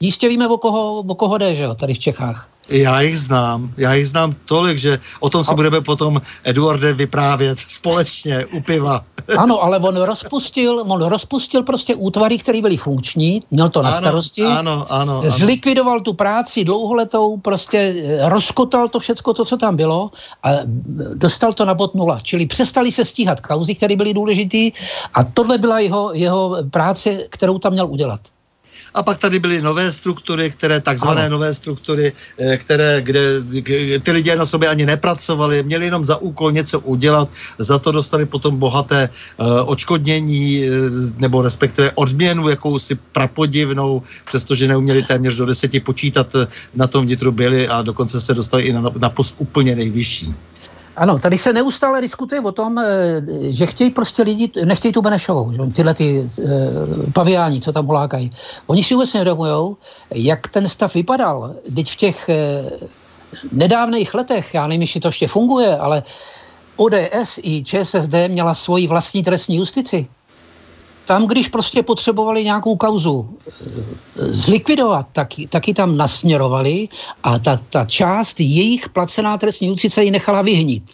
[SPEAKER 2] Jistě víme, o koho, o koho jde, že jo, tady v Čechách.
[SPEAKER 1] Já jich znám, já jich znám tolik, že o tom si a... budeme potom, Eduarde, vyprávět společně u piva.
[SPEAKER 2] Ano, ale on rozpustil, on rozpustil prostě útvary, které byly funkční, měl to na ano, starosti,
[SPEAKER 1] ano, ano, ano.
[SPEAKER 2] zlikvidoval tu práci dlouholetou, prostě eh, rozkotal to všecko, to, co tam bylo a dostal to na bod nula. Čili přestali se stíhat kauzy, které byly důležité a tohle byla jeho, jeho práce, kterou tam měl udělat.
[SPEAKER 1] A pak tady byly nové struktury, které takzvané ano. nové struktury, eh, které, kde ty lidé na sobě ani nepracovali, měli jenom za úkol něco udělat, za to dostali potom bohaté uh, očkodnění uh, nebo respektive odměnu jakousi prapodivnou, přestože neuměli téměř do deseti počítat, na tom vnitru byli a dokonce se dostali i na, na post úplně nejvyšší.
[SPEAKER 2] Ano, tady se neustále diskutuje o tom, eh, že chtějí prostě lidi, nechtějí tu Benešovou, že? tyhle ty uh, paviáni, co tam hulákají. Oni si vůbec neuvědomují, jak ten stav vypadal. Teď v těch uh, nedávných letech, já nevím, jestli to ještě funguje, ale ODS i ČSSD měla svoji vlastní trestní justici tam, když prostě potřebovali nějakou kauzu eh, zlikvidovat, tak, tak ji tam nasměrovali a ta, ta část jejich placená trestní justice ji nechala vyhnít.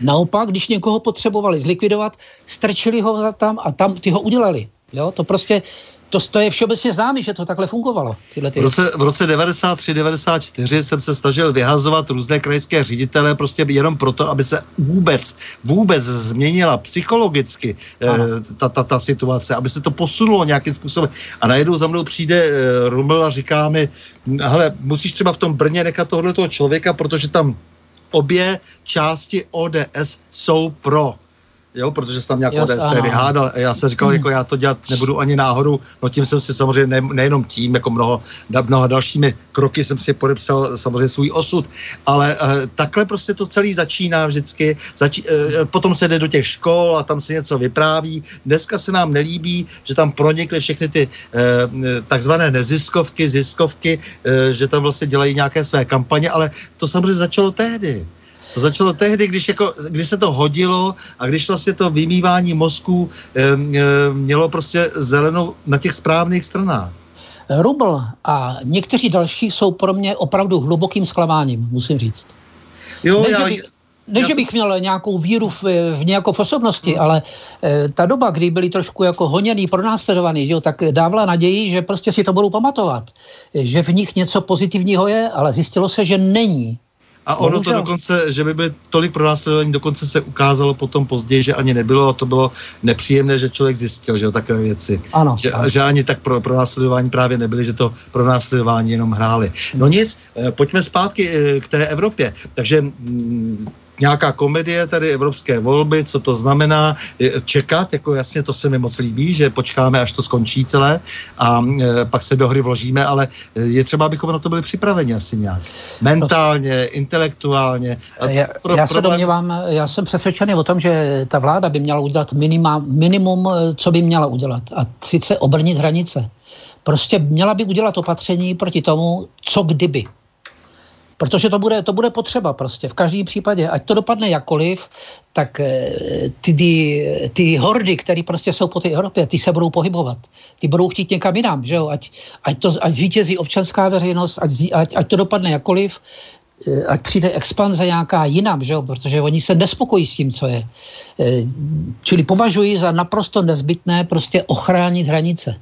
[SPEAKER 2] Naopak, když někoho potřebovali zlikvidovat, strčili ho za tam a tam ty ho udělali. Jo? To prostě to, to je všeobecně známý, že to takhle fungovalo. Tyhle ty...
[SPEAKER 1] V roce, v roce 93-94 jsem se snažil vyhazovat různé krajské ředitele prostě jenom proto, aby se vůbec, vůbec změnila psychologicky eh, ta, ta, ta situace, aby se to posunulo nějakým způsobem. A najednou za mnou přijde eh, Ruml a říká mi, hele, musíš třeba v tom Brně nechat tohoto člověka, protože tam obě části ODS jsou pro jo, protože se tam nějak ODS tehdy hádal. Já jsem říkal, hmm. jako já to dělat nebudu ani náhodou, no tím jsem si samozřejmě ne, nejenom tím, jako mnoho, mnoho dalšími kroky jsem si podepsal samozřejmě svůj osud, ale uh, takhle prostě to celý začíná vždycky. Začí, uh, potom se jde do těch škol a tam se něco vypráví. Dneska se nám nelíbí, že tam pronikly všechny ty uh, takzvané neziskovky, ziskovky, uh, že tam vlastně dělají nějaké své kampaně, ale to samozřejmě začalo tehdy. To začalo tehdy, když, jako, když se to hodilo a když vlastně to vymývání mozku e, e, mělo prostě zelenou na těch správných stranách.
[SPEAKER 2] Rubl a někteří další jsou pro mě opravdu hlubokým zklamáním, musím říct. Jo, ne, já, že bych, ne, já že bych měl nějakou víru v, v nějakou osobnosti, hmm. ale e, ta doba, kdy byli trošku jako honěný, pronásledovaný, jo, tak dávala naději, že prostě si to budou pamatovat. Že v nich něco pozitivního je, ale zjistilo se, že není.
[SPEAKER 1] A ono Bohužel. to dokonce, že by byly tolik pronásledování, dokonce se ukázalo potom později, že ani nebylo a to bylo nepříjemné, že člověk zjistil, že o takové věci.
[SPEAKER 2] Ano,
[SPEAKER 1] že,
[SPEAKER 2] ano.
[SPEAKER 1] že ani tak pro pronásledování právě nebyly, že to pronásledování jenom hráli. No nic, eh, pojďme zpátky eh, k té Evropě. Takže mm, nějaká komedie, tady evropské volby, co to znamená, čekat, jako jasně to se mi moc líbí, že počkáme, až to skončí celé a e, pak se do hry vložíme, ale je třeba, abychom na to byli připraveni asi nějak. Mentálně, intelektuálně.
[SPEAKER 2] Já, pro, já se problém... domnívám, já jsem přesvědčený o tom, že ta vláda by měla udělat minima, minimum, co by měla udělat a sice obrnit hranice. Prostě měla by udělat opatření proti tomu, co kdyby. Protože to bude, to bude potřeba prostě v každém případě. Ať to dopadne jakkoliv, tak eh, ty, ty, ty hordy, které prostě jsou po té Evropě, ty se budou pohybovat. Ty budou chtít někam jinam, že jo? Ať, ať, to, ať zvítězí občanská veřejnost, ať, ať, ať to dopadne jakkoliv, eh, ať přijde expanze nějaká jinam, že jo? protože oni se nespokojí s tím, co je. Eh, čili považuji za naprosto nezbytné prostě ochránit hranice.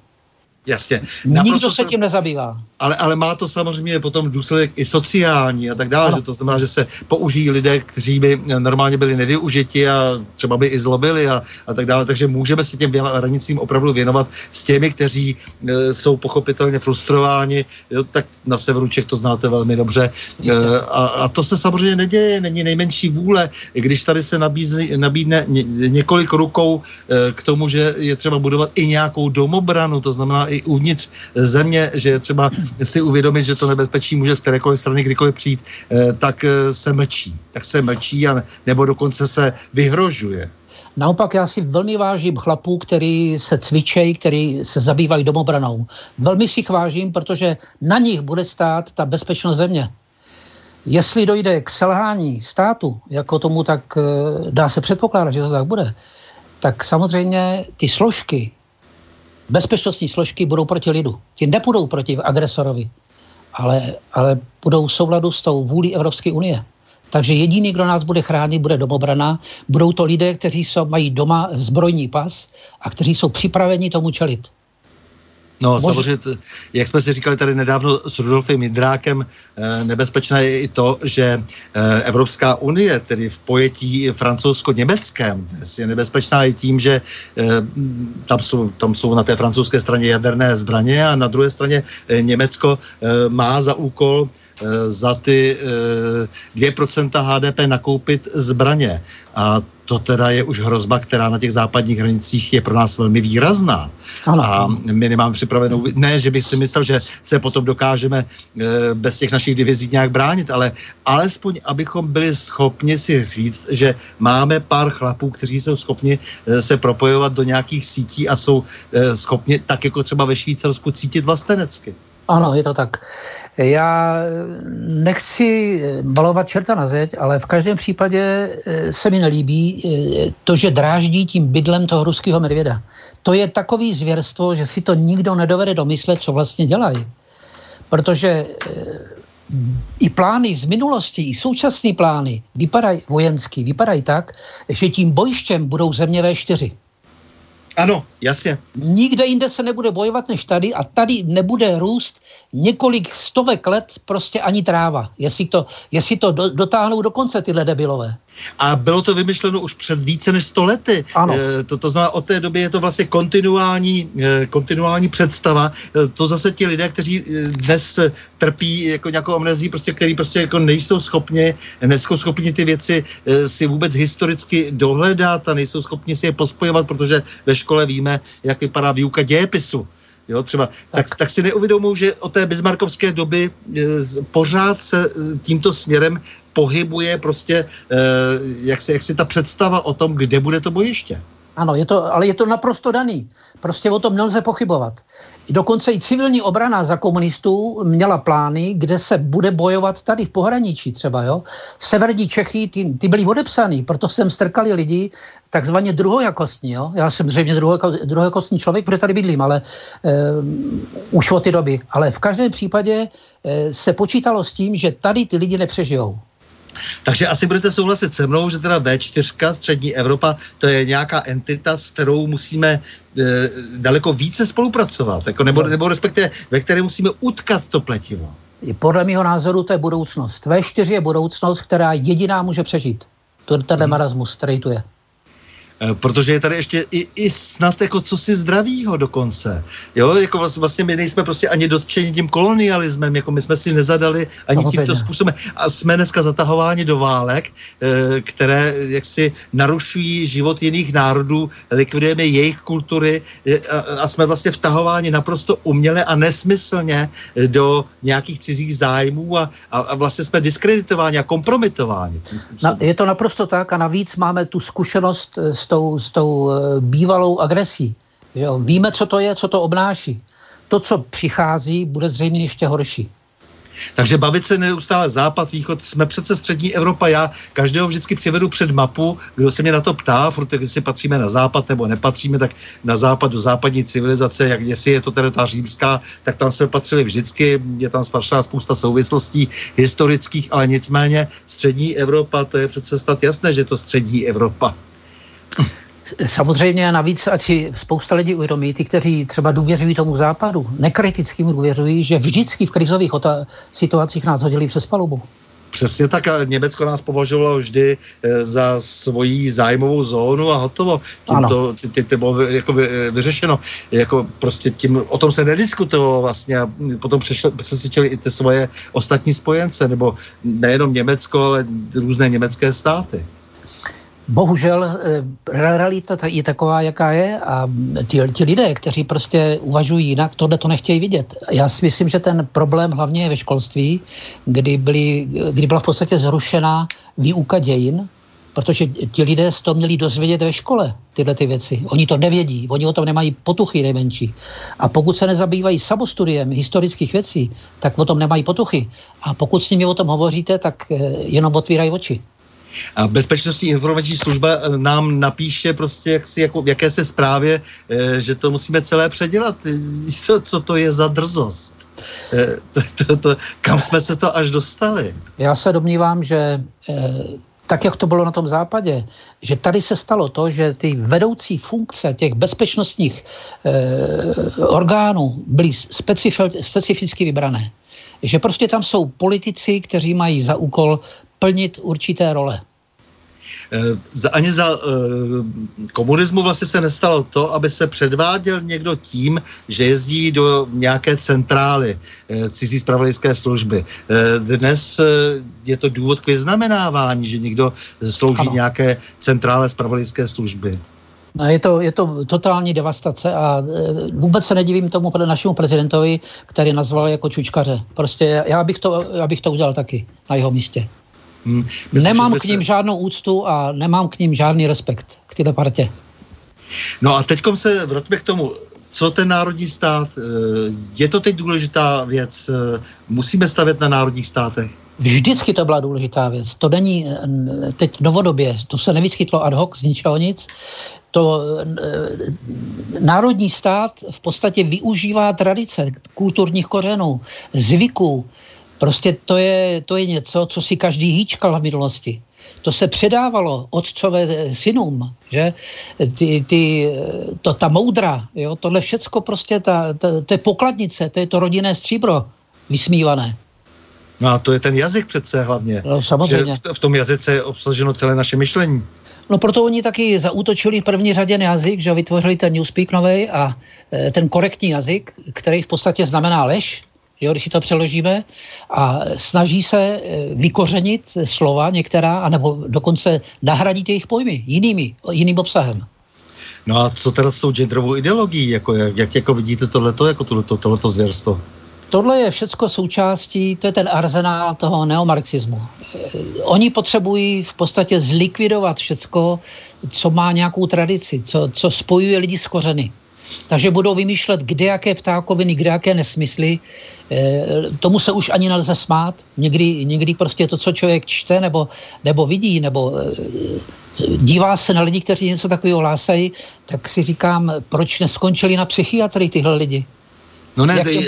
[SPEAKER 1] Jasně.
[SPEAKER 2] Nikdo se tím nezabývá.
[SPEAKER 1] Ale, ale má to samozřejmě potom důsledek i sociální a tak dále, že to znamená, že se použijí lidé, kteří by normálně byli nevyužiti a třeba by i zlobili a, a tak dále, takže můžeme se těm hranicím opravdu věnovat s těmi, kteří e, jsou pochopitelně frustrováni, jo, tak na severu Čech to znáte velmi dobře. E, a, a to se samozřejmě neděje, není nejmenší vůle, když tady se nabízí, nabídne ně, několik rukou e, k tomu, že je třeba budovat i nějakou domobranu, to znamená i uvnitř země, že je třeba si uvědomit, že to nebezpečí může z kterékoliv strany kdykoliv přijít, eh, tak eh, se mlčí. Tak se mlčí a nebo dokonce se vyhrožuje.
[SPEAKER 2] Naopak já si velmi vážím chlapů, který se cvičejí, který se zabývají domobranou. Velmi si jich vážím, protože na nich bude stát ta bezpečnost země. Jestli dojde k selhání státu, jako tomu tak eh, dá se předpokládat, že to tak bude, tak samozřejmě ty složky, bezpečnostní složky budou proti lidu. Ti nepůjdou proti agresorovi, ale, ale budou v souladu s tou vůlí Evropské unie. Takže jediný, kdo nás bude chránit, bude domobrana. Budou to lidé, kteří jsou, mají doma zbrojní pas a kteří jsou připraveni tomu čelit.
[SPEAKER 1] No Možná. samozřejmě, jak jsme si říkali tady nedávno s Rudolfem Jindrákem, eh, nebezpečné je i to, že eh, Evropská unie, tedy v pojetí francouzsko-německém, je nebezpečná i tím, že eh, tam jsou, tam jsou na té francouzské straně jaderné zbraně a na druhé straně Německo má za úkol za ty 2% HDP nakoupit zbraně. A to teda je už hrozba, která na těch západních hranicích je pro nás velmi výrazná. Ano. A my nemáme připravenou, ne, že bych si myslel, že se potom dokážeme e, bez těch našich divizí nějak bránit, ale alespoň, abychom byli schopni si říct, že máme pár chlapů, kteří jsou schopni e, se propojovat do nějakých sítí a jsou e, schopni, tak jako třeba ve Švýcarsku, cítit vlastenecky.
[SPEAKER 2] Ano, je to tak. Já nechci balovat čerta na zeď, ale v každém případě eh, se mi nelíbí eh, to, že dráždí tím bydlem toho ruského medvěda. To je takový zvěrstvo, že si to nikdo nedovede domyslet, co vlastně dělají. Protože eh, i plány z minulosti, i současné plány vypadají vojenský, vypadají tak, že tím bojištěm budou země V4.
[SPEAKER 1] Ano, jasně.
[SPEAKER 2] Nikde jinde se nebude bojovat než tady a tady nebude růst několik stovek let prostě ani tráva, jestli to, jestli to do, dotáhnou do konce tyhle debilové.
[SPEAKER 1] A bylo to vymyšleno už před více než 100 lety.
[SPEAKER 2] Ano.
[SPEAKER 1] E, to, to znamená, od té doby je to vlastně kontinuální, e, kontinuální představa. E, to zase ti lidé, kteří dnes trpí jako nějakou amnezí, prostě, který prostě jako nejsou schopni, nejsou schopni ty věci si vůbec historicky dohledat a nejsou schopni si je pospojovat, protože ve škole víme, jak vypadá výuka dějepisu. Jo, třeba, tak. Tak, tak si neuvědomují, že od té bismarckovské doby e, pořád se e, tímto směrem pohybuje prostě, e, jak, si, jak si ta představa o tom, kde bude to bojiště.
[SPEAKER 2] Ano, je to, ale je to naprosto daný. Prostě o tom nelze pochybovat. Dokonce i civilní obrana za komunistů měla plány, kde se bude bojovat tady v pohraničí třeba. Jo? Severní Čechy, ty, ty byly odepsaný, proto jsem strkali lidi takzvaně druhojakostní. Jo? Já jsem zřejmě druhojakostní člověk, protože tady bydlím, ale e, už od ty doby. Ale v každém případě e, se počítalo s tím, že tady ty lidi nepřežijou.
[SPEAKER 1] Takže asi budete souhlasit se mnou, že teda V4, střední Evropa, to je nějaká entita, s kterou musíme e, daleko více spolupracovat, jako nebo, nebo respektive ve které musíme utkat to pletivo.
[SPEAKER 2] Podle mého názoru to je budoucnost. V4 je budoucnost, která jediná může přežít. To tenhle hmm. marasmus, který tu je.
[SPEAKER 1] Eh, protože je tady ještě i, i snad jako co si zdravýho dokonce. Jo, jako vlastně, vlastně my nejsme prostě ani dotčeni tím kolonialismem, jako my jsme si nezadali ani Samozřejmě. tímto způsobem. A jsme dneska zatahováni do válek, eh, které jaksi narušují život jiných národů, likvidujeme jejich kultury eh, a jsme vlastně vtahováni naprosto uměle a nesmyslně do nějakých cizích zájmů a, a, a vlastně jsme diskreditováni a kompromitováni.
[SPEAKER 2] Na, je to naprosto tak a navíc máme tu zkušenost s tou, s tou eh, bývalou agresí. Jo? Víme, co to je, co to obnáší. To, co přichází, bude zřejmě ještě horší.
[SPEAKER 1] Takže bavit se neustále západ, východ, jsme přece střední Evropa. Já každého vždycky přivedu před mapu, kdo se mě na to ptá, furt jestli patříme na západ nebo nepatříme, tak na západ do západní civilizace, jak jestli je to teda ta římská, tak tam jsme patřili vždycky, je tam staršá spousta souvislostí historických, ale nicméně střední Evropa, to je přece snad jasné, že to střední Evropa.
[SPEAKER 2] Samozřejmě navíc, ať si spousta lidí uvědomí, ty, kteří třeba důvěřují tomu západu, nekriticky mu důvěřují, že vždycky v krizových situacích nás hodili přes palubu.
[SPEAKER 1] Přesně tak a Německo nás považovalo vždy e, za svoji zájmovou zónu a hotovo. Tím to, tě, tě bylo jako vy, e, vyřešeno. Jako prostě tím, o tom se nediskutovalo vlastně a potom přesvědčili i ty svoje ostatní spojence, nebo nejenom Německo, ale různé německé státy.
[SPEAKER 2] Bohužel eh, realita je taková, jaká je a ti, ti lidé, kteří prostě uvažují jinak, tohle to nechtějí vidět. Já si myslím, že ten problém hlavně je ve školství, kdy, byly, kdy byla v podstatě zrušená výuka dějin, protože ti lidé toho měli dozvědět ve škole tyhle ty věci. Oni to nevědí, oni o tom nemají potuchy nejmenší. A pokud se nezabývají samostudiem historických věcí, tak o tom nemají potuchy. A pokud s nimi o tom hovoříte, tak eh, jenom otvírají oči.
[SPEAKER 1] A bezpečnostní informační služba eh, nám napíše prostě jak si, jako, v jaké se zprávě, eh, že to musíme celé předělat. Co, co to je za drzost? Eh, to, to, to, kam jsme se to až dostali?
[SPEAKER 2] Já se domnívám, že tak, jak to bylo na tom západě, že tady se stalo to, že ty vedoucí funkce těch bezpečnostních orgánů byly specificky vybrané. Že prostě tam jsou politici, kteří mají za úkol plnit určité role.
[SPEAKER 1] E, ani za e, komunismu vlastně se nestalo to, aby se předváděl někdo tím, že jezdí do nějaké centrály e, cizí spravodajské služby. E, dnes e, je to důvod k vyznamenávání, že někdo slouží ano. nějaké centrále spravodajské služby.
[SPEAKER 2] No, je, to, je to totální devastace a vůbec se nedivím tomu našemu prezidentovi, který nazval jako čučkaře. Prostě já bych to, já bych to udělal taky na jeho místě. Hmm. Myslím, nemám k ním se... žádnou úctu a nemám k ním žádný respekt k této partě.
[SPEAKER 1] No a teďkom se vraťme k tomu, co ten národní stát, eh, je to teď důležitá věc, eh, musíme stavět na národních státech?
[SPEAKER 2] Vždycky to byla důležitá věc. To není eh, teď novodobě, to se nevyskytlo ad hoc z ničeho nic. To národní stát v podstatě využívá tradice kulturních kořenů, zvyků, Prostě to je, to je něco, co si každý hýčkal v minulosti. To se předávalo otcové synům, že? Ty, ty, to, ta moudra, jo? tohle všecko prostě, ta, ta, to je pokladnice, to je to rodinné stříbro vysmívané.
[SPEAKER 1] No a to je ten jazyk přece hlavně.
[SPEAKER 2] No, samozřejmě.
[SPEAKER 1] Že v, v tom jazyce je obsaženo celé naše myšlení.
[SPEAKER 2] No proto oni taky zaútočili v první řadě na jazyk, že vytvořili ten Newspeak nový a e, ten korektní jazyk, který v podstatě znamená lež, jo, když si to přeložíme, a snaží se e, vykořenit slova některá, anebo dokonce nahradit jejich pojmy jinými, jiným obsahem.
[SPEAKER 1] No a co teda s tou genderovou ideologií, jako, jak, jak jako vidíte tohleto, jako tohleto, tohleto zvěrstvo?
[SPEAKER 2] Tohle je všecko součástí, to je ten arzenál toho neomarxismu. Eh, oni potřebují v podstatě zlikvidovat všecko, co má nějakou tradici, co, co spojuje lidi s kořeny. Takže budou vymýšlet, kde jaké ptákoviny, kde jaké nesmysly. E, tomu se už ani nelze smát. Někdy, někdy prostě to, co člověk čte nebo, nebo vidí, nebo e, dívá se na lidi, kteří něco takového hlásají, tak si říkám, proč neskončili na psychiatrii tyhle lidi. No ne, Jak je,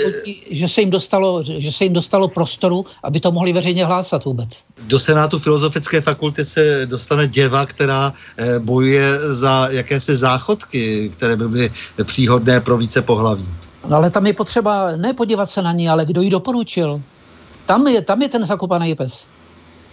[SPEAKER 2] že, se jim dostalo, že se jim dostalo prostoru, aby to mohli veřejně hlásat vůbec.
[SPEAKER 1] Do Senátu Filozofické fakulty se dostane děva, která eh, bojuje za jakési záchodky, které by byly příhodné pro více pohlaví.
[SPEAKER 2] No ale tam je potřeba nepodívat se na ní, ale kdo ji doporučil. Tam je, tam je ten zakopaný pes.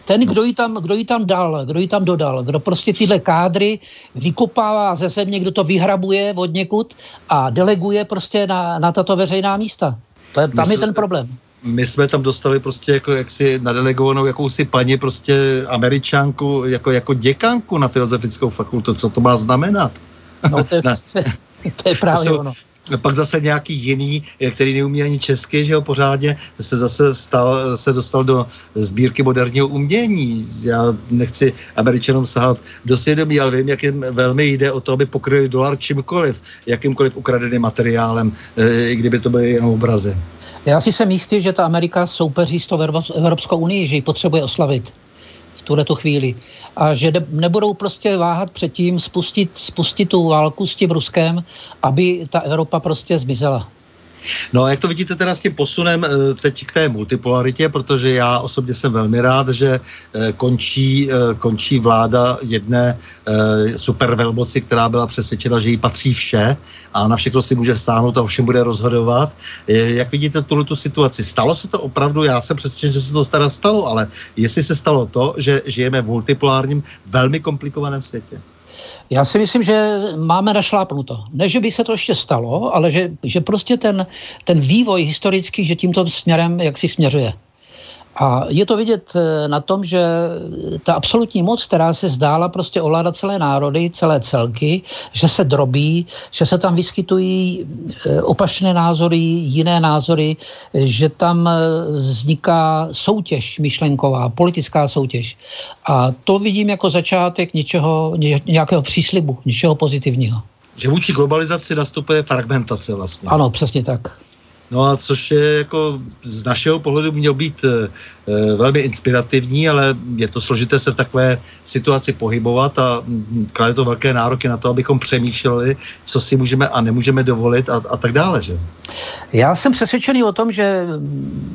[SPEAKER 2] Ten, kdo ji, tam, kdo ji tam dal, kdo ji tam dodal, kdo prostě tyhle kádry vykopává ze země, kdo to vyhrabuje od někud a deleguje prostě na, na tato veřejná místa. To je, tam Mysl... je ten problém
[SPEAKER 1] my jsme tam dostali prostě jako jaksi nadelegovanou jakousi paní prostě američánku jako, jako děkanku na filozofickou fakultu. Co to má znamenat?
[SPEAKER 2] No to je, to je právě ono
[SPEAKER 1] pak zase nějaký jiný, který neumí ani česky, že jo, pořádně, se zase stal, se dostal do sbírky moderního umění. Já nechci američanům sahat do svědomí, ale vím, jak jim velmi jde o to, aby pokryli dolar čímkoliv, jakýmkoliv ukradeným materiálem, eh, i kdyby to byly jenom obrazy.
[SPEAKER 2] Já si jsem jistý, že ta Amerika soupeří s tou Evropskou unii, že ji potřebuje oslavit tuhle tu chvíli. A že nebudou prostě váhat předtím spustit, spustit tu válku s tím Ruskem, aby ta Evropa prostě zmizela.
[SPEAKER 1] No a jak to vidíte teda s tím posunem eh, teď k té multipolaritě, protože já osobně jsem velmi rád, že eh, končí, eh, končí vláda jedné supervelmoci, která byla přesvědčena, že jí patří vše a na všechno si může stáhnout a všem bude rozhodovat. Jak vidíte tuhle tu situaci? Stalo se to opravdu? Já jsem přesvědčen, že se to teda stalo, ale jestli se stalo to, že žijeme v multipolárním, velmi komplikovaném světě.
[SPEAKER 2] Já si myslím, že máme našlápnuto. Ne, že by se to ještě stalo, ale že, že prostě ten, ten vývoj historický, že tímto směrem jak si směřuje. A je to vidět eh, na tom, že ta absolutní moc, která se zdála prostě ovládat celé národy, celé celky, že se drobí, že se tam vyskytují eh, opačné názory, jiné názory, že tam eh, vzniká soutěž myšlenková, politická soutěž. A to vidím jako začátek něčeho, nějakého příslibu, něčeho pozitivního.
[SPEAKER 1] Že vůči globalizaci nastupuje fragmentace vlastně.
[SPEAKER 2] Ano, přesně tak.
[SPEAKER 1] No a což je jako z našeho pohledu měl být e, velmi inspirativní, ale je to složité se v takové situaci pohybovat a mm, klade to velké nároky na to, abychom přemýšleli, co si můžeme a nemůžeme dovolit a, a tak dále. Že?
[SPEAKER 2] Já jsem přesvědčený o tom, že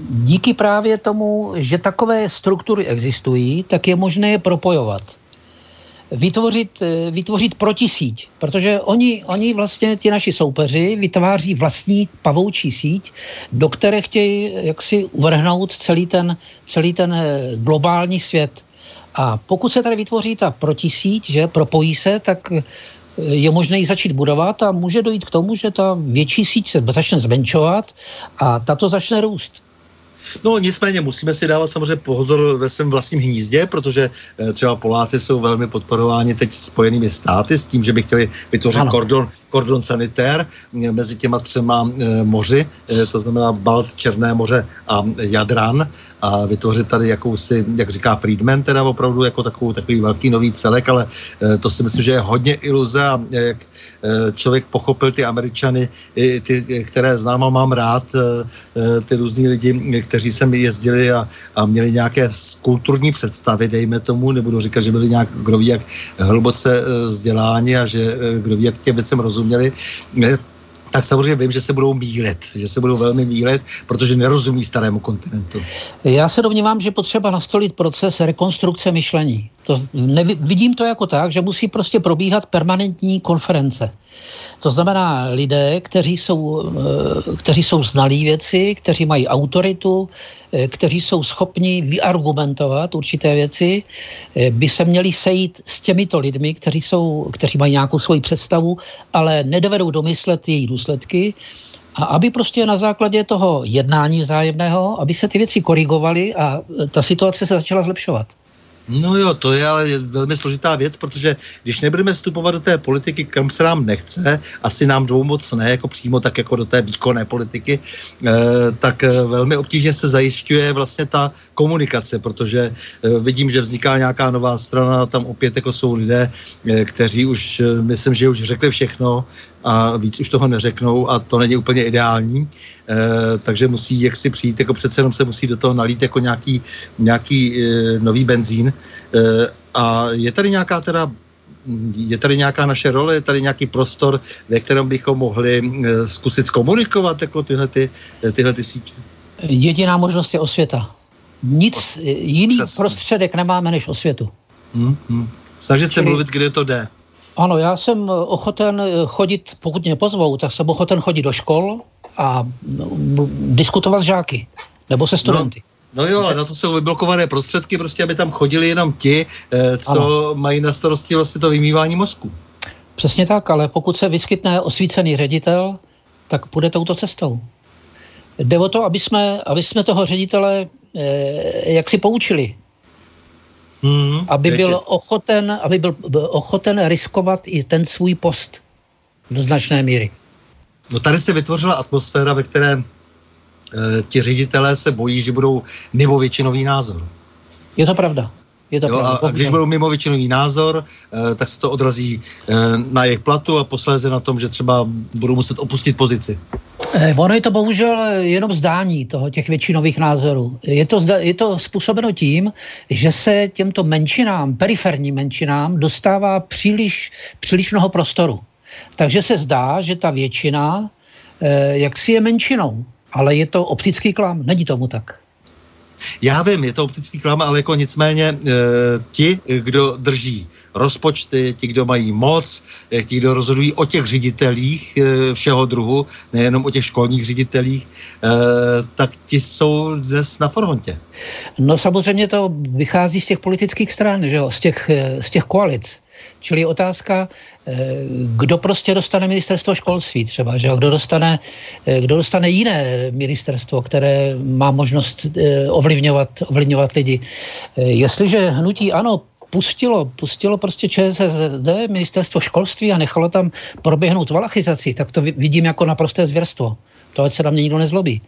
[SPEAKER 2] díky právě tomu, že takové struktury existují, tak je možné je propojovat vytvořit, eh, vytvořit protisíť, protože oni, oni vlastně, ti naši soupeři, vytváří vlastní pavoučí síť, do které chtějí jaksi uvrhnout celý ten, celý ten eh, globální svět. A pokud se tady vytvoří ta protisíť, že propojí se, tak eh, je možné ji začít budovat a může dojít k tomu, že ta větší síť se začne zmenšovat a tato začne růst.
[SPEAKER 1] No nicméně musíme si dávat samozřejmě pozor ve svém vlastním hnízdě, protože e, třeba Poláci jsou velmi podporováni teď spojenými státy s tím, že by chtěli vytvořit kordon, kordon sanitér eh, mezi těma třema e, moři, to znamená Balt, Černé moře a Jadran a vytvořit tady jakousi, jak říká Friedman, teda opravdu jako takovou, takový velký nový celek, ale to si myslím, že je hodně iluze a jak člověk pochopil ty Američany, ty, které znám a mám rád, ty různý lidi, kteří sem jezdili a, a měli nějaké kulturní představy, dejme tomu, nebudu říkat, že byli nějak, kdo ví, jak hluboce vzděláni a že kdo ví, jak těm věcem rozuměli, tak samozřejmě vím, že se budou mílet, že se budou velmi mílet, protože nerozumí starému kontinentu.
[SPEAKER 2] Já se domnívám, že potřeba nastolit proces rekonstrukce myšlení. To, nevi, vidím to jako tak, že musí prostě probíhat permanentní konference. To znamená lidé, kteří jsou, eh, kteří jsou znalí věci, kteří mají autoritu, eh, kteří jsou schopni vyargumentovat určité věci, eh, by se měli sejít s těmito lidmi, kteří, jsou, kteří mají nějakou svoji představu, ale nedovedou domyslet její důsledky a aby prostě na základě toho jednání vzájemného, aby se ty věci korigovaly a ta situace se začala zlepšovat.
[SPEAKER 1] No jo, to je ale velmi složitá věc, protože když nebudeme vstupovat do té politiky, kam se nám nechce, asi nám dvou moc ne, jako přímo tak jako do té výkonné politiky, eh, tak eh, velmi obtížně se zajišťuje vlastně ta komunikace, protože eh, vidím, že vzniká nějaká nová strana, tam opět jako jsou lidé, kteří už, myslím, že už řekli všechno a víc už toho neřeknou a to není úplně ideální, takže musí jak si přijít, jako přece jenom se musí do toho nalít jako nějaký, nějaký nový benzín a je tady nějaká teda je tady nějaká naše role, je tady nějaký prostor, ve kterém bychom mohli eh, zkusit komunikovat jako tyhle, ty, tyhle ty sítě?
[SPEAKER 2] Jediná možnost je osvěta. Nic, jiný Přesně. prostředek nemáme než osvětu. Hmm,
[SPEAKER 1] hmm. Snažit Čili... se mluvit, kde to jde.
[SPEAKER 2] Ano, já jsem ochoten chodit, pokud mě pozvou, tak jsem ochoten chodit do škol a diskutovat s žáky nebo se studenty.
[SPEAKER 1] No. No jo, ale na to jsou vyblokované prostředky, prostě aby tam chodili jenom ti, eh, co ano. mají na starosti vlastně to vymývání mozku.
[SPEAKER 2] Přesně tak, ale pokud se vyskytne osvícený ředitel, tak půjde touto cestou. Jde o to, aby jsme, aby jsme toho ředitele eh, jak si poučili. Hmm, aby byl ochoten, aby byl, ochoten riskovat i ten svůj post do značné míry.
[SPEAKER 1] No tady se vytvořila atmosféra, ve které ti ředitelé se bojí, že budou mimo většinový názor.
[SPEAKER 2] Je to pravda. Je to jo, pravda.
[SPEAKER 1] A, a když budou mimo většinový názor, eh, tak se to odrazí eh, na jejich platu a posléze na tom, že třeba budou muset opustit pozici.
[SPEAKER 2] Eh, ono je to bohužel jenom zdání toho, těch většinových názorů. Je to, je to způsobeno tím, že se těmto menšinám, periferním menšinám, dostává příliš, příliš mnoho prostoru. Takže se zdá, že ta většina eh, jak si je menšinou ale je to optický klam, není tomu tak.
[SPEAKER 1] Já vím, je to optický klam, ale jako nicméně e, ti, kdo drží rozpočty, ti, kdo mají moc, e, ti, kdo rozhodují o těch ředitelích e, všeho druhu, nejenom o těch školních ředitelích, e, tak ti jsou dnes na frontě.
[SPEAKER 2] No samozřejmě to vychází z těch politických stran, že jo? Z, těch, z těch koalic. Čili otázka, eh, kdo prostě dostane ministerstvo školství třeba, že jo? Kdo, dostane, eh, kdo dostane jiné ministerstvo, které má možnost eh, ovlivňovat, ovlivňovat lidi. Jestliže hnutí ano pustilo, pustilo prostě ČSSD, ministerstvo školství a nechalo tam proběhnout valachizaci, tak to vidím jako naprosté zvěrstvo. To ať se na mě nikdo nezlobí.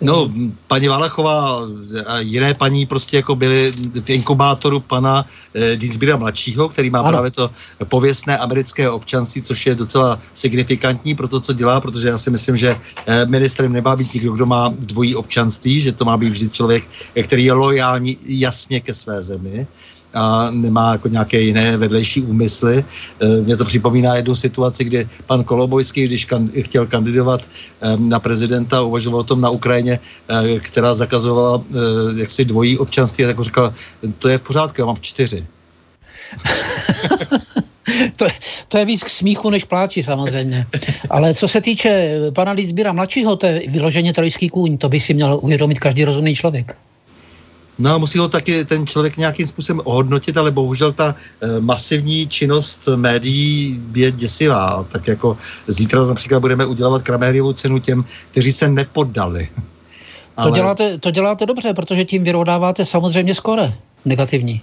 [SPEAKER 1] No, paní Valachová a jiné paní prostě jako byly v inkubátoru pana eh, Dinsbira mladšího, který má ano. právě to pověstné americké občanství, což je docela signifikantní pro to, co dělá, protože já si myslím, že eh, ministrem nemá být nikdo, kdo má dvojí občanství, že to má být vždy člověk, který je lojální jasně ke své zemi a nemá jako nějaké jiné vedlejší úmysly. E, Mně to připomíná jednu situaci, kdy pan Kolobojský, když kan, chtěl kandidovat e, na prezidenta, uvažoval o tom na Ukrajině, e, která zakazovala jaksi dvojí občanství, tak říkal, to je v pořádku, já mám čtyři.
[SPEAKER 2] to, to je víc k smíchu než pláči samozřejmě. Ale co se týče pana Lidzbíra mladšího, to je vyloženě trojský kůň, to by si měl uvědomit každý rozumný člověk.
[SPEAKER 1] No a musí ho taky ten člověk nějakým způsobem ohodnotit, ale bohužel ta e, masivní činnost médií je děsivá. Tak jako zítra například budeme udělat Kramériovou cenu těm, kteří se nepoddali.
[SPEAKER 2] Ale... To, děláte, to děláte dobře, protože tím vyrodáváte samozřejmě skore negativní.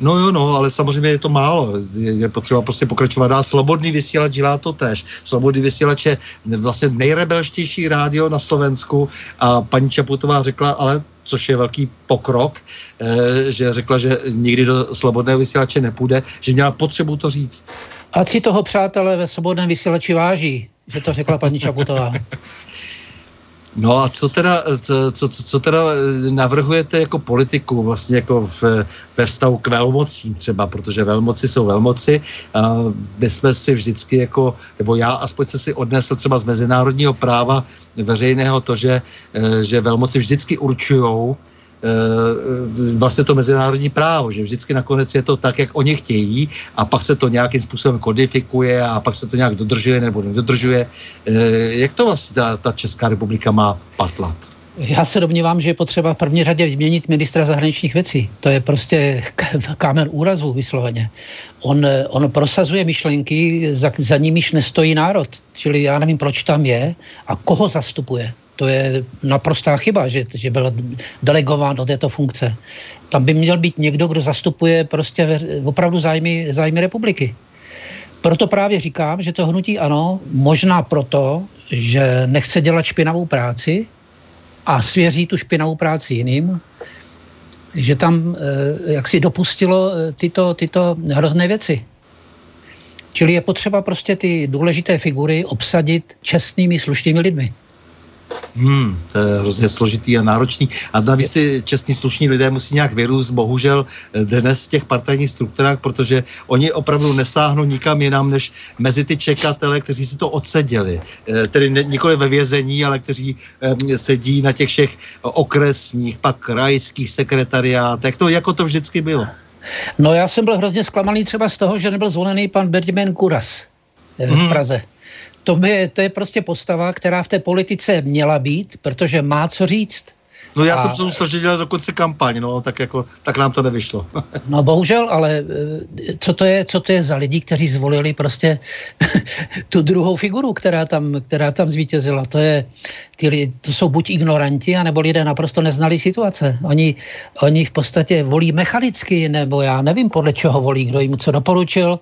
[SPEAKER 1] No jo, no, ale samozřejmě je to málo. Je, je potřeba prostě pokračovat dál. Slobodný vysílač dělá to tež. Slobodný vysílač je vlastně nejrebelštější rádio na Slovensku a paní Čaputová řekla, ale což je velký pokrok, eh, že řekla, že nikdy do slobodného vysílače nepůjde, že měla potřebu to říct.
[SPEAKER 2] A si toho přátelé ve svobodném vysílači váží, že to řekla paní Čaputová.
[SPEAKER 1] No a co teda, co, co, co teda navrhujete jako politiku vlastně jako v, ve vztahu k velmocím třeba, protože velmoci jsou velmoci a my jsme si vždycky jako, nebo já aspoň se si odnesl třeba z mezinárodního práva veřejného to, že, že velmoci vždycky určujou, Eh, vlastně to mezinárodní právo, že vždycky nakonec je to tak, jak oni chtějí a pak se to nějakým způsobem kodifikuje a pak se to nějak dodržuje nebo nedodržuje. Eh, jak to vlastně ta, ta Česká republika má patlat?
[SPEAKER 2] Já se domnívám, že je potřeba v první řadě vyměnit ministra zahraničních věcí. To je prostě kámen úrazu vysloveně. On, on prosazuje myšlenky, za, za nimiž nestojí národ. Čili já nevím, proč tam je a koho zastupuje to je naprostá chyba, že, že byl delegován do této funkce. Tam by měl být někdo, kdo zastupuje prostě opravdu zájmy, zájmy republiky. Proto právě říkám, že to hnutí ano, možná proto, že nechce dělat špinavou práci a svěří tu špinavou práci jiným, že tam eh, jak si dopustilo eh, tyto, tyto hrozné věci. Čili je potřeba prostě ty důležité figury obsadit čestnými, slušnými lidmi.
[SPEAKER 1] Hmm, to je hrozně složitý a náročný. A navíc ty čestní slušní lidé musí nějak vyrůst, bohužel eh, dnes v těch partajních strukturách, protože oni opravdu nesáhnou nikam jinam, než mezi ty čekatele, kteří si to odseděli. Eh, tedy ne, nikoli ve vězení, ale kteří eh, sedí na těch všech okresních, pak krajských sekretariátech. To jako to vždycky bylo.
[SPEAKER 2] No já jsem byl hrozně zklamaný třeba z toho, že nebyl zvolený pan Benjamin Kuras v hmm. To, by, to je prostě postava, která v té politice měla být, protože má co říct.
[SPEAKER 1] No já a... jsem se musel dělat dokonce kampaň, no, tak jako, tak nám to nevyšlo.
[SPEAKER 2] no bohužel, ale eh, co to je, co to je za lidi, kteří zvolili prostě tu druhou figuru, která tam, která tam zvítězila. To je, ty, to jsou buď ignoranti, anebo lidé naprosto neznali situace. Oni, oni v podstatě volí mechanicky, nebo já nevím, podle čeho volí, kdo jim co doporučil,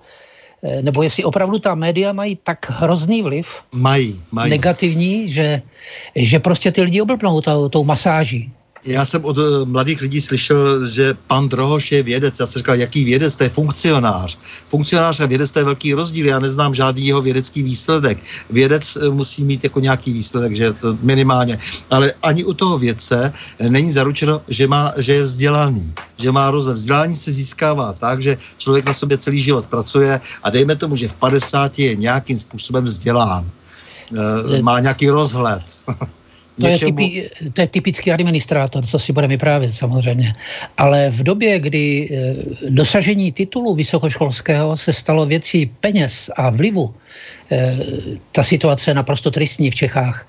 [SPEAKER 2] nebo jestli opravdu ta média mají tak hrozný vliv,
[SPEAKER 1] mají, mají.
[SPEAKER 2] negativní, že, že prostě ty lidi oblbnou tou, tou masáží.
[SPEAKER 1] Já jsem od eh, mladých lidí slyšel, že pan Drohoš je vědec. Já jsem říkal, jaký vědec, to je funkcionář. Funkcionář a vědec to je velký rozdíl. Já neznám žádný jeho vědecký výsledek. Vědec eh, musí mít jako nějaký výsledek, že to minimálně. Ale ani u toho vědce eh, není zaručeno, že, má, že je vzdělaný, že má rozhled. Vzdělání se získává tak, že člověk na sobě celý život pracuje a dejme tomu, že v 50 je nějakým způsobem vzdělán. Má nějaký rozhled.
[SPEAKER 2] To je, typi, to je typický administrátor, co si budeme vyprávět samozřejmě. Ale v době, kdy eh, dosažení titulu vysokoškolského se stalo věcí peněz a vlivu, eh, ta situace je naprosto tristní v Čechách.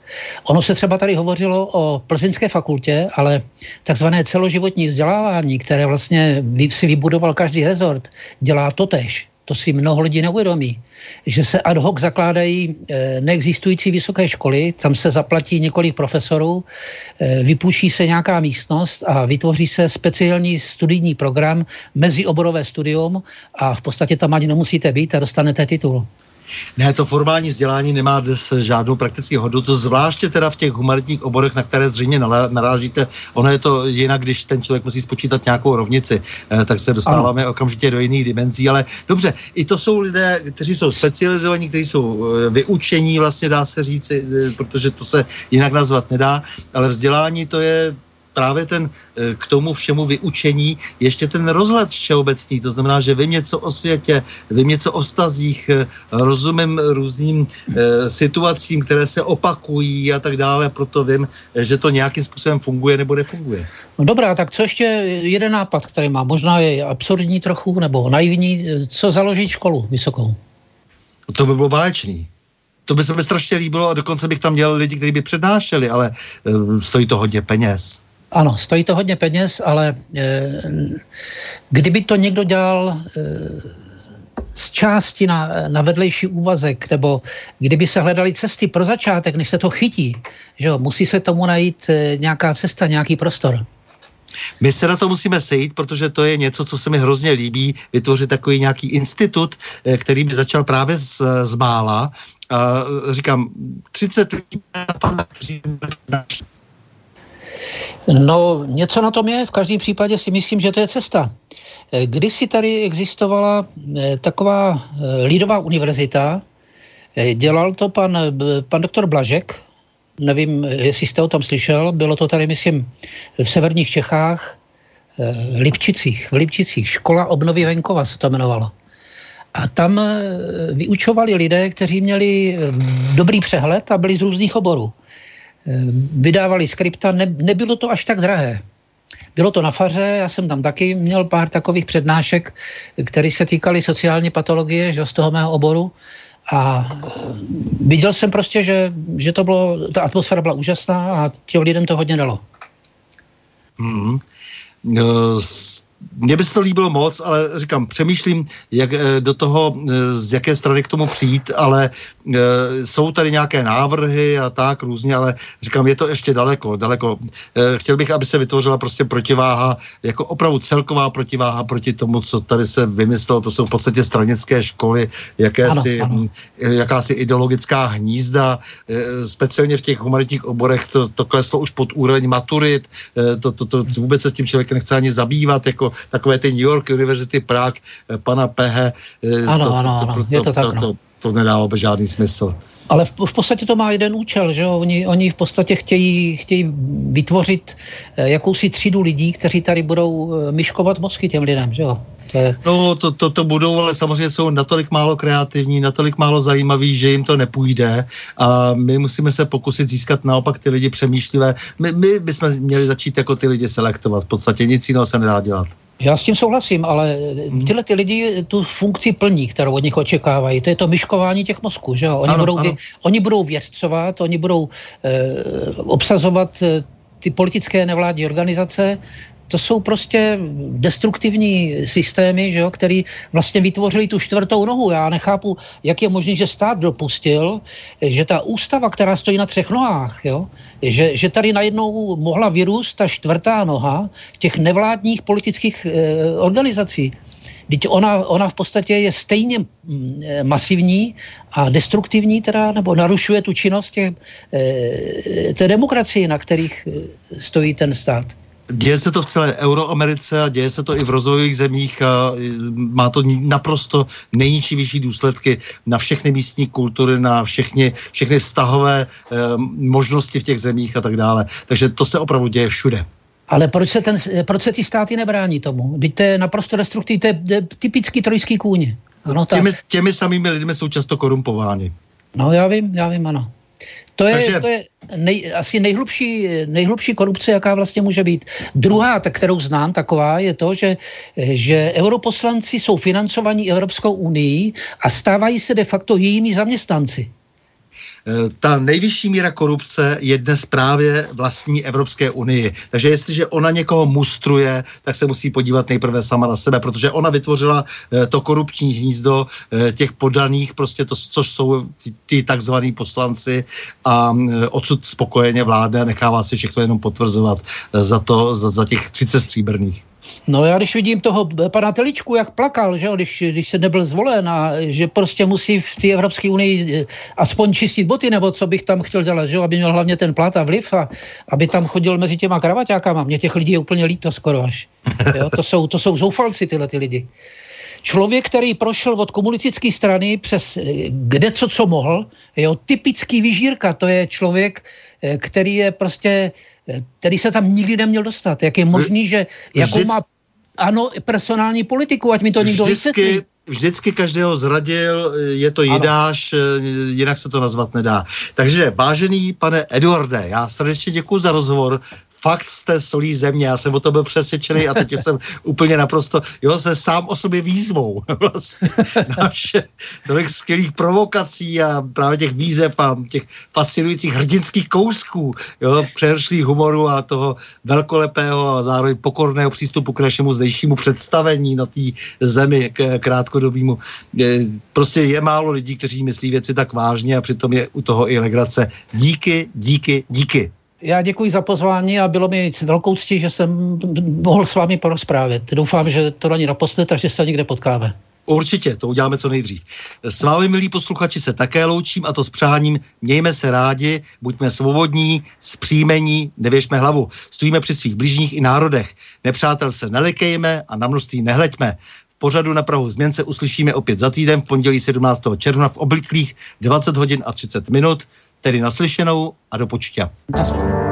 [SPEAKER 2] Ono se třeba tady hovořilo o plzeňské fakultě, ale takzvané celoživotní vzdělávání, které vlastně si vybudoval každý rezort, dělá totež to si mnoho lidí neuvědomí, že se ad hoc zakládají eh, neexistující vysoké školy, tam se zaplatí několik profesorů, eh, vypůjčí se nějaká místnost a vytvoří se speciální studijní program, mezioborové studium a v podstatě tam ani nemusíte být a dostanete titul.
[SPEAKER 1] Ne, to formální vzdělání nemá dnes žádnou praktickou hodnotu, zvláště teda v těch humanitních oborech, na které zřejmě narážíte. Ono je to jinak, když ten člověk musí spočítat nějakou rovnici, eh, tak se dostáváme ano. okamžitě do jiných dimenzí. Ale dobře, i to jsou lidé, kteří jsou specializovaní, kteří jsou eh, vyučení, vlastně dá se říct, eh, protože to se jinak nazvat nedá, ale vzdělání to je právě ten eh, k tomu všemu vyučení ještě ten rozhled všeobecný, to znamená, že vím něco o světě, vím něco o vztazích, eh, rozumím různým eh, situacím, které se opakují a tak dále, proto vím, že to nějakým způsobem funguje nebo nefunguje.
[SPEAKER 2] No dobrá, tak co ještě jeden nápad, který má, možná je absurdní trochu, nebo naivní, co založit školu vysokou?
[SPEAKER 1] To by bylo báječný. To by se mi strašně líbilo a dokonce bych tam dělal lidi, kteří by přednášeli, ale stojí to hodně peněz.
[SPEAKER 2] Ano, stojí to hodně peněz, ale e, kdyby to někdo dělal e, z části na, na vedlejší úvazek, nebo kdyby se hledali cesty pro začátek, než se to chytí, že jo, musí se tomu najít e, nějaká cesta, nějaký prostor.
[SPEAKER 1] My se na to musíme sejít, protože to je něco, co se mi hrozně líbí, vytvořit takový nějaký institut, který by začal právě z, z mála. A říkám, 30 lidí
[SPEAKER 2] No, něco na tom je. V každém případě si myslím, že to je cesta. Eh, kdysi tady existovala eh, taková eh, lidová univerzita, dělal to pan, pan doktor Blažek, nevím, jestli jste o tom slyšel, bylo to tady, myslím, v severních Čechách, v Lipčicích, v Lipčicích, škola obnovy venkova se to jmenovalo. A tam vyučovali lidé, kteří měli dobrý přehled a byli z různých oborů. Vydávali skripta, ne, nebylo to až tak drahé. Bylo to na faře, já jsem tam taky měl pár takových přednášek, které se týkaly sociální patologie, že z toho mého oboru. A e, viděl jsem prostě, že, že to bylo, ta atmosféra byla úžasná a těm lidem to hodně dalo.
[SPEAKER 1] Mm. Uh, mně by se to líbilo moc, ale říkám, přemýšlím, jak eh, do toho, eh, z jaké strany k tomu přijít, ale eh, jsou tady nějaké návrhy a tak různě, ale říkám, je to ještě daleko, daleko. Chtěl bych, aby se vytvořila prostě protiváha, jako opravdu celková protiváha proti tomu, co tady se vymyslelo, to jsou v podstatě stranické školy, jakési, ano, ano. jakási ideologická hnízda, speciálně v těch humanitních oborech to, to kleslo už pod úroveň maturit, to, to, to, to vůbec se s tím člověk nechce ani zabývat, jako takové ty New York University Prague eh, pana Pehe.
[SPEAKER 2] Eh, ano, to, ano, to, ano, je to tak. To,
[SPEAKER 1] no. to, to nedává žádný smysl.
[SPEAKER 2] Ale v, v podstatě to má jeden účel, že? Oni, oni v podstatě chtějí, chtějí vytvořit eh, jakousi třídu lidí, kteří tady budou myškovat mozky těm lidem, že jo?
[SPEAKER 1] To je... No, to, to, to budou, ale samozřejmě jsou natolik málo kreativní, natolik málo zajímaví, že jim to nepůjde a my musíme se pokusit získat naopak ty lidi přemýšlivé. My, my bychom měli začít jako ty lidi selektovat. V podstatě nic jiného se nedá dělat.
[SPEAKER 2] Já s tím souhlasím, ale hmm. tyhle ty lidi tu funkci plní, kterou od nich očekávají. To je to myškování těch mozků, že jo? Oni, ano, budou, ano. oni budou vědcovat, oni budou eh, obsazovat eh, ty politické nevládní organizace, to jsou prostě destruktivní systémy, že jo, který vlastně vytvořili tu čtvrtou nohu. Já nechápu, jak je možné, že stát dopustil, že ta ústava, která stojí na třech nohách, jo, že, že tady najednou mohla vyrůst ta čtvrtá noha těch nevládních politických e, organizací. Teď ona, ona v podstatě je stejně mm, masivní a destruktivní, teda, nebo narušuje tu činnost těch, e, té demokracie, na kterých e, stojí ten stát.
[SPEAKER 1] Děje se to v celé Euroamerice a děje se to i v rozvojových zemích a má to naprosto nejničivější důsledky na všechny místní kultury, na všechny, všechny vztahové eh, možnosti v těch zemích a tak dále. Takže to se opravdu děje všude.
[SPEAKER 2] Ale proč se, ten, proč se ty státy nebrání tomu? Teď to je naprosto destruktivní, to je typický trojský kůň.
[SPEAKER 1] Ano, těmi, těmi samými lidmi jsou často korumpováni.
[SPEAKER 2] No já vím, já vím, ano. To je, Takže... to je nej, asi nejhlubší, nejhlubší korupce, jaká vlastně může být. Druhá, tak, kterou znám, taková je to, že, že europoslanci jsou financovaní Evropskou unii a stávají se de facto jejími zaměstnanci.
[SPEAKER 1] Eh, ta nejvyšší míra korupce je dnes právě vlastní Evropské unii. Takže jestliže ona někoho mustruje, tak se musí podívat nejprve sama na sebe, protože ona vytvořila eh, to korupční hnízdo eh, těch podaných, prostě to, což jsou ty, ty takzvaní poslanci a odsud spokojeně vládne a nechává si všechno jenom potvrzovat za to, za, za těch 30 stříbrných.
[SPEAKER 2] No já když vidím toho pana Teličku, jak plakal, že jo, když, když se nebyl zvolen a že prostě musí v té Evropské unii eh, aspoň čistit boty, nebo co bych tam chtěl dělat, že jo, aby měl hlavně ten plat a vliv a aby tam chodil mezi těma kravaťákama. Mě těch lidí je úplně líto skoro až. Jo, to, jsou, to jsou zoufalci tyhle ty lidi. Člověk, který prošel od komunistické strany přes eh, kde co, co mohl, jo, typický vyžírka, to je člověk, eh, který je prostě který se tam nikdy neměl dostat. Jak je možný, že jakou má ano, personální politiku, ať mi to někdo
[SPEAKER 1] vždycky, vysvětlí. Vždycky každého zradil, je to jidáš, jinak se to nazvat nedá. Takže, vážený pane Eduarde, já srdečně děkuji za rozhovor fakt jste solí země, já jsem o to byl přesvědčený a teď jsem úplně naprosto, jo, se sám o sobě výzvou. vlastně, naše tolik skvělých provokací a právě těch výzev a těch fascinujících hrdinských kousků, jo, přehršlých humoru a toho velkolepého a zároveň pokorného přístupu k našemu zdejšímu představení na té zemi k krátkodobímu. Prostě je málo lidí, kteří myslí věci tak vážně a přitom je u toho i legrace. Díky, díky, díky.
[SPEAKER 2] Já děkuji za pozvání a bylo mi velkou ctí, že jsem mohl s vámi porozprávět. Doufám, že to není naposled, takže se někde potkáme.
[SPEAKER 1] Určitě, to uděláme co nejdřív. S vámi, milí posluchači, se také loučím a to s přáním mějme se rádi, buďme svobodní, zpříjmení, nevěšme hlavu. Stojíme při svých blížních i národech. Nepřátel se nelikejme a na množství nehleďme pořadu na Prahu změn se uslyšíme opět za týden v pondělí 17. června v obliklých 20 hodin a 30 minut, tedy naslyšenou a do počtě.
[SPEAKER 2] Naslyšenou.